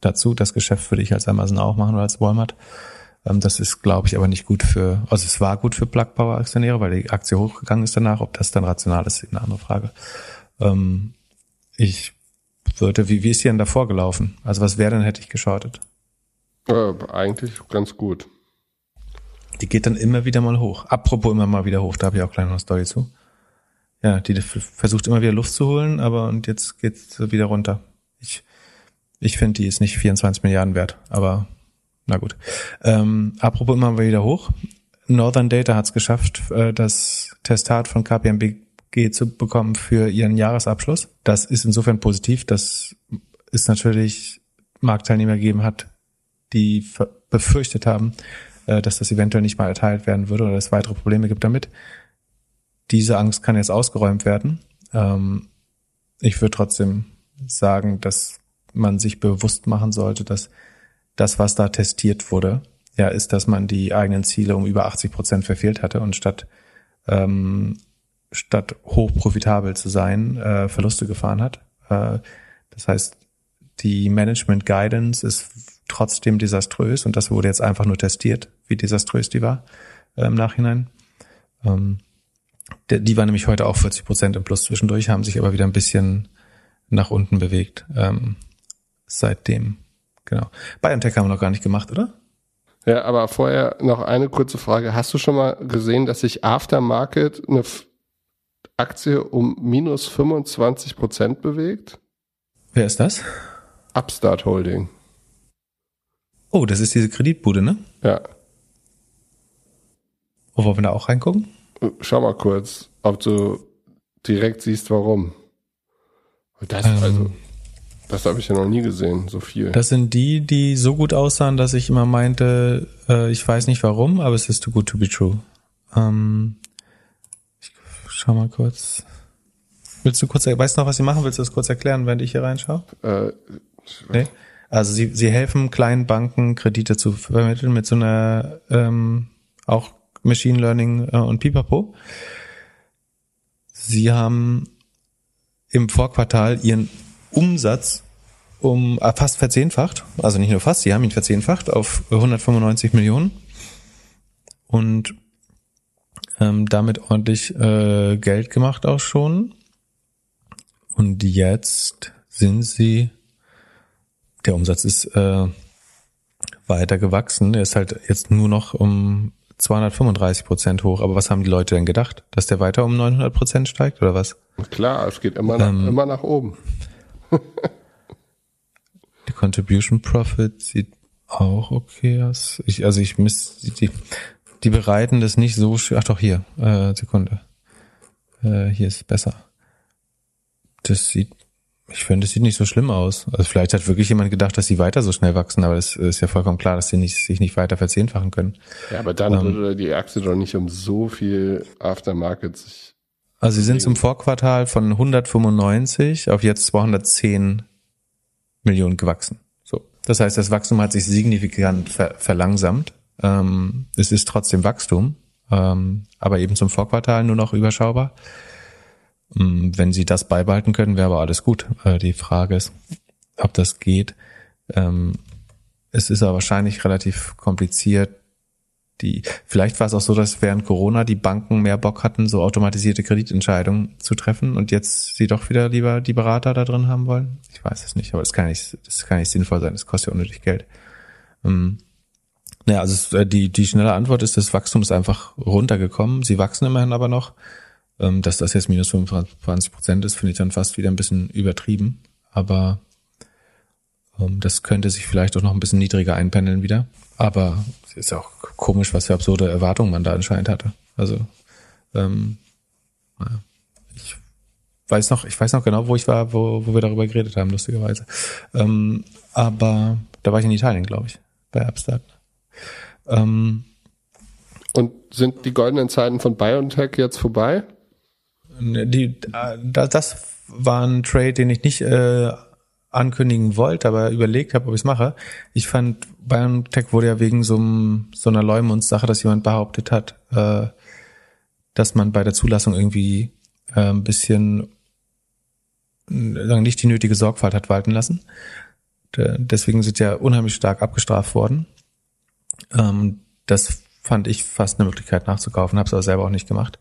Speaker 2: dazu. Das Geschäft würde ich als Amazon auch machen oder als Walmart. Ähm, das ist, glaube ich, aber nicht gut für, also es war gut für Plug Power Aktionäre, weil die Aktie hochgegangen ist danach. Ob das dann rational ist, ist eine andere Frage. Ähm, ich würde, wie, wie ist die denn davor gelaufen? Also was wäre denn, hätte ich geschortet?
Speaker 1: Äh, eigentlich ganz gut.
Speaker 2: Die geht dann immer wieder mal hoch. Apropos immer mal wieder hoch, da habe ich auch gleich noch eine Story zu. Ja, die versucht immer wieder Luft zu holen, aber und jetzt geht's wieder runter. Ich, ich finde, die ist nicht 24 Milliarden wert, aber na gut. Ähm, apropos immer wieder hoch. Northern Data hat es geschafft, äh, das Testat von KPMG zu bekommen für ihren Jahresabschluss. Das ist insofern positiv, dass es natürlich Marktteilnehmer gegeben hat, die befürchtet haben, äh, dass das eventuell nicht mal erteilt werden würde oder es weitere Probleme gibt damit. Diese Angst kann jetzt ausgeräumt werden. Ähm, ich würde trotzdem sagen, dass man sich bewusst machen sollte, dass das, was da testiert wurde, ja, ist, dass man die eigenen Ziele um über 80 Prozent verfehlt hatte und statt ähm, statt hoch profitabel zu sein, äh, Verluste gefahren hat. Äh, das heißt, die Management Guidance ist trotzdem desaströs und das wurde jetzt einfach nur testiert, wie desaströs die war äh, im Nachhinein. Ähm, der, die war nämlich heute auch 40 Prozent im Plus zwischendurch, haben sich aber wieder ein bisschen nach unten bewegt ähm, seitdem. Genau. BioNTech haben wir noch gar nicht gemacht, oder?
Speaker 1: Ja, aber vorher noch eine kurze Frage. Hast du schon mal gesehen, dass sich Aftermarket eine Aktie um minus 25 Prozent bewegt?
Speaker 2: Wer ist das?
Speaker 1: Upstart Holding.
Speaker 2: Oh, das ist diese Kreditbude, ne?
Speaker 1: Ja.
Speaker 2: Wo wollen wir da auch reingucken?
Speaker 1: Schau mal kurz, ob du direkt siehst, warum. Das, ähm, also, das habe ich ja noch nie gesehen, so viel.
Speaker 2: Das sind die, die so gut aussahen, dass ich immer meinte, äh, ich weiß nicht warum, aber es ist too good to be true. Ähm, ich schau mal kurz. Willst du kurz, weißt du noch, was sie machen? Willst du das kurz erklären, während ich hier reinschaue? Äh, nee? Also sie, sie helfen kleinen Banken, Kredite zu vermitteln mit so einer ähm, auch Machine Learning äh, und Pipapo. Sie haben im Vorquartal ihren Umsatz um äh, fast verzehnfacht, also nicht nur fast, sie haben ihn verzehnfacht auf 195 Millionen und ähm, damit ordentlich äh, Geld gemacht auch schon. Und jetzt sind sie, der Umsatz ist äh, weiter gewachsen. Er ist halt jetzt nur noch um 235 Prozent hoch. Aber was haben die Leute denn gedacht? Dass der weiter um 900 Prozent steigt oder was?
Speaker 1: Klar, es geht immer nach, ähm, immer nach oben.
Speaker 2: Die Contribution Profit sieht auch okay aus. Ich, also ich miss, die, die bereiten das nicht so schön. Ach doch, hier, äh, Sekunde. Äh, hier ist besser. Das sieht, ich finde, das sieht nicht so schlimm aus. Also vielleicht hat wirklich jemand gedacht, dass sie weiter so schnell wachsen, aber es ist ja vollkommen klar, dass sie nicht, sich nicht weiter verzehnfachen können.
Speaker 1: Ja, aber dann ähm, würde die Aktie doch nicht um so viel Aftermarket sich.
Speaker 2: Also sie sind zum Vorquartal von 195 auf jetzt 210 Millionen gewachsen. So. Das heißt, das Wachstum hat sich signifikant ver verlangsamt. Ähm, es ist trotzdem Wachstum, ähm, aber eben zum Vorquartal nur noch überschaubar. Ähm, wenn sie das beibehalten können, wäre aber alles gut. Äh, die Frage ist, ob das geht. Ähm, es ist aber wahrscheinlich relativ kompliziert. Die, vielleicht war es auch so, dass während Corona die Banken mehr Bock hatten, so automatisierte Kreditentscheidungen zu treffen und jetzt sie doch wieder lieber die Berater da drin haben wollen. Ich weiß es nicht, aber das kann nicht, das kann nicht sinnvoll sein. Das kostet ja unnötig Geld. Ähm, ja, also äh, die, die schnelle Antwort ist, das Wachstum ist einfach runtergekommen. Sie wachsen immerhin aber noch. Ähm, dass das jetzt minus 25 Prozent ist, finde ich dann fast wieder ein bisschen übertrieben. Aber das könnte sich vielleicht auch noch ein bisschen niedriger einpendeln wieder. Aber es ist auch komisch, was für absurde Erwartungen man da anscheinend hatte. Also, ähm, naja. ich weiß noch, ich weiß noch genau, wo ich war, wo, wo wir darüber geredet haben, lustigerweise. Ähm, aber da war ich in Italien, glaube ich, bei Upstart.
Speaker 1: Ähm, und sind die goldenen Zeiten von BioNTech jetzt vorbei?
Speaker 2: Die, das war ein Trade, den ich nicht äh, ankündigen wollte, aber überlegt habe, ob ich es mache. Ich fand, BioNTech wurde ja wegen so, einem, so einer Leumunds-Sache, dass jemand behauptet hat, äh, dass man bei der Zulassung irgendwie äh, ein bisschen äh, nicht die nötige Sorgfalt hat walten lassen. Deswegen sind ja unheimlich stark abgestraft worden. Ähm, das fand ich fast eine Möglichkeit nachzukaufen, habe es aber selber auch nicht gemacht.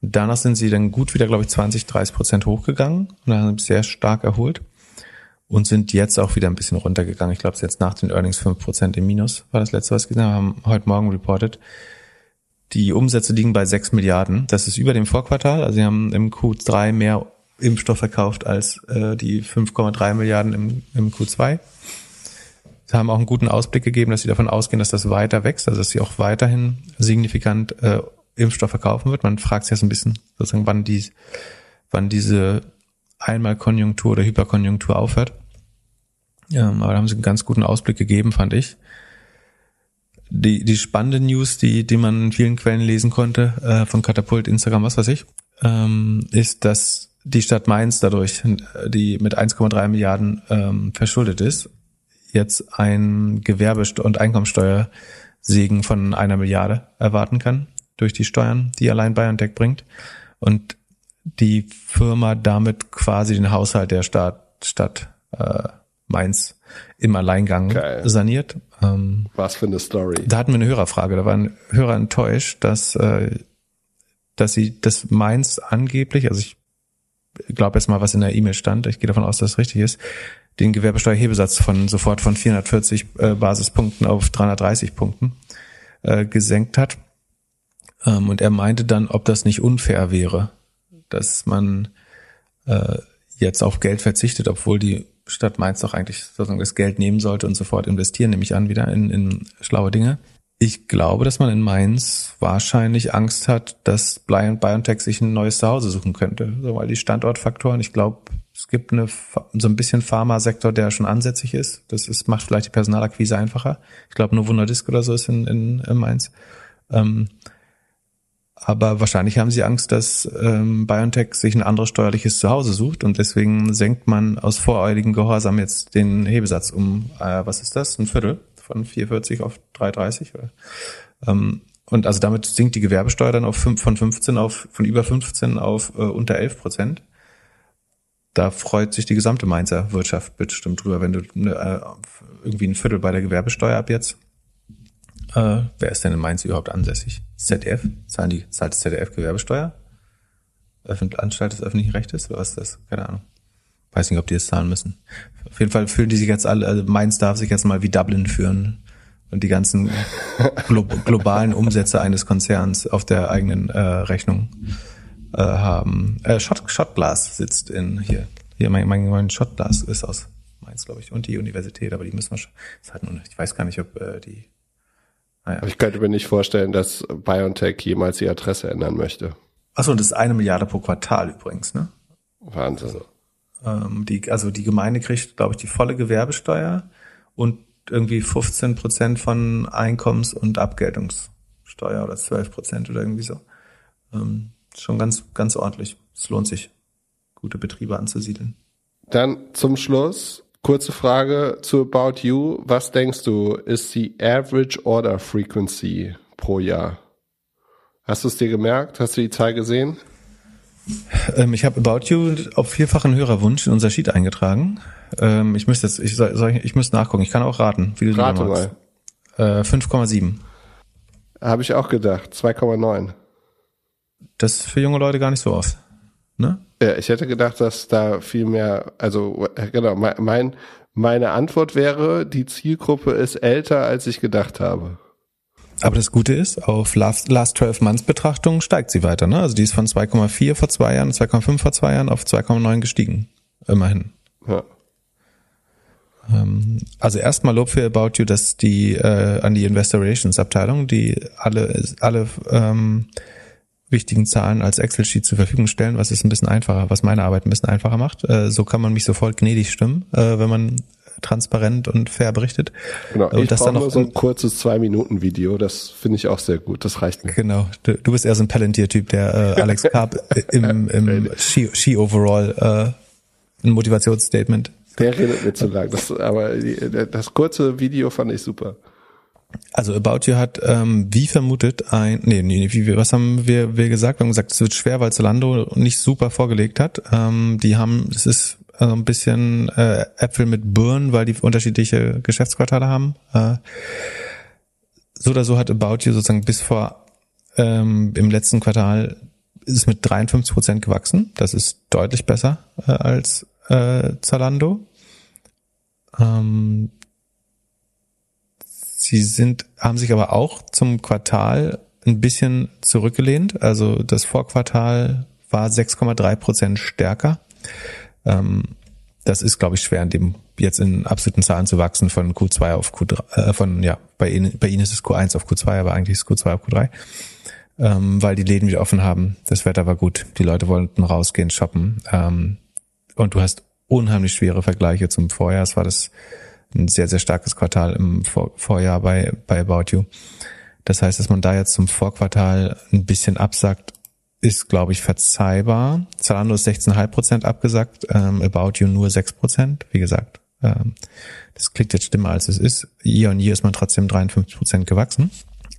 Speaker 2: Danach sind sie dann gut wieder, glaube ich, 20, 30 Prozent hochgegangen und dann haben sie sehr stark erholt und sind jetzt auch wieder ein bisschen runtergegangen. Ich glaube, es ist jetzt nach den Earnings 5 Prozent im Minus, war das letzte, was wir gesehen haben, haben heute Morgen reported. Die Umsätze liegen bei 6 Milliarden. Das ist über dem Vorquartal. Also sie haben im Q3 mehr Impfstoff verkauft als äh, die 5,3 Milliarden im, im Q2. Sie haben auch einen guten Ausblick gegeben, dass sie davon ausgehen, dass das weiter wächst, also dass sie auch weiterhin signifikant äh, Impfstoff verkaufen wird. Man fragt sich jetzt ein bisschen sozusagen, wann die, wann diese Einmalkonjunktur oder Hyperkonjunktur aufhört. Ja, aber da haben sie einen ganz guten Ausblick gegeben, fand ich. Die, die spannende News, die, die man in vielen Quellen lesen konnte, äh, von Katapult, Instagram, was weiß ich, ähm, ist, dass die Stadt Mainz dadurch, die mit 1,3 Milliarden ähm, verschuldet ist, jetzt ein Gewerbe- und Einkommensteuersegen von einer Milliarde erwarten kann durch die Steuern, die allein BioNTech bringt. Und die Firma damit quasi den Haushalt der Stadt, Stadt äh, Mainz im Alleingang Geil. saniert.
Speaker 1: Ähm, Was für eine Story.
Speaker 2: Da hatten wir eine Hörerfrage. Da war ein Hörer enttäuscht, dass, äh, dass sie das Mainz angeblich, also ich glaube jetzt mal, was in der E-Mail stand, ich gehe davon aus, dass es richtig ist, den Gewerbesteuerhebesatz von sofort von 440 äh, Basispunkten auf 330 Punkten äh, gesenkt hat. Ähm, und er meinte dann, ob das nicht unfair wäre, dass man äh, jetzt auf Geld verzichtet, obwohl die Stadt Mainz doch eigentlich sozusagen das Geld nehmen sollte und sofort investieren, nehme ich an, wieder in, in schlaue Dinge. Ich glaube, dass man in Mainz wahrscheinlich Angst hat, dass BioNTech sich ein neues Zuhause suchen könnte. So, weil die Standortfaktoren, ich glaube, es gibt eine, so ein bisschen Pharmasektor, der schon ansässig ist. Das ist, macht vielleicht die Personalakquise einfacher. Ich glaube, Novo Nordisk oder so ist in, in, in Mainz. Ähm, Aber wahrscheinlich haben sie Angst, dass ähm, BioNTech sich ein anderes steuerliches Zuhause sucht und deswegen senkt man aus voreiligen Gehorsam jetzt den Hebesatz um, äh, was ist das, ein Viertel von 4,40 auf 3,30. Ähm, und also damit sinkt die Gewerbesteuer dann auf fünf, von 15 auf, von über 15 auf äh, unter 11 Prozent. Da freut sich die gesamte Mainzer Wirtschaft bestimmt drüber, wenn du ne, äh, irgendwie ein Viertel bei der Gewerbesteuer ab jetzt. Äh, wer ist denn in Mainz überhaupt ansässig? ZDF? Zahlen die, zahlt das ZDF Gewerbesteuer? Öffentlich, Anstalt des öffentlichen Rechtes? Oder was ist das? Keine Ahnung. Weiß nicht, ob die das zahlen müssen. Auf jeden Fall fühlen die sich jetzt alle, also Mainz darf sich jetzt mal wie Dublin führen und die ganzen glo globalen Umsätze eines Konzerns auf der eigenen äh, Rechnung äh, haben. Äh, Shot, Shotglass sitzt in hier. Hier, mein, mein, mein Shotglass ist aus Mainz, glaube ich, und die Universität, aber die müssen wir schon. Ist halt nur, ich weiß gar nicht, ob äh, die.
Speaker 1: Naja. Ich könnte mir nicht vorstellen, dass BioNTech jemals die Adresse ändern möchte.
Speaker 2: Achso, das ist eine Milliarde pro Quartal übrigens, ne?
Speaker 1: Wahnsinn.
Speaker 2: Also, ähm, die, also die Gemeinde kriegt, glaube ich, die volle Gewerbesteuer und irgendwie 15 Prozent von Einkommens- und Abgeltungssteuer oder 12 Prozent oder irgendwie so. Ähm, schon ganz, ganz ordentlich. Es lohnt sich, gute Betriebe anzusiedeln.
Speaker 1: Dann zum Schluss, kurze Frage zu About You. Was denkst du, ist die Average Order Frequency pro Jahr? Hast du es dir gemerkt? Hast du die Zahl gesehen?
Speaker 2: Ähm, ich habe About You auf vierfachen Hörerwunsch in unser Sheet eingetragen. Ähm, ich müsste jetzt, ich, soll, ich, ich müsste nachgucken. Ich kann auch raten.
Speaker 1: Wie du Rate mal.
Speaker 2: Äh, 5,7.
Speaker 1: Habe ich auch gedacht. 2,9.
Speaker 2: Das ist für junge Leute gar nicht so oft. Ne?
Speaker 1: Ja, ich hätte gedacht, dass da viel mehr, also genau, mein, meine Antwort wäre, die Zielgruppe ist älter, als ich gedacht habe.
Speaker 2: Aber das Gute ist, auf Last, Last 12 Months Betrachtung steigt sie weiter. Ne? Also die ist von 2,4 vor zwei Jahren, 2,5 vor zwei Jahren auf 2,9 gestiegen. Immerhin. Ja. Ähm, also erstmal Lob für About You, dass die äh, an die Investor Relations Abteilung, die alle alle ähm, wichtigen Zahlen als Excel-Sheet zur Verfügung stellen, was es ein bisschen einfacher, was meine Arbeit ein bisschen einfacher macht. Äh, so kann man mich sofort gnädig stimmen, äh, wenn man transparent und fair berichtet.
Speaker 1: Genau, und ich das dann noch so ein kurzes Zwei-Minuten-Video, das finde ich auch sehr gut, das reicht mir.
Speaker 2: Genau, du, du bist eher so ein Palantir-Typ, der äh, Alex Karp im, im Ski-Overall äh, ein Motivationsstatement
Speaker 1: der redet mir zu lang. Das, aber die, das kurze Video fand ich super.
Speaker 2: Also About You hat, ähm, wie vermutet, ein, nee, nee, wie, was haben wir, wir gesagt? Wir haben gesagt, es wird schwer, weil Zalando nicht super vorgelegt hat. Ähm, die haben, es ist äh, ein bisschen äh, Äpfel mit Birnen, weil die unterschiedliche Geschäftsquartale haben. Äh, so oder so hat About You sozusagen bis vor ähm, im letzten Quartal ist es mit 53 Prozent gewachsen. Das ist deutlich besser äh, als äh, Zalando. Ähm, sie sind, haben sich aber auch zum Quartal ein bisschen zurückgelehnt. Also das Vorquartal war 6,3 Prozent stärker. Ähm, das ist, glaube ich, schwer, in dem jetzt in absoluten Zahlen zu wachsen von Q2 auf Q3, äh, von, ja, bei Ihnen, bei Ihnen ist es Q1 auf Q2, aber eigentlich ist es Q2 auf Q3. Ähm, weil die Läden wieder offen haben. Das Wetter war gut. Die Leute wollten rausgehen, shoppen. Ähm, und du hast unheimlich schwere Vergleiche zum Vorjahr. Es war das ein sehr, sehr starkes Quartal im Vor Vorjahr bei, bei About You. Das heißt, dass man da jetzt zum Vorquartal ein bisschen absagt, ist, glaube ich, verzeihbar. Zalando ist 16,5 Prozent abgesagt, ähm, About You nur 6 Prozent. Wie gesagt, ähm, das klingt jetzt schlimmer, als es ist. Year on Year ist man trotzdem 53 Prozent gewachsen.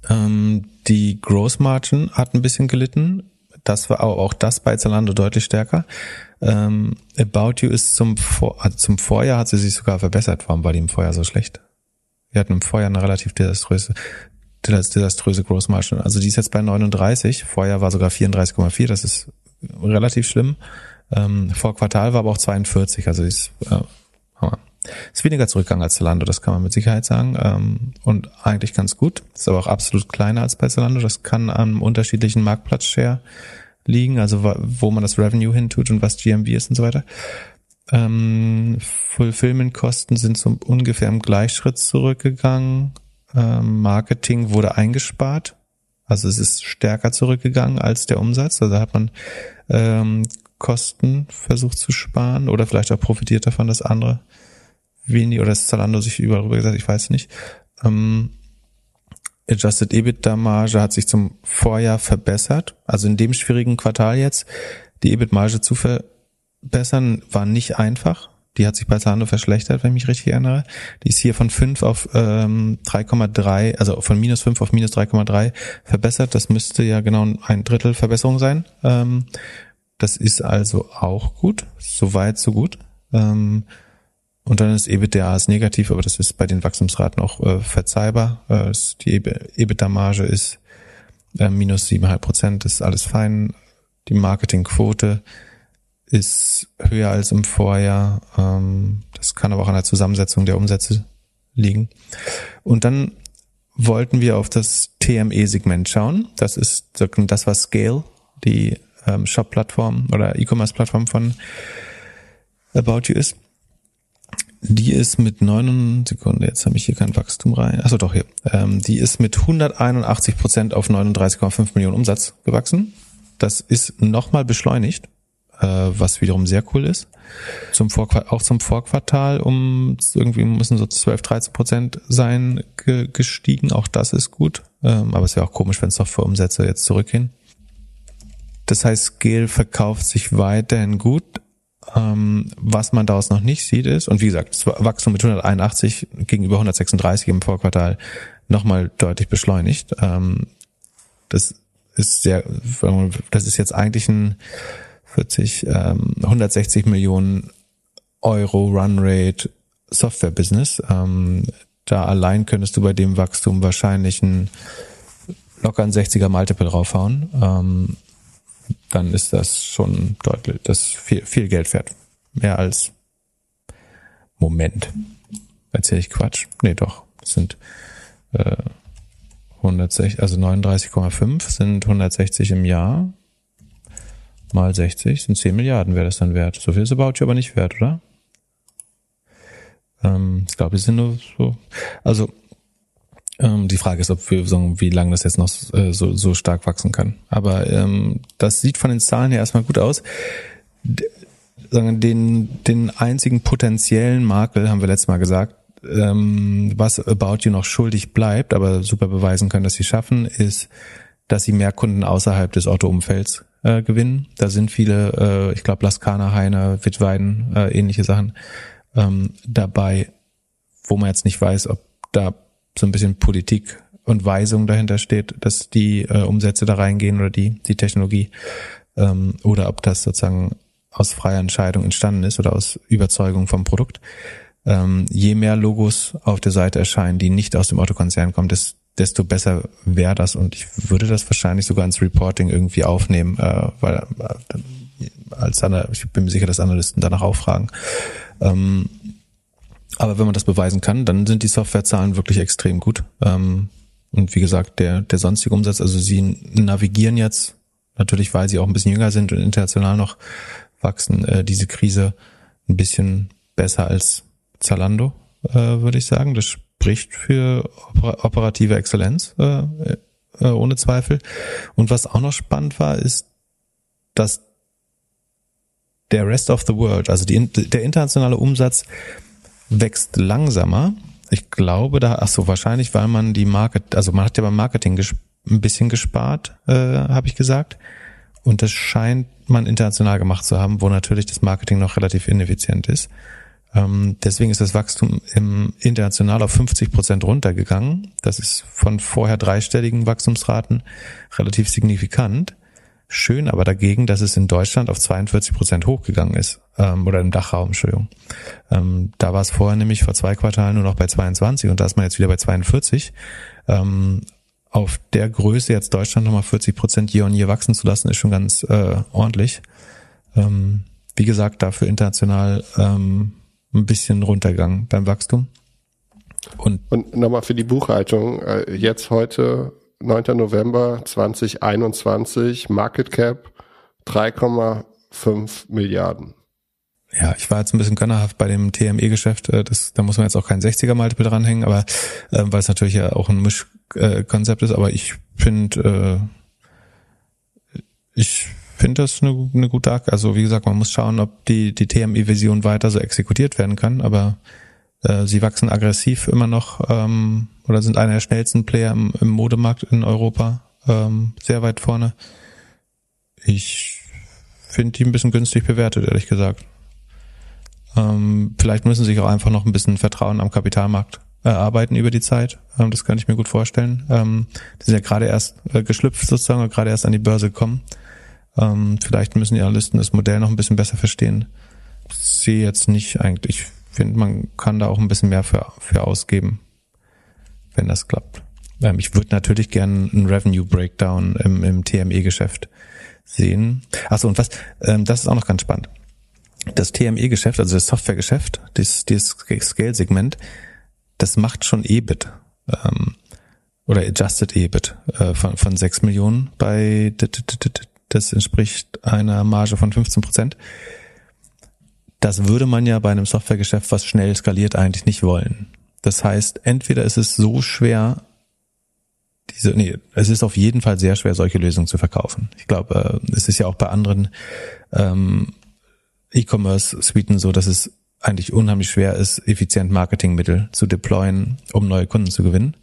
Speaker 2: Ähm, die Gross Margin hat ein bisschen gelitten. Das war auch, auch das bei Zalando deutlich stärker. Ähm, About You ist zum, Vor zum Vorjahr hat sie sich sogar verbessert. Warum war die im Vorjahr so schlecht? Wir hatten im Vorjahr eine relativ desaströse, desaströse Gross Margin. Also die ist jetzt bei 39. Vorjahr war sogar 34,4. Das ist relativ schlimm. Ähm, vor Quartal war aber auch 42. Also ist, äh, ist weniger zurückgegangen als Zalando, das kann man mit Sicherheit sagen. Ähm, und eigentlich ganz gut. Ist aber auch absolut kleiner als bei Zalando. Das kann am unterschiedlichen Marktplatzshare liegen, also wo man das Revenue hintut und was GMV ist und so weiter. Ähm, Fulfillment-Kosten sind so ungefähr im Gleichschritt zurückgegangen. Ähm, Marketing wurde eingespart. Also es ist stärker zurückgegangen als der Umsatz. Also hat man ähm, Kosten versucht zu sparen oder vielleicht auch profitiert davon, dass andere wenig oder das Zalando sich überall rüber gesagt, ich weiß nicht. Ähm, Adjusted EBITDA-Marge hat sich zum Vorjahr verbessert. Also in dem schwierigen Quartal jetzt, die EBIT-Marge zu verbessern, war nicht einfach. Die hat sich bei Zalando verschlechtert, wenn ich mich richtig erinnere. Die ist hier von 5 auf ähm, 3,3, also von minus 5 auf minus 3,3 verbessert. Das müsste ja genau ein Drittel Verbesserung sein. Ähm, das ist also auch gut. Soweit, so gut. Ähm, und dann ist EBITDA ist negativ, aber das ist bei den Wachstumsraten auch äh, verzeihbar. Äh, die EBITDA-Marge ist äh, minus 7,5 Prozent, ist alles fein. Die Marketingquote ist höher als im Vorjahr. Ähm, das kann aber auch an der Zusammensetzung der Umsätze liegen. Und dann wollten wir auf das TME-Segment schauen. Das ist das, was Scale, die ähm, Shop-Plattform oder E-Commerce-Plattform von About You ist. Die ist mit 9 Sekunden, jetzt habe ich hier kein Wachstum rein. Achso, doch hier. Ähm, die ist mit 181 Prozent auf 39,5 Millionen Umsatz gewachsen. Das ist nochmal beschleunigt, äh, was wiederum sehr cool ist. Zum Vorquartal, auch zum Vorquartal um irgendwie müssen so 12, 13 Prozent sein ge gestiegen. Auch das ist gut. Ähm, aber es wäre auch komisch, wenn es noch für Umsätze jetzt zurückgehen. Das heißt, Gel verkauft sich weiterhin gut, was man daraus noch nicht sieht ist, und wie gesagt, das Wachstum mit 181 gegenüber 136 im Vorquartal nochmal deutlich beschleunigt. Ähm, das ist sehr, das ist jetzt eigentlich ein 40, ähm, 160 Millionen Euro Runrate Software-Business. Ähm, da allein könntest du bei dem Wachstum wahrscheinlich ein locker ein 60er Multiple draufhauen. Dann ist das schon deutlich, das viel, viel Geld wert. Mehr als Moment. Erzähle ich Quatsch? Nee, doch. Das sind äh, 160, also 39,5 sind 160 im Jahr. Mal 60 sind 10 Milliarden wäre das dann wert. So viel ist About You aber nicht wert, oder? Ähm, ich glaube, es sind nur so. Also ähm, die Frage ist, ob wir sagen, wie lange das jetzt noch äh, so, so stark wachsen kann. Aber ähm, das sieht von den Zahlen her erstmal gut aus. D sagen, den, den einzigen potenziellen Makel, haben wir letztes Mal gesagt, ähm, was About You noch schuldig bleibt, aber super beweisen können, dass sie schaffen, ist, dass sie mehr Kunden außerhalb des Otto-Umfelds äh, gewinnen. Da sind viele, äh, ich glaube, Laskana, Heine, Wittweiden, äh, ähnliche Sachen ähm, dabei, wo man jetzt nicht weiß, ob da so ein bisschen Politik und Weisung dahinter steht, dass die äh, Umsätze da reingehen oder die, die Technologie, ähm, oder ob das sozusagen aus freier Entscheidung entstanden ist oder aus Überzeugung vom Produkt. Ähm, je mehr Logos auf der Seite erscheinen, die nicht aus dem Autokonzern kommen, desto besser wäre das und ich würde das wahrscheinlich sogar ins Reporting irgendwie aufnehmen, äh, weil äh, als ich bin mir sicher, dass Analysten danach auch fragen. Ähm, aber wenn man das beweisen kann, dann sind die Softwarezahlen wirklich extrem gut. Ähm, und wie gesagt, der, der sonstige Umsatz, also sie navigieren jetzt, natürlich weil sie auch ein bisschen jünger sind und international noch wachsen, äh, diese Krise ein bisschen besser als Zalando, äh, würde ich sagen. Das spricht für operative Exzellenz, äh, äh, ohne Zweifel. Und was auch noch spannend war, ist, dass der Rest of the World, also die, der internationale Umsatz wächst langsamer. Ich glaube, da, ach so, wahrscheinlich, weil man die Market, also man hat ja beim Marketing ein bisschen gespart, äh, habe ich gesagt. Und das scheint man international gemacht zu haben, wo natürlich das Marketing noch relativ ineffizient ist. Ähm, deswegen ist das Wachstum im international auf 50 Prozent runtergegangen. Das ist von vorher dreistelligen Wachstumsraten relativ signifikant. Schön aber dagegen, dass es in Deutschland auf 42 Prozent hochgegangen ist. Ähm, oder im Dachraum, Entschuldigung. Ähm, da war es vorher nämlich vor zwei Quartalen nur noch bei 22 und da ist man jetzt wieder bei 42. Ähm, auf der Größe jetzt Deutschland nochmal 40 Prozent year on year wachsen zu lassen, ist schon ganz äh, ordentlich. Ähm, wie gesagt, dafür international ähm, ein bisschen runtergegangen beim Wachstum.
Speaker 1: Und, und nochmal für die Buchhaltung, äh, jetzt heute 9. November 2021, Market Cap 3,5 Milliarden.
Speaker 2: Ja, ich war jetzt ein bisschen gönnerhaft bei dem TME-Geschäft. Äh, da muss man jetzt auch kein 60er-Multiple dranhängen, aber äh, weil es natürlich ja auch ein Mischkonzept ist. Aber ich finde, äh, ich finde das eine, eine gute Akt. Also wie gesagt, man muss schauen, ob die die TME-Vision weiter so exekutiert werden kann. Aber sie wachsen aggressiv immer noch ähm, oder sind einer der schnellsten Player im, im Modemarkt in Europa, ähm, sehr weit vorne. Ich finde die ein bisschen günstig bewertet, ehrlich gesagt. Ähm, vielleicht müssen sie sich auch einfach noch ein bisschen Vertrauen am Kapitalmarkt erarbeiten über die Zeit. Ähm, das kann ich mir gut vorstellen. Ähm, die sind ja gerade erst äh, geschlüpft sozusagen, gerade erst an die Börse gekommen. Ähm, vielleicht müssen die Analysten das Modell noch ein bisschen besser verstehen. Ich sehe jetzt nicht eigentlich. Finde, man kann da auch ein bisschen mehr für, für ausgeben, wenn das klappt. Ähm, ich würde natürlich gerne einen Revenue Breakdown im, im TME-Geschäft sehen. Achso, und was, ähm, das ist auch noch ganz spannend. Das TME-Geschäft, also das Software-Geschäft, das, das Scale-Segment, das macht schon EBIT. Ähm, oder Adjusted EBIT äh, von, von 6 Millionen bei das entspricht einer Marge von 15 Prozent. Das würde man ja bei einem Softwaregeschäft, was schnell skaliert, eigentlich nicht wollen. Das heißt, entweder ist es so schwer, diese, nee, es ist auf jeden Fall sehr schwer, solche Lösungen zu verkaufen. Ich glaube, äh, es ist ja auch bei anderen ähm, E-Commerce-Suiten so, dass es eigentlich unheimlich schwer ist, effizient Marketingmittel zu deployen, um neue Kunden zu gewinnen.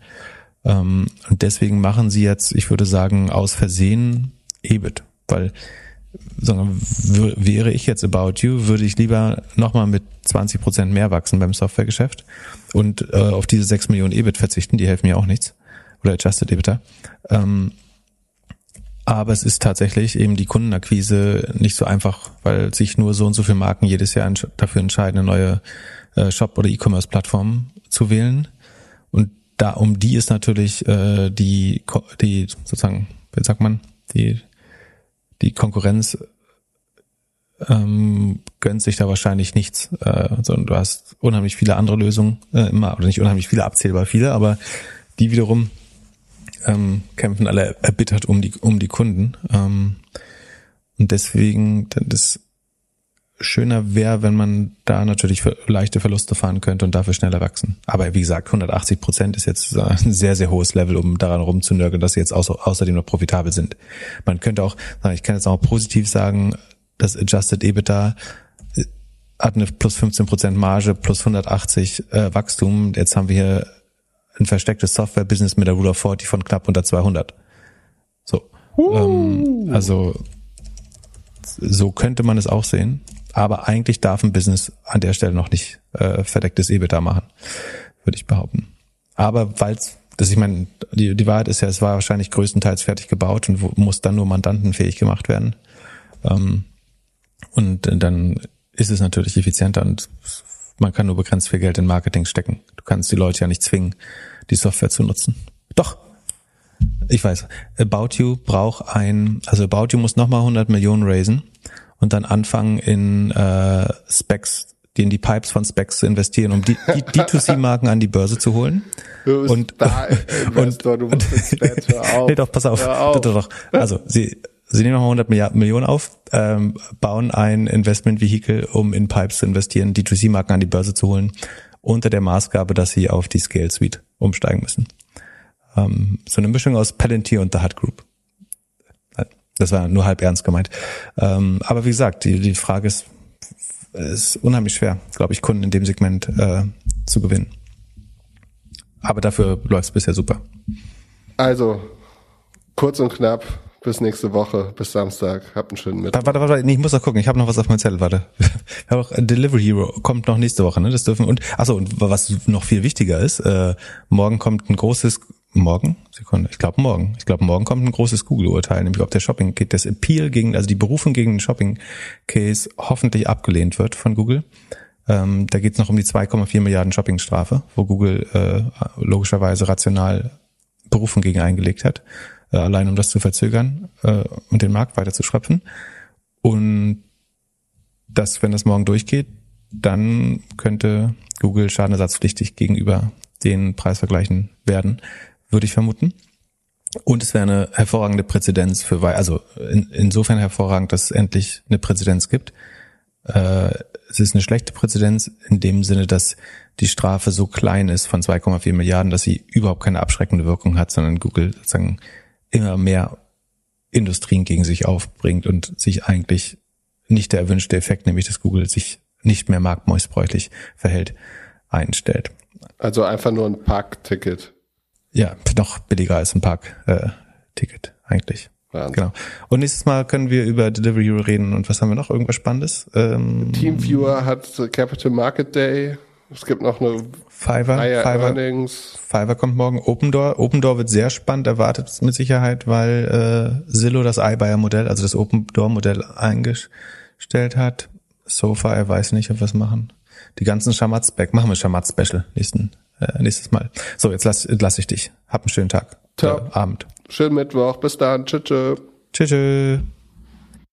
Speaker 2: Ähm, und deswegen machen sie jetzt, ich würde sagen, aus Versehen EBIT, weil sondern wäre ich jetzt About You, würde ich lieber nochmal mit 20 Prozent mehr wachsen beim Softwaregeschäft und äh, auf diese 6 Millionen EBIT verzichten, die helfen mir auch nichts. Oder Adjusted EBITDA. Ähm, aber es ist tatsächlich eben die Kundenakquise nicht so einfach, weil sich nur so und so viele Marken jedes Jahr dafür entscheiden, eine neue äh, Shop- oder E-Commerce-Plattform zu wählen. Und da um die ist natürlich äh, die, die sozusagen, wie sagt man, die, die Konkurrenz ähm, gönnt sich da wahrscheinlich nichts, äh, sondern du hast unheimlich viele andere Lösungen äh, immer, oder nicht unheimlich viele, abzählbar viele, aber die wiederum ähm, kämpfen alle erbittert um die, um die Kunden. Ähm, und deswegen, das schöner wäre, wenn man da natürlich für leichte Verluste fahren könnte und dafür schneller wachsen. Aber wie gesagt, 180 Prozent ist jetzt ein sehr, sehr hohes Level, um daran rumzunörgeln, dass sie jetzt außer, außerdem noch profitabel sind. Man könnte auch, ich kann jetzt auch positiv sagen, das Adjusted EBITDA hat eine plus 15 Prozent Marge, plus 180 äh, Wachstum. Jetzt haben wir hier ein verstecktes Software-Business mit der Rule of 40 von knapp unter 200. So. Uh. Ähm, also so könnte man es auch sehen. Aber eigentlich darf ein Business an der Stelle noch nicht äh, verdecktes EBITDA machen, würde ich behaupten. Aber weil das ich meine, die, die Wahrheit ist ja, es war wahrscheinlich größtenteils fertig gebaut und muss dann nur mandantenfähig gemacht werden. Ähm, und dann ist es natürlich effizienter und man kann nur begrenzt viel Geld in Marketing stecken. Du kannst die Leute ja nicht zwingen, die Software zu nutzen. Doch. Ich weiß. About You braucht ein, also About You muss nochmal 100 Millionen raisen und dann anfangen in äh, Specs, die in die Pipes von Specs zu investieren, um die, die D2C-Marken an die Börse zu holen.
Speaker 1: Du bist und, da Investor, und, du musst jetzt auf.
Speaker 2: Nee, doch, pass auf. auf. Doch, doch. Also, sie, Sie nehmen nochmal 100 Milliarden, Millionen auf, ähm, bauen ein Investmentvehikel, um in Pipes zu investieren, D2C-Marken an die Börse zu holen, unter der Maßgabe, dass sie auf die Scale Suite umsteigen müssen. Ähm, so eine Mischung aus Palantir und The Hut Group. Das war nur halb ernst gemeint. Ähm, aber wie gesagt, die, die Frage ist, ist unheimlich schwer, glaube ich, Kunden in dem Segment äh, zu gewinnen. Aber dafür läuft es bisher super.
Speaker 1: Also, kurz und knapp, bis nächste Woche, bis Samstag. Habt einen schönen Mittag.
Speaker 2: Warte, warte, warte, nee, ich muss noch gucken. Ich habe noch was auf meinem Zettel. Warte. Wir haben auch Delivery Hero kommt noch nächste Woche. Ne, das dürfen und achso und was noch viel wichtiger ist, äh, morgen kommt ein großes morgen Sekunde, ich glaube morgen. Ich glaube morgen kommt ein großes Google-Urteil, nämlich ob der Shopping das Appeal gegen also die Berufung gegen den Shopping Case hoffentlich abgelehnt wird von Google. Ähm, da geht es noch um die 2,4 Milliarden Shopping-Strafe, wo Google äh, logischerweise rational Berufung gegen eingelegt hat äh, allein um das zu verzögern äh, und den Markt weiter zu schröpfen. Und das, wenn das morgen durchgeht, dann könnte Google schadenersatzpflichtig gegenüber den Preisvergleichen werden, würde ich vermuten. Und es wäre eine hervorragende Präzedenz für, also in, insofern hervorragend, dass es endlich eine Präzedenz gibt. Äh, es ist eine schlechte Präzedenz in dem Sinne, dass die Strafe so klein ist von 2,4 Milliarden, dass sie überhaupt keine abschreckende Wirkung hat, sondern Google sozusagen immer mehr Industrien gegen sich aufbringt und sich eigentlich nicht der erwünschte Effekt, nämlich dass Google sich nicht mehr marktmäusbräuchlich verhält, einstellt.
Speaker 1: Also einfach nur ein Parkticket.
Speaker 2: Ja, noch billiger als ein Park-Ticket äh, eigentlich.
Speaker 1: Wahnsinn.
Speaker 2: Genau. Und nächstes Mal können wir über Delivery reden. Und was haben wir noch? Irgendwas Spannendes? Ähm,
Speaker 1: Teamviewer hat Capital Market Day. Es gibt noch eine
Speaker 2: Fiverr, Fiverr,
Speaker 1: Earnings.
Speaker 2: Fiverr kommt morgen. Open Door. Open Door wird sehr spannend, erwartet es mit Sicherheit, weil äh, Zillow das iBuyer-Modell, also das Open Door-Modell eingestellt hat. SoFi weiß nicht, ob wir es machen. Die ganzen Schamatz-Back. Machen wir Schamatz-Special nächsten, äh, nächstes Mal. So, jetzt lass, lass ich dich. Hab einen schönen Tag.
Speaker 1: Ciao.
Speaker 2: Äh, Abend.
Speaker 1: Schönen Mittwoch. Bis dann. Tschüss.
Speaker 2: Tschüss. tschüss.